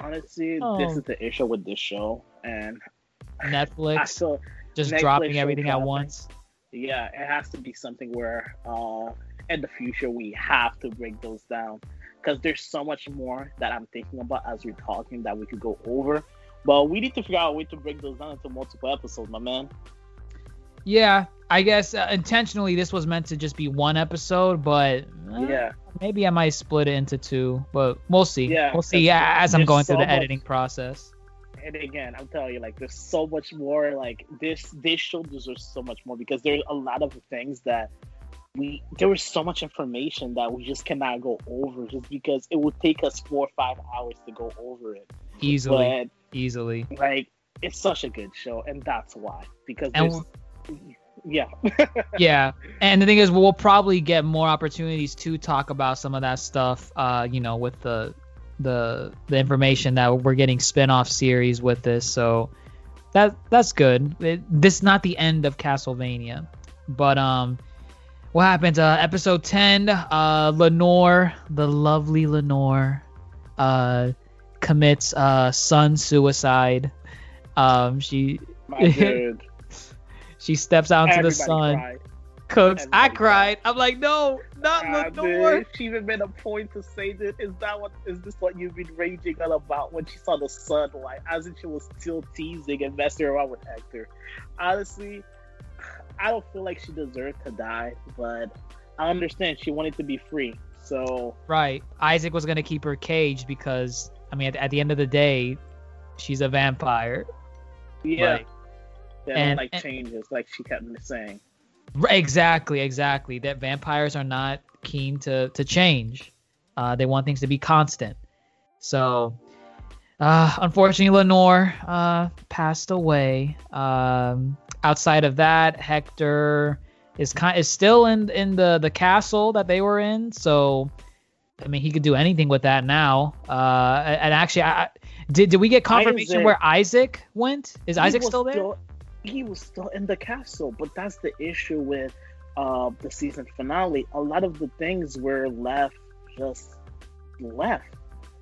Honestly, oh. this is the issue with this show and Netflix just Netflix dropping everything dropping. at once. Yeah, it has to be something where uh, in the future we have to break those down because there's so much more that I'm thinking about as we're talking that we could go over but we need to figure out a way to break those down into multiple episodes, my man. Yeah, I guess uh, intentionally this was meant to just be one episode, but uh, yeah, maybe I might split it into two. But we'll see. Yeah, we'll see. Yeah, as I'm going so through the much, editing process. And again, I'm telling you, like, there's so much more. Like this, this show deserves so much more because there's a lot of things that we there was so much information that we just cannot go over just because it would take us four or five hours to go over it easily but, easily. Like it's such a good show and that's why because yeah. Yeah and the thing is we'll probably get more opportunities to talk about some of that stuff uh you know with the the the information that we're getting spin-off series with this so that that's good. It, this is not the end of castlevania but um what happened uh episode 10 uh lenore the lovely lenore uh commits uh son suicide um she she steps out into the sun cried. cooks Everybody i cried. cried i'm like no not ah, lenore she even made a point to say that is that what is this what you've been raging on about when she saw the sunlight as if she was still teasing and messing around with hector honestly I don't feel like she deserved to die, but I understand she wanted to be free. So right, Isaac was gonna keep her caged because I mean, at, at the end of the day, she's a vampire. Yeah. Like, yeah, and, like and, changes, like she kept me saying. Exactly, exactly. That vampires are not keen to to change. Uh, they want things to be constant. So, uh, unfortunately, Lenore uh, passed away. Um, outside of that, Hector is kind is still in in the the castle that they were in. So, I mean, he could do anything with that now. Uh, and actually, I, did did we get confirmation Isaac, where Isaac went? Is Isaac still there? Still, he was still in the castle, but that's the issue with uh, the season finale. A lot of the things were left just left.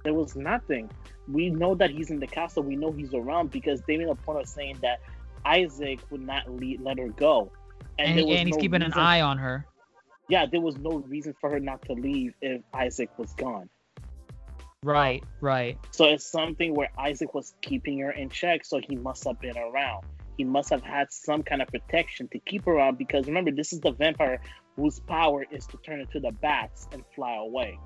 There was nothing. We know that he's in the castle. We know he's around because they made a point of saying that Isaac would not lead, let her go. And, and, and he's keeping reason, an eye on her. Yeah, there was no reason for her not to leave if Isaac was gone. Right, right. So it's something where Isaac was keeping her in check, so he must have been around. He must have had some kind of protection to keep her around because remember, this is the vampire whose power is to turn into the bats and fly away.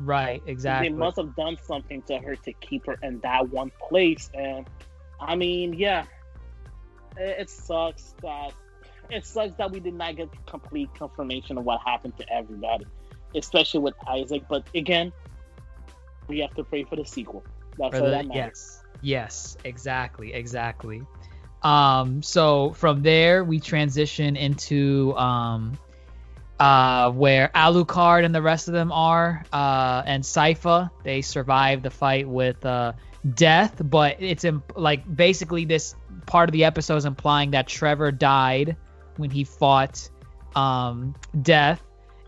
Right, exactly. they must have done something to her to keep her in that one place. And I mean, yeah, it sucks that it sucks that we did not get complete confirmation of what happened to everybody, especially with Isaac. But again, we have to pray for the sequel. That's all that matters. Yes, yes, exactly, exactly. Um, so from there we transition into um, uh, where Alucard and the rest of them are, uh, and Sypha. They survive the fight with uh, Death, but it's imp- like basically this part of the episode is implying that Trevor died when he fought um, Death,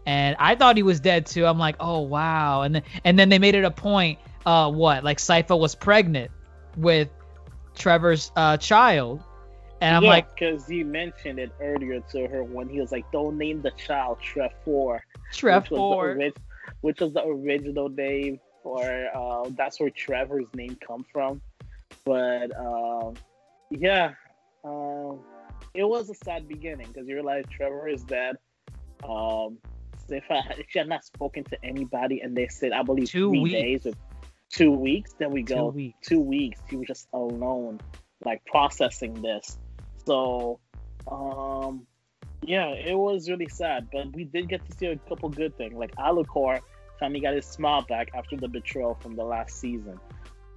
and I thought he was dead too. I'm like, oh wow, and then and then they made it a point. Uh, what like Sypha was pregnant with Trevor's uh, child, and I'm yeah, like, because he mentioned it earlier to her when he was like, don't name the child Trefor. Trefor. Which, which was the original name for uh, that's where Trevor's name come from. But um, yeah, um, it was a sad beginning because you realize Trevor is dead. Um, if I, she had not spoken to anybody, and they said, I believe two three weeks. days or two weeks, then we go two weeks. two weeks. He was just alone, like processing this. So, um, yeah, it was really sad, but we did get to see a couple good things. Like Alucard finally got his smile back after the betrayal from the last season.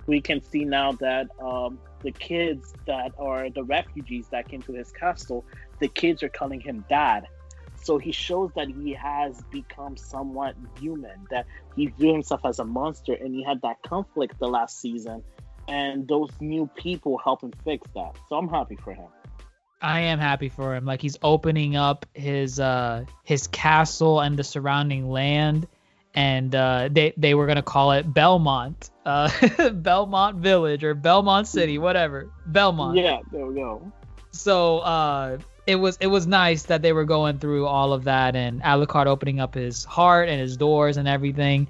We can see now that um, the kids that are the refugees that came to his castle, the kids are calling him dad. So he shows that he has become somewhat human, that he viewed himself as a monster, and he had that conflict the last season, and those new people help him fix that. So I'm happy for him. I am happy for him. Like he's opening up his uh his castle and the surrounding land and uh, they they were gonna call it Belmont, uh, Belmont Village or Belmont City, whatever. Belmont. Yeah, there we go. So uh, it was it was nice that they were going through all of that and Alucard opening up his heart and his doors and everything.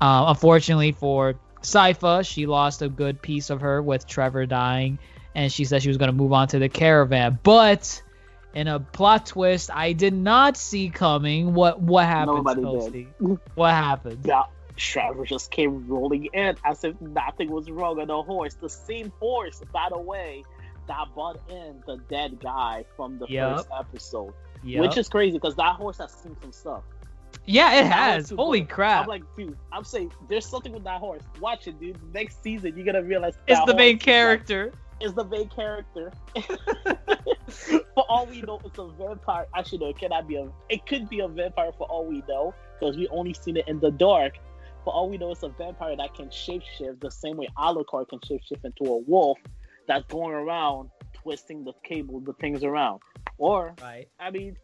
Uh, unfortunately for Sypha, she lost a good piece of her with Trevor dying, and she said she was gonna move on to the caravan, but in a plot twist I did not see coming. What what happened? Nobody did. What happened? Yeah, Trevor just came rolling in as if nothing was wrong on the horse. The same horse, by the way, that brought in the dead guy from the yep. first episode. Yep. which is crazy because that horse has seen some stuff. yeah, it has. Holy crap! I'm like, dude, I'm saying there's something with that horse. Watch it, dude. Next season, you're gonna realize it's the main horse, like, character. Is the main character. for all we know, it's a vampire. Actually, no, it cannot be a. It could be a vampire for all we know, because we only seen it in the dark. For all we know, it's a vampire that can shapeshift the same way Alucard can shapeshift into a wolf that's going around twisting the cable, the things around. Or, Right. I mean,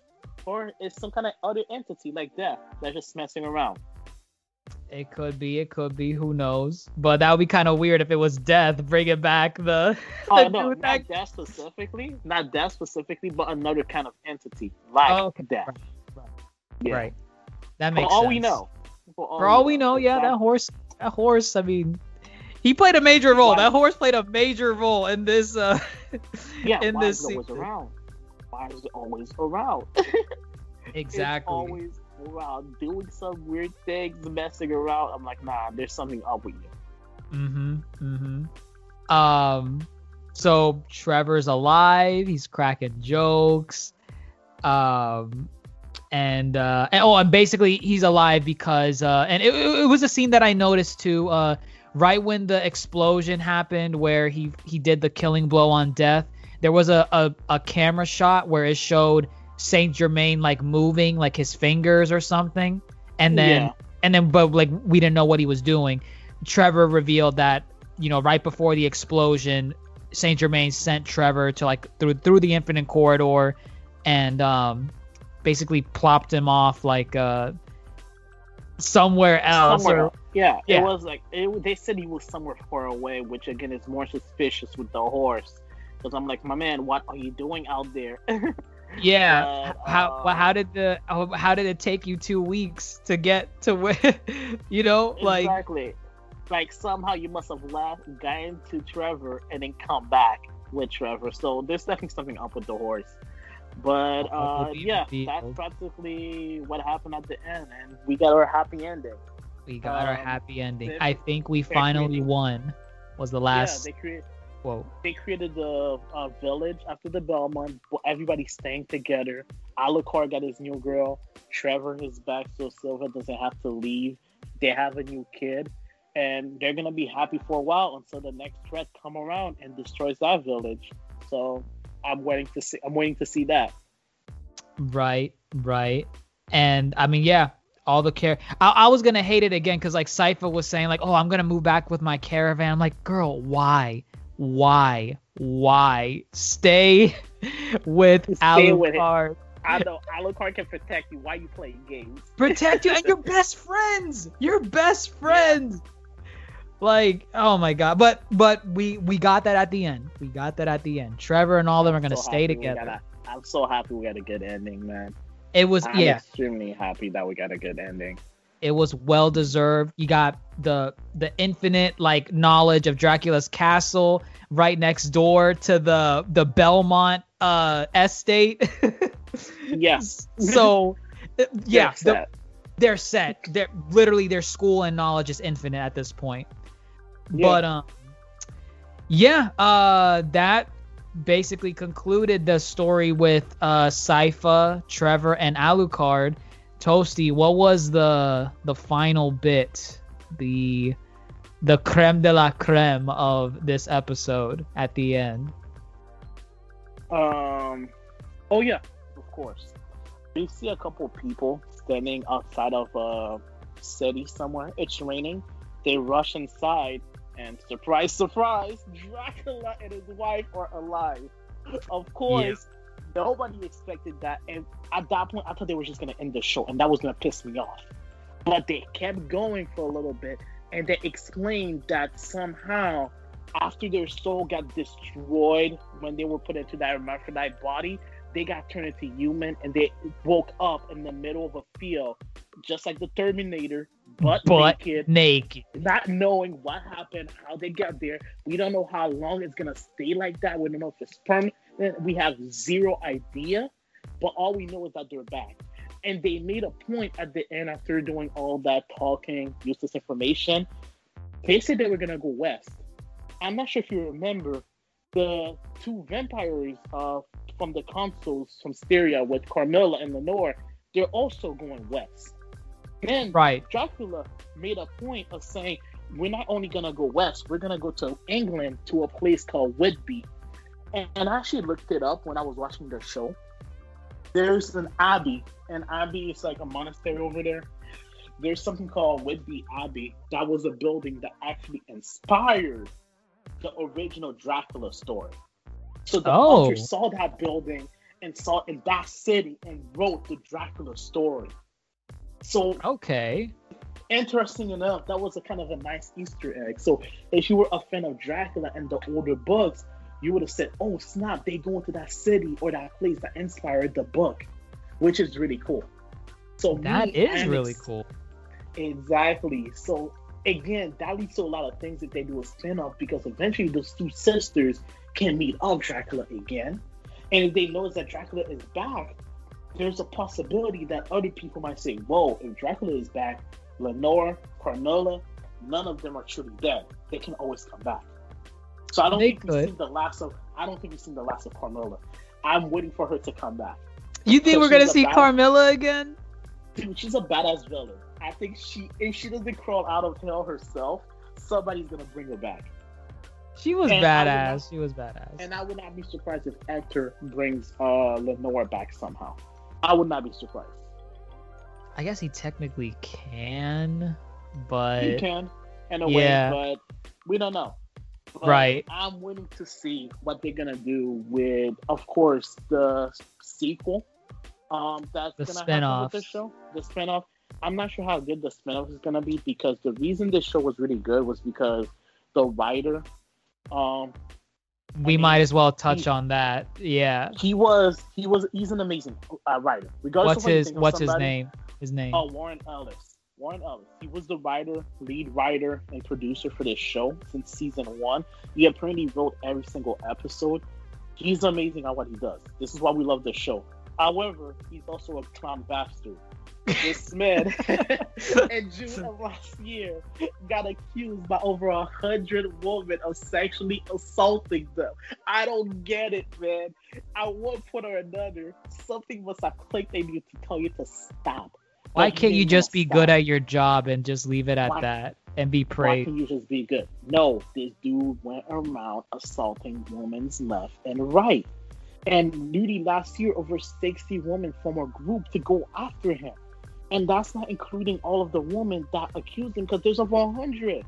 or it's some kind of other entity like that that's just messing around. It could be. It could be. Who knows? But that would be kind of weird if it was death bringing back the. Oh the no, not that- that specifically, not that specifically, but another kind of entity like Oh, okay. that. Right, right. Yeah. Right. That For makes all sense. we know. For all, For all we know, yeah, that horse. That horse. I mean, he played a major role. Why- That horse played a major role in this. uh yeah, in this is it always season. around? Why is it always around? Exactly. It's always around doing some weird things, messing around. I'm like, nah, there's something up with you. Mm-hmm. Mm-hmm. Um. So Trevor's alive. He's cracking jokes. Um. And uh. And, oh, and basically he's alive because uh. And it, it, was a scene that I noticed too. Uh. Right when the explosion happened, where he he did the killing blow on Death, there was a a, a camera shot where it showed Saint Germain like moving like his fingers or something, and then Yeah. and then but like we didn't know what he was doing. Trevor revealed that you know right before the explosion, Saint Germain sent Trevor to like through through the Infinite Corridor, and um basically plopped him off like uh somewhere else. Somewhere. or- else. Yeah, Yeah. it was like it, they said he was somewhere far away, which again is more suspicious with the horse. Because I'm like, my man, what are you doing out there? yeah. But, how well, how did the how, how did it take you two weeks to get to where you know like exactly. Like somehow you must have left, gotten to Trevor, and then come back with Trevor. So there's definitely something up with the horse. But uh, yeah, that's practically what happened at the end, and we got our happy ending. we got our um, happy ending. they- I think we finally created- won. Was the yeah, last they create quote. they created the uh, village after the Belmont. but Everybody's staying together. Alucard got his new girl. Trevor is back, so Sypha doesn't have to leave. They have a new kid, and they're gonna be happy for a while until the next threat come around and destroys that village. So I'm waiting to see. I'm waiting to see that. Right, right. And I mean, yeah, all the care. I, I was gonna hate it again because like Sypha was saying, like, oh, I'm gonna move back with my caravan. I'm like, girl, why, why, why? Stay with Stay with it. Alucard. I know Alucard can protect you. Why you playing games? Protect you and your best friends. Your best friends. Like, oh my god. But but we we got that at the end. We got that at the end. Trevor and all of them are gonna So stay together. got a- I'm so happy we got a good ending, man. It was I'm yeah. extremely happy that we got a good ending. It was well deserved. You got the the infinite like knowledge of Dracula's castle right next door to the the Belmont uh estate. Yes. so uh, yeah, Yes, the- they're set. They're literally their school and knowledge is infinite at this point. Yeah. But um yeah, uh that basically concluded the story with uh Sypha, Trevor, and Alucard. Toasty, what was the the final bit? The the creme de la creme of this episode at the end. Um. Oh yeah, of course. We see a couple people standing outside of a city somewhere. It's raining. They rush inside, and surprise, surprise, Dracula and his wife are alive. Of course, nobody expected that. And at that point, I thought they were just gonna end the show, and that was gonna piss me off. But they kept going for a little bit, and they explained that somehow after their soul got destroyed when they were put into that hermaphrodite body, they got turned into human and they woke up in the middle of a field, just like the Terminator, but, But naked, naked. not knowing what happened, how they got there. We don't know how long it's gonna stay like that. We don't know if it's permanent. We have zero idea, but all we know is that they're back. And they made a point at the end after doing all that talking, useless information. They said they were gonna go west. I'm not sure if you remember, the two vampires uh, from the consoles from Styria with Carmilla and Lenore, they're also going west. Then Right. Dracula made a point of saying, we're not only gonna go west, we're gonna go to England to a place called Whitby. And, and I actually looked it up when I was watching the show. There's an abbey, and abbey is like a monastery over there. There's something called Whitby Abbey that was a building that actually inspired the original Dracula story. So the Oh. author saw that building and saw in that city and wrote the Dracula story. So Okay. interesting enough, that was a kind of a nice Easter egg. So if you were a fan of Dracula and the older books, you would have said, "Oh snap! They go into that city or that place that inspired the book," which is really cool. So that is really cool. Exactly. So again, that leads to a lot of things that they do a spin-off because eventually those two sisters can meet up Dracula again. And if they notice that Dracula is back, there's a possibility that other people might say, Whoa, if Dracula is back, Lenore, Carmilla, none of them are truly dead. They can always come back. So I don't They think we've seen the last of I don't think we've seen the last of Carmilla. I'm waiting for her to come back. You think we're gonna see about- Carmilla again? Dude, she's a badass villain. I think she if she doesn't crawl out of hell herself, somebody's gonna bring her back. She was And badass. not- She was badass. And I would not be surprised if Hector brings uh Lenore back somehow. I would not be surprised. I guess he technically can, but you can, in a yeah. way, but we don't know. But Right. I'm waiting to see what they're gonna do with, of course, the sequel. Um, that's The gonna happen with the show. The spinoff. I'm not sure how good the spinoff is gonna be because the reason this show was really good was because the writer, um, we mean, might as well touch he- on that. Yeah. he was he was he's an amazing uh, writer. Regardless What's his What's his name? His name. Oh, Warren Ellis. Warren Ellis. Um, he was the writer, lead writer, and producer for this show since season one. He apparently wrote every single episode. He's amazing at what he does. This is why we love this show. However, he's also a clown bastard. This man in June of last year got accused by over a hundred women of sexually assaulting them. I don't get it, man. At one point or another, something must have clicked in you to tell you to stop. Why can't you just be stop. good at your job and just leave it at Why- that and be praised? Why praised? can you just be good? No, this dude went around assaulting women's left and right. And literally last year, over 60 women formed a group to go after him. And that's not including all of the women that accused him because there's over 100.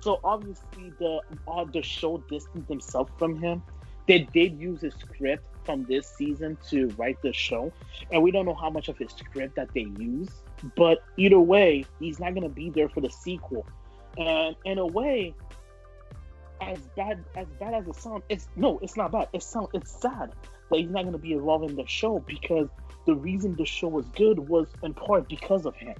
So obviously, the all the show distanced themselves from him. They did use a script from this season to write the show, and we don't know how much of his script that they use. But either way, he's not gonna be there for the sequel. And in a way, as bad as bad as it sounds, it's no, it's not bad. It it's sad that he's not gonna be involved in the show because the reason the show was good was in part because of him.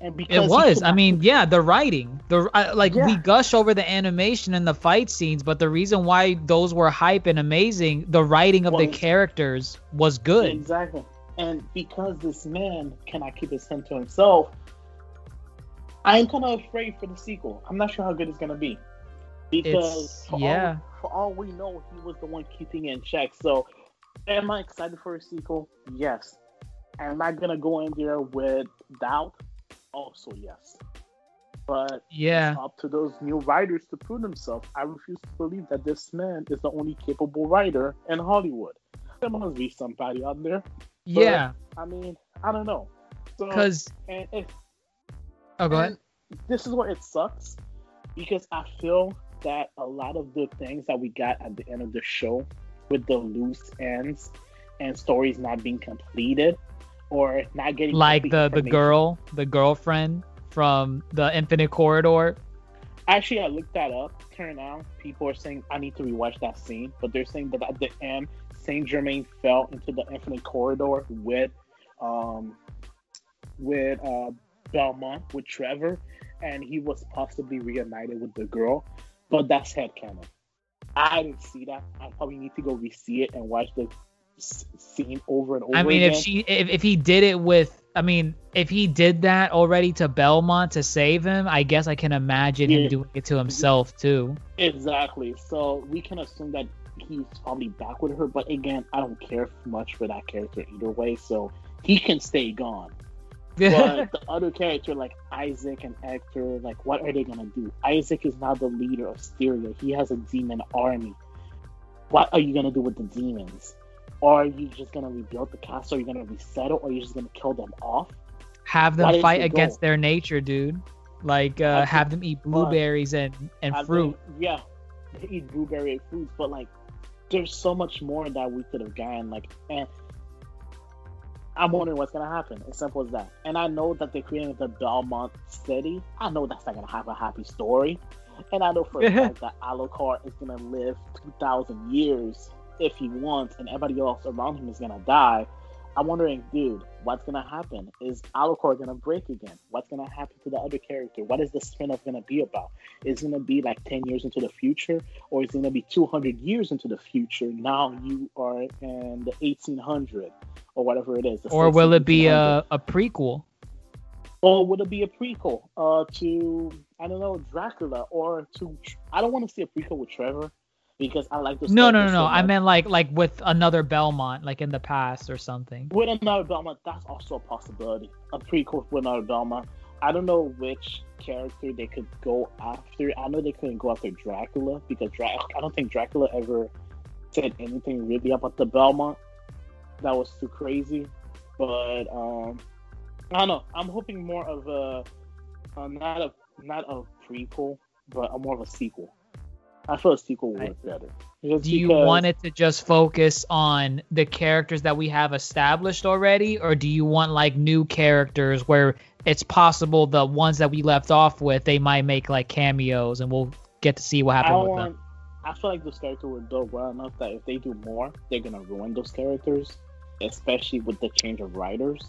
And because It was. I mean, yeah, the writing. The uh, like we gush over the animation and the fight scenes, but the reason why those were hype and amazing, the writing of the characters was good. Exactly. And because this man cannot keep his hand to himself, I'm kind of afraid for the sequel. I'm not sure how good it's gonna be because for yeah. all, for all we know, he was the one keeping it in check. So, am I excited for a sequel? Yes. Am I gonna go in there with doubt? Also, yes. But Yeah. up to those new writers to prove themselves. I refuse to believe that this man is the only capable writer in Hollywood. There must be somebody out there. Yeah. I mean, I don't know. So, Because and if oh, go ahead. this is where it sucks because I feel that a lot of the things that we got at the end of the show with the loose ends and stories not being completed or not getting Like the the girl, the girlfriend from the Infinite Corridor. Actually, I looked that up. Turn out, people are saying I need to rewatch that scene, but they're saying that at the end, Saint Germain fell into the infinite corridor with, um, with uh, Belmont with Trevor, and he was possibly reunited with the girl. But that's headcanon. I didn't see that. I probably need to go re-see it and watch the scene over and over I mean, again. if she if, if he did it with I mean, if he did that already to Belmont to save him, I guess I can imagine Yeah. him doing it to himself too. Exactly. So we can assume that he's probably back with her. But again, I don't care much for that character either way, so he can stay gone. but the other character like Isaac and Hector, like what are they gonna do? Isaac is now the leader of Styria. He has a demon army. What are you gonna do with the demons? Or are you just gonna rebuild the castle? Are you gonna reset it, or are you just gonna kill them off? Have them fight against their nature, dude. Like uh, have, have them eat blueberries and and fruit. Them, yeah, they eat blueberry fruits, but like there's so much more that we could have gotten. Like, and I'm wondering what's gonna happen. As simple as that. And I know that they're creating the Belmont City. I know that's not gonna have a happy story. And I know for a fact that Alucard is gonna live 2,000 years if he wants, and everybody else around him is gonna die. I'm wondering, dude, what's gonna happen? Is Alucard gonna break again? What's gonna happen to the other character? What is the spin-off gonna be about? Is it gonna be like 10 years into the future, or is it gonna be 200 years into the future? Now you are in the 1800 or whatever it is. Or will it be a, a prequel? Or would it be a prequel uh, to I don't know Dracula or to I don't want to see a prequel with Trevor because I like this. No, no, no, no. I meant like like with another Belmont, like in the past or something. With another Belmont, that's also a possibility. A prequel with another Belmont. I don't know which character they could go after. I know they couldn't go after Dracula because Dra- I don't think Dracula ever said anything really about the Belmont that was too crazy. But um, I don't know. I'm hoping more of a uh, not a not a prequel, but a more of a sequel. I feel a sequel would work better. Just Do you want it to just focus on the characters that we have established already, or do you want like new characters where it's possible the ones that we left off with they might make like cameos and we'll get to see what happens with want, them? I feel like those characters were built well enough that if they do more, they're gonna ruin those characters, especially with the change of writers.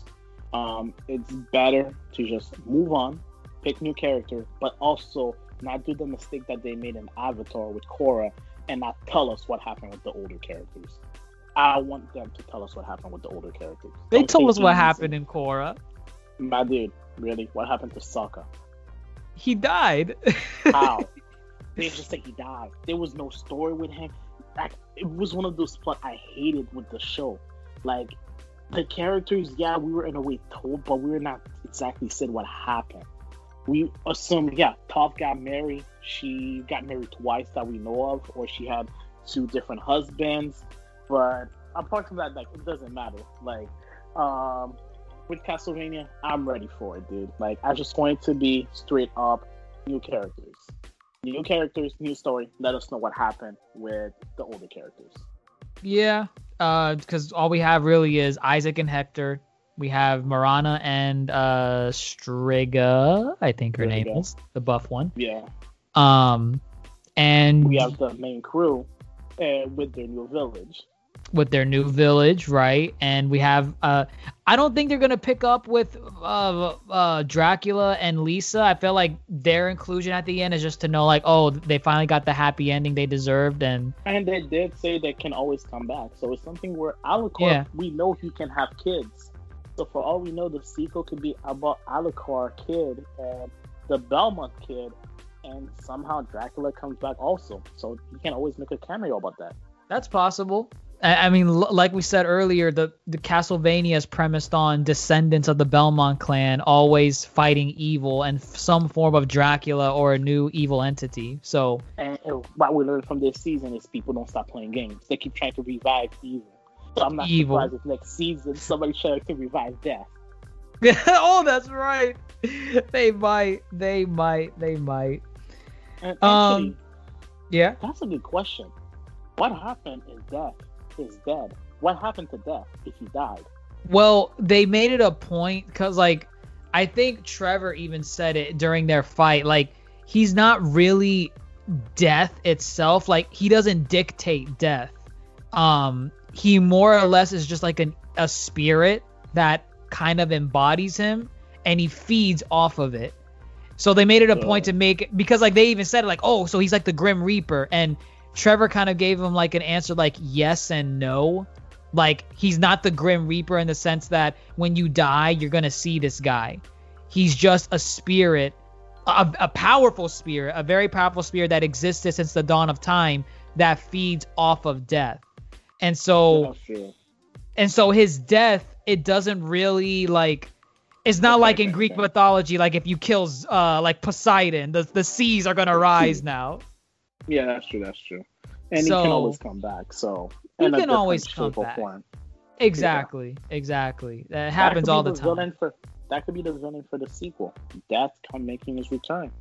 Um, it's better to just move on, pick new character, but also not do the mistake that they made in Avatar with Korra and not tell us what happened with the older characters. I want them to tell us what happened with the older characters. They Don't told us what happened in Korra. My dude, really? What happened to Sokka? He died. How? They just say he died. There was no story with him. Like it was one of those plot I hated with the show. Like the characters, yeah, we were in a way told, but we were not exactly said what happened we assume, yeah, Toph got married. She got married twice that we know of, or she had two different husbands. But apart from that, like it doesn't matter. Like, um, with Castlevania, I'm ready for it, dude. Like, I just want it to be straight up new characters, new characters, new story. Let us know what happened with the older characters. Yeah, because uh, all we have really is Isaac and Hector we have Morana and uh Striga, I think her name is the buff one. Yeah. Um, and we have the main crew, uh, with their new village. With their new village, right? And we have uh, I don't think they're gonna pick up with uh, uh Dracula and Lisa. I feel like their inclusion at the end is just to know like, oh, they finally got the happy ending they deserved, and and they did say they can always come back. So it's something where Alucard, yeah. we know he can have kids so for all we know, the sequel could be about Alucard kid and the Belmont kid, and somehow Dracula comes back also. So you can always make a cameo about that. That's possible. I mean, like we said earlier, the the Castlevania is premised on descendants of the Belmont clan always fighting evil and some form of Dracula or a new evil entity. So, and, and what we learned from this season is people don't stop playing games; they keep trying to revive evil. So I'm not Evil. surprised if next season somebody tries to revive Death. oh, that's right. They might. They might. They might. And actually, um, yeah. That's a good question. What happened if Death is dead? What happened to Death if he died? Well, they made it a point because, like, I think Trevor even said it during their fight. Like, he's not really death itself. Like, he doesn't dictate death. Um, he more or less is just like an, a spirit that kind of embodies him and he feeds off of it. So they made it a point to make because like they even said like, oh, so he's like the Grim Reaper, and Trevor kind of gave him like an answer like yes and no. Like he's not the Grim Reaper in the sense that when you die, you're gonna see this guy. He's just a spirit, a, a powerful spirit, a very powerful spirit that existed since the dawn of time that feeds off of death. And so and so his death, it doesn't really like it's not like in Greek mythology, like if you kill uh like Poseidon, the the seas are gonna rise now. Yeah, that's true, that's true. And so, he can always come back, so he can always come back. Form. Exactly, yeah. exactly. That happens that all the, the time. For, that could be the villain for the sequel. Death come making his return.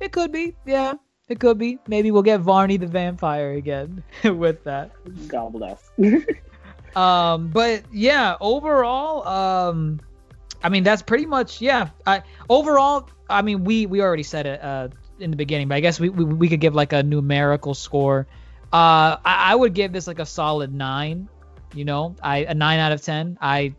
It could be, yeah. It could be. Maybe we'll get Varney the vampire again with that. God bless. um, but yeah, overall, um, I mean that's pretty much yeah. I, overall, I mean we we already said it uh in the beginning, but I guess we we, we could give like a numerical score. Uh, I, I would give this like a solid nine. You know, I a nine out of ten. I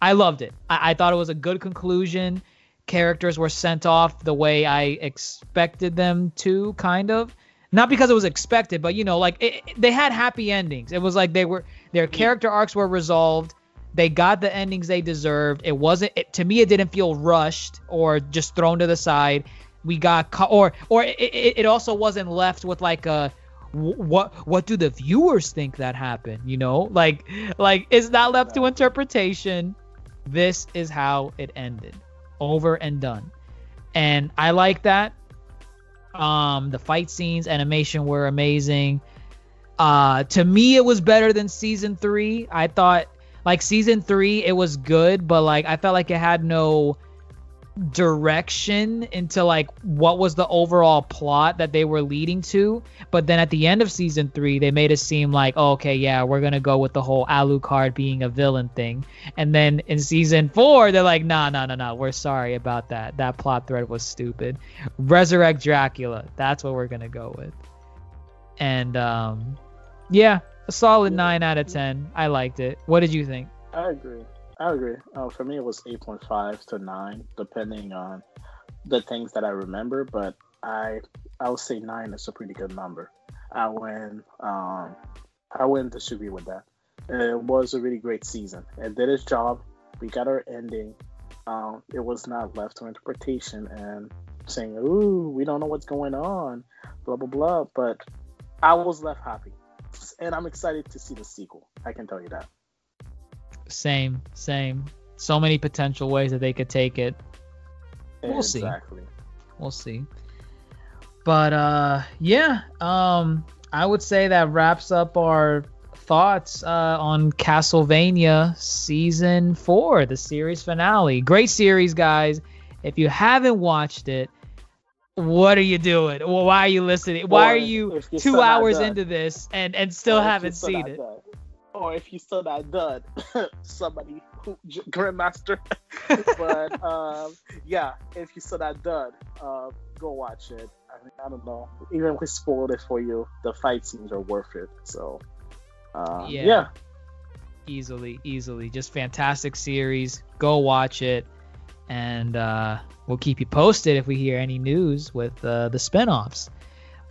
I loved it. I, I thought it was a good conclusion characters were sent off the way I expected them to, kind of. Not because it was expected, but you know, like it, it, they had happy endings. It was like they were their character arcs were resolved. They got the endings they deserved. It wasn't it, to me. It didn't feel rushed or just thrown to the side. We got or or it, it also wasn't left with like a what what do the viewers think that happened you know like like it's not left to interpretation this is how it ended over and done. And I like that. Um, the fight scenes, animation were amazing. Uh, to me, it was better than season three. I thought like season three, it was good, but like I felt like it had no direction into like what was the overall plot that they were leading to. But then at the end of season three, they made it seem like, oh, okay, yeah, we're gonna go with the whole Alucard being a villain thing. And then in season four, they're like, nah, nah, nah, nah, we're sorry about that. That plot thread was stupid. Resurrect Dracula. That's what we're gonna go with. And um, yeah, a solid nine out of ten. I liked it. What did you think? I agree. I agree. Uh, for me, it was 8.5 to 9, depending on the things that I remember. But I I would say 9 is a pretty good number. I went um, I went disagree with that. It was a really great season. It did its job. We got our ending. Um, it was not left to interpretation and saying, "Ooh, we don't know what's going on," blah blah blah. But I was left happy, and I'm excited to see the sequel. I can tell you that. Same, same. So many potential ways that they could take it. We'll exactly. see. We'll see. But uh yeah, um I would say that wraps up our thoughts uh, on Castlevania season 4, the series finale. Great series, guys. If you haven't watched it, what are you doing? Why are you listening? Why are you, two hours into this and and still haven't seen it? Or if you still not done, somebody who grandmaster. but um, yeah, if you still not done, uh, go watch it. I mean, I don't know. Even if we spoiled it for you, the fight scenes are worth it. So uh, yeah. yeah. Easily, easily. Just fantastic series. Go watch it. And uh, we'll keep you posted if we hear any news with uh, the spinoffs.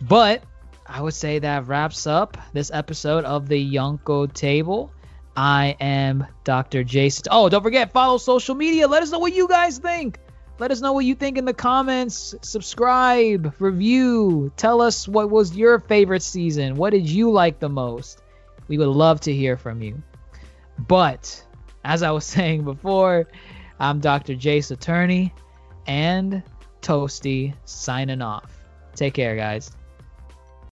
But I would say that wraps up this episode of the Yonko Table. I am Dr. Jason. Oh, don't forget, follow social media. Let us know what you guys think. Let us know what you think in the comments. Subscribe, review. Tell us what was your favorite season. What did you like the most? We would love to hear from you. But as I was saying before, I'm Dr. Jace Attorney and Toasty signing off. Take care, guys.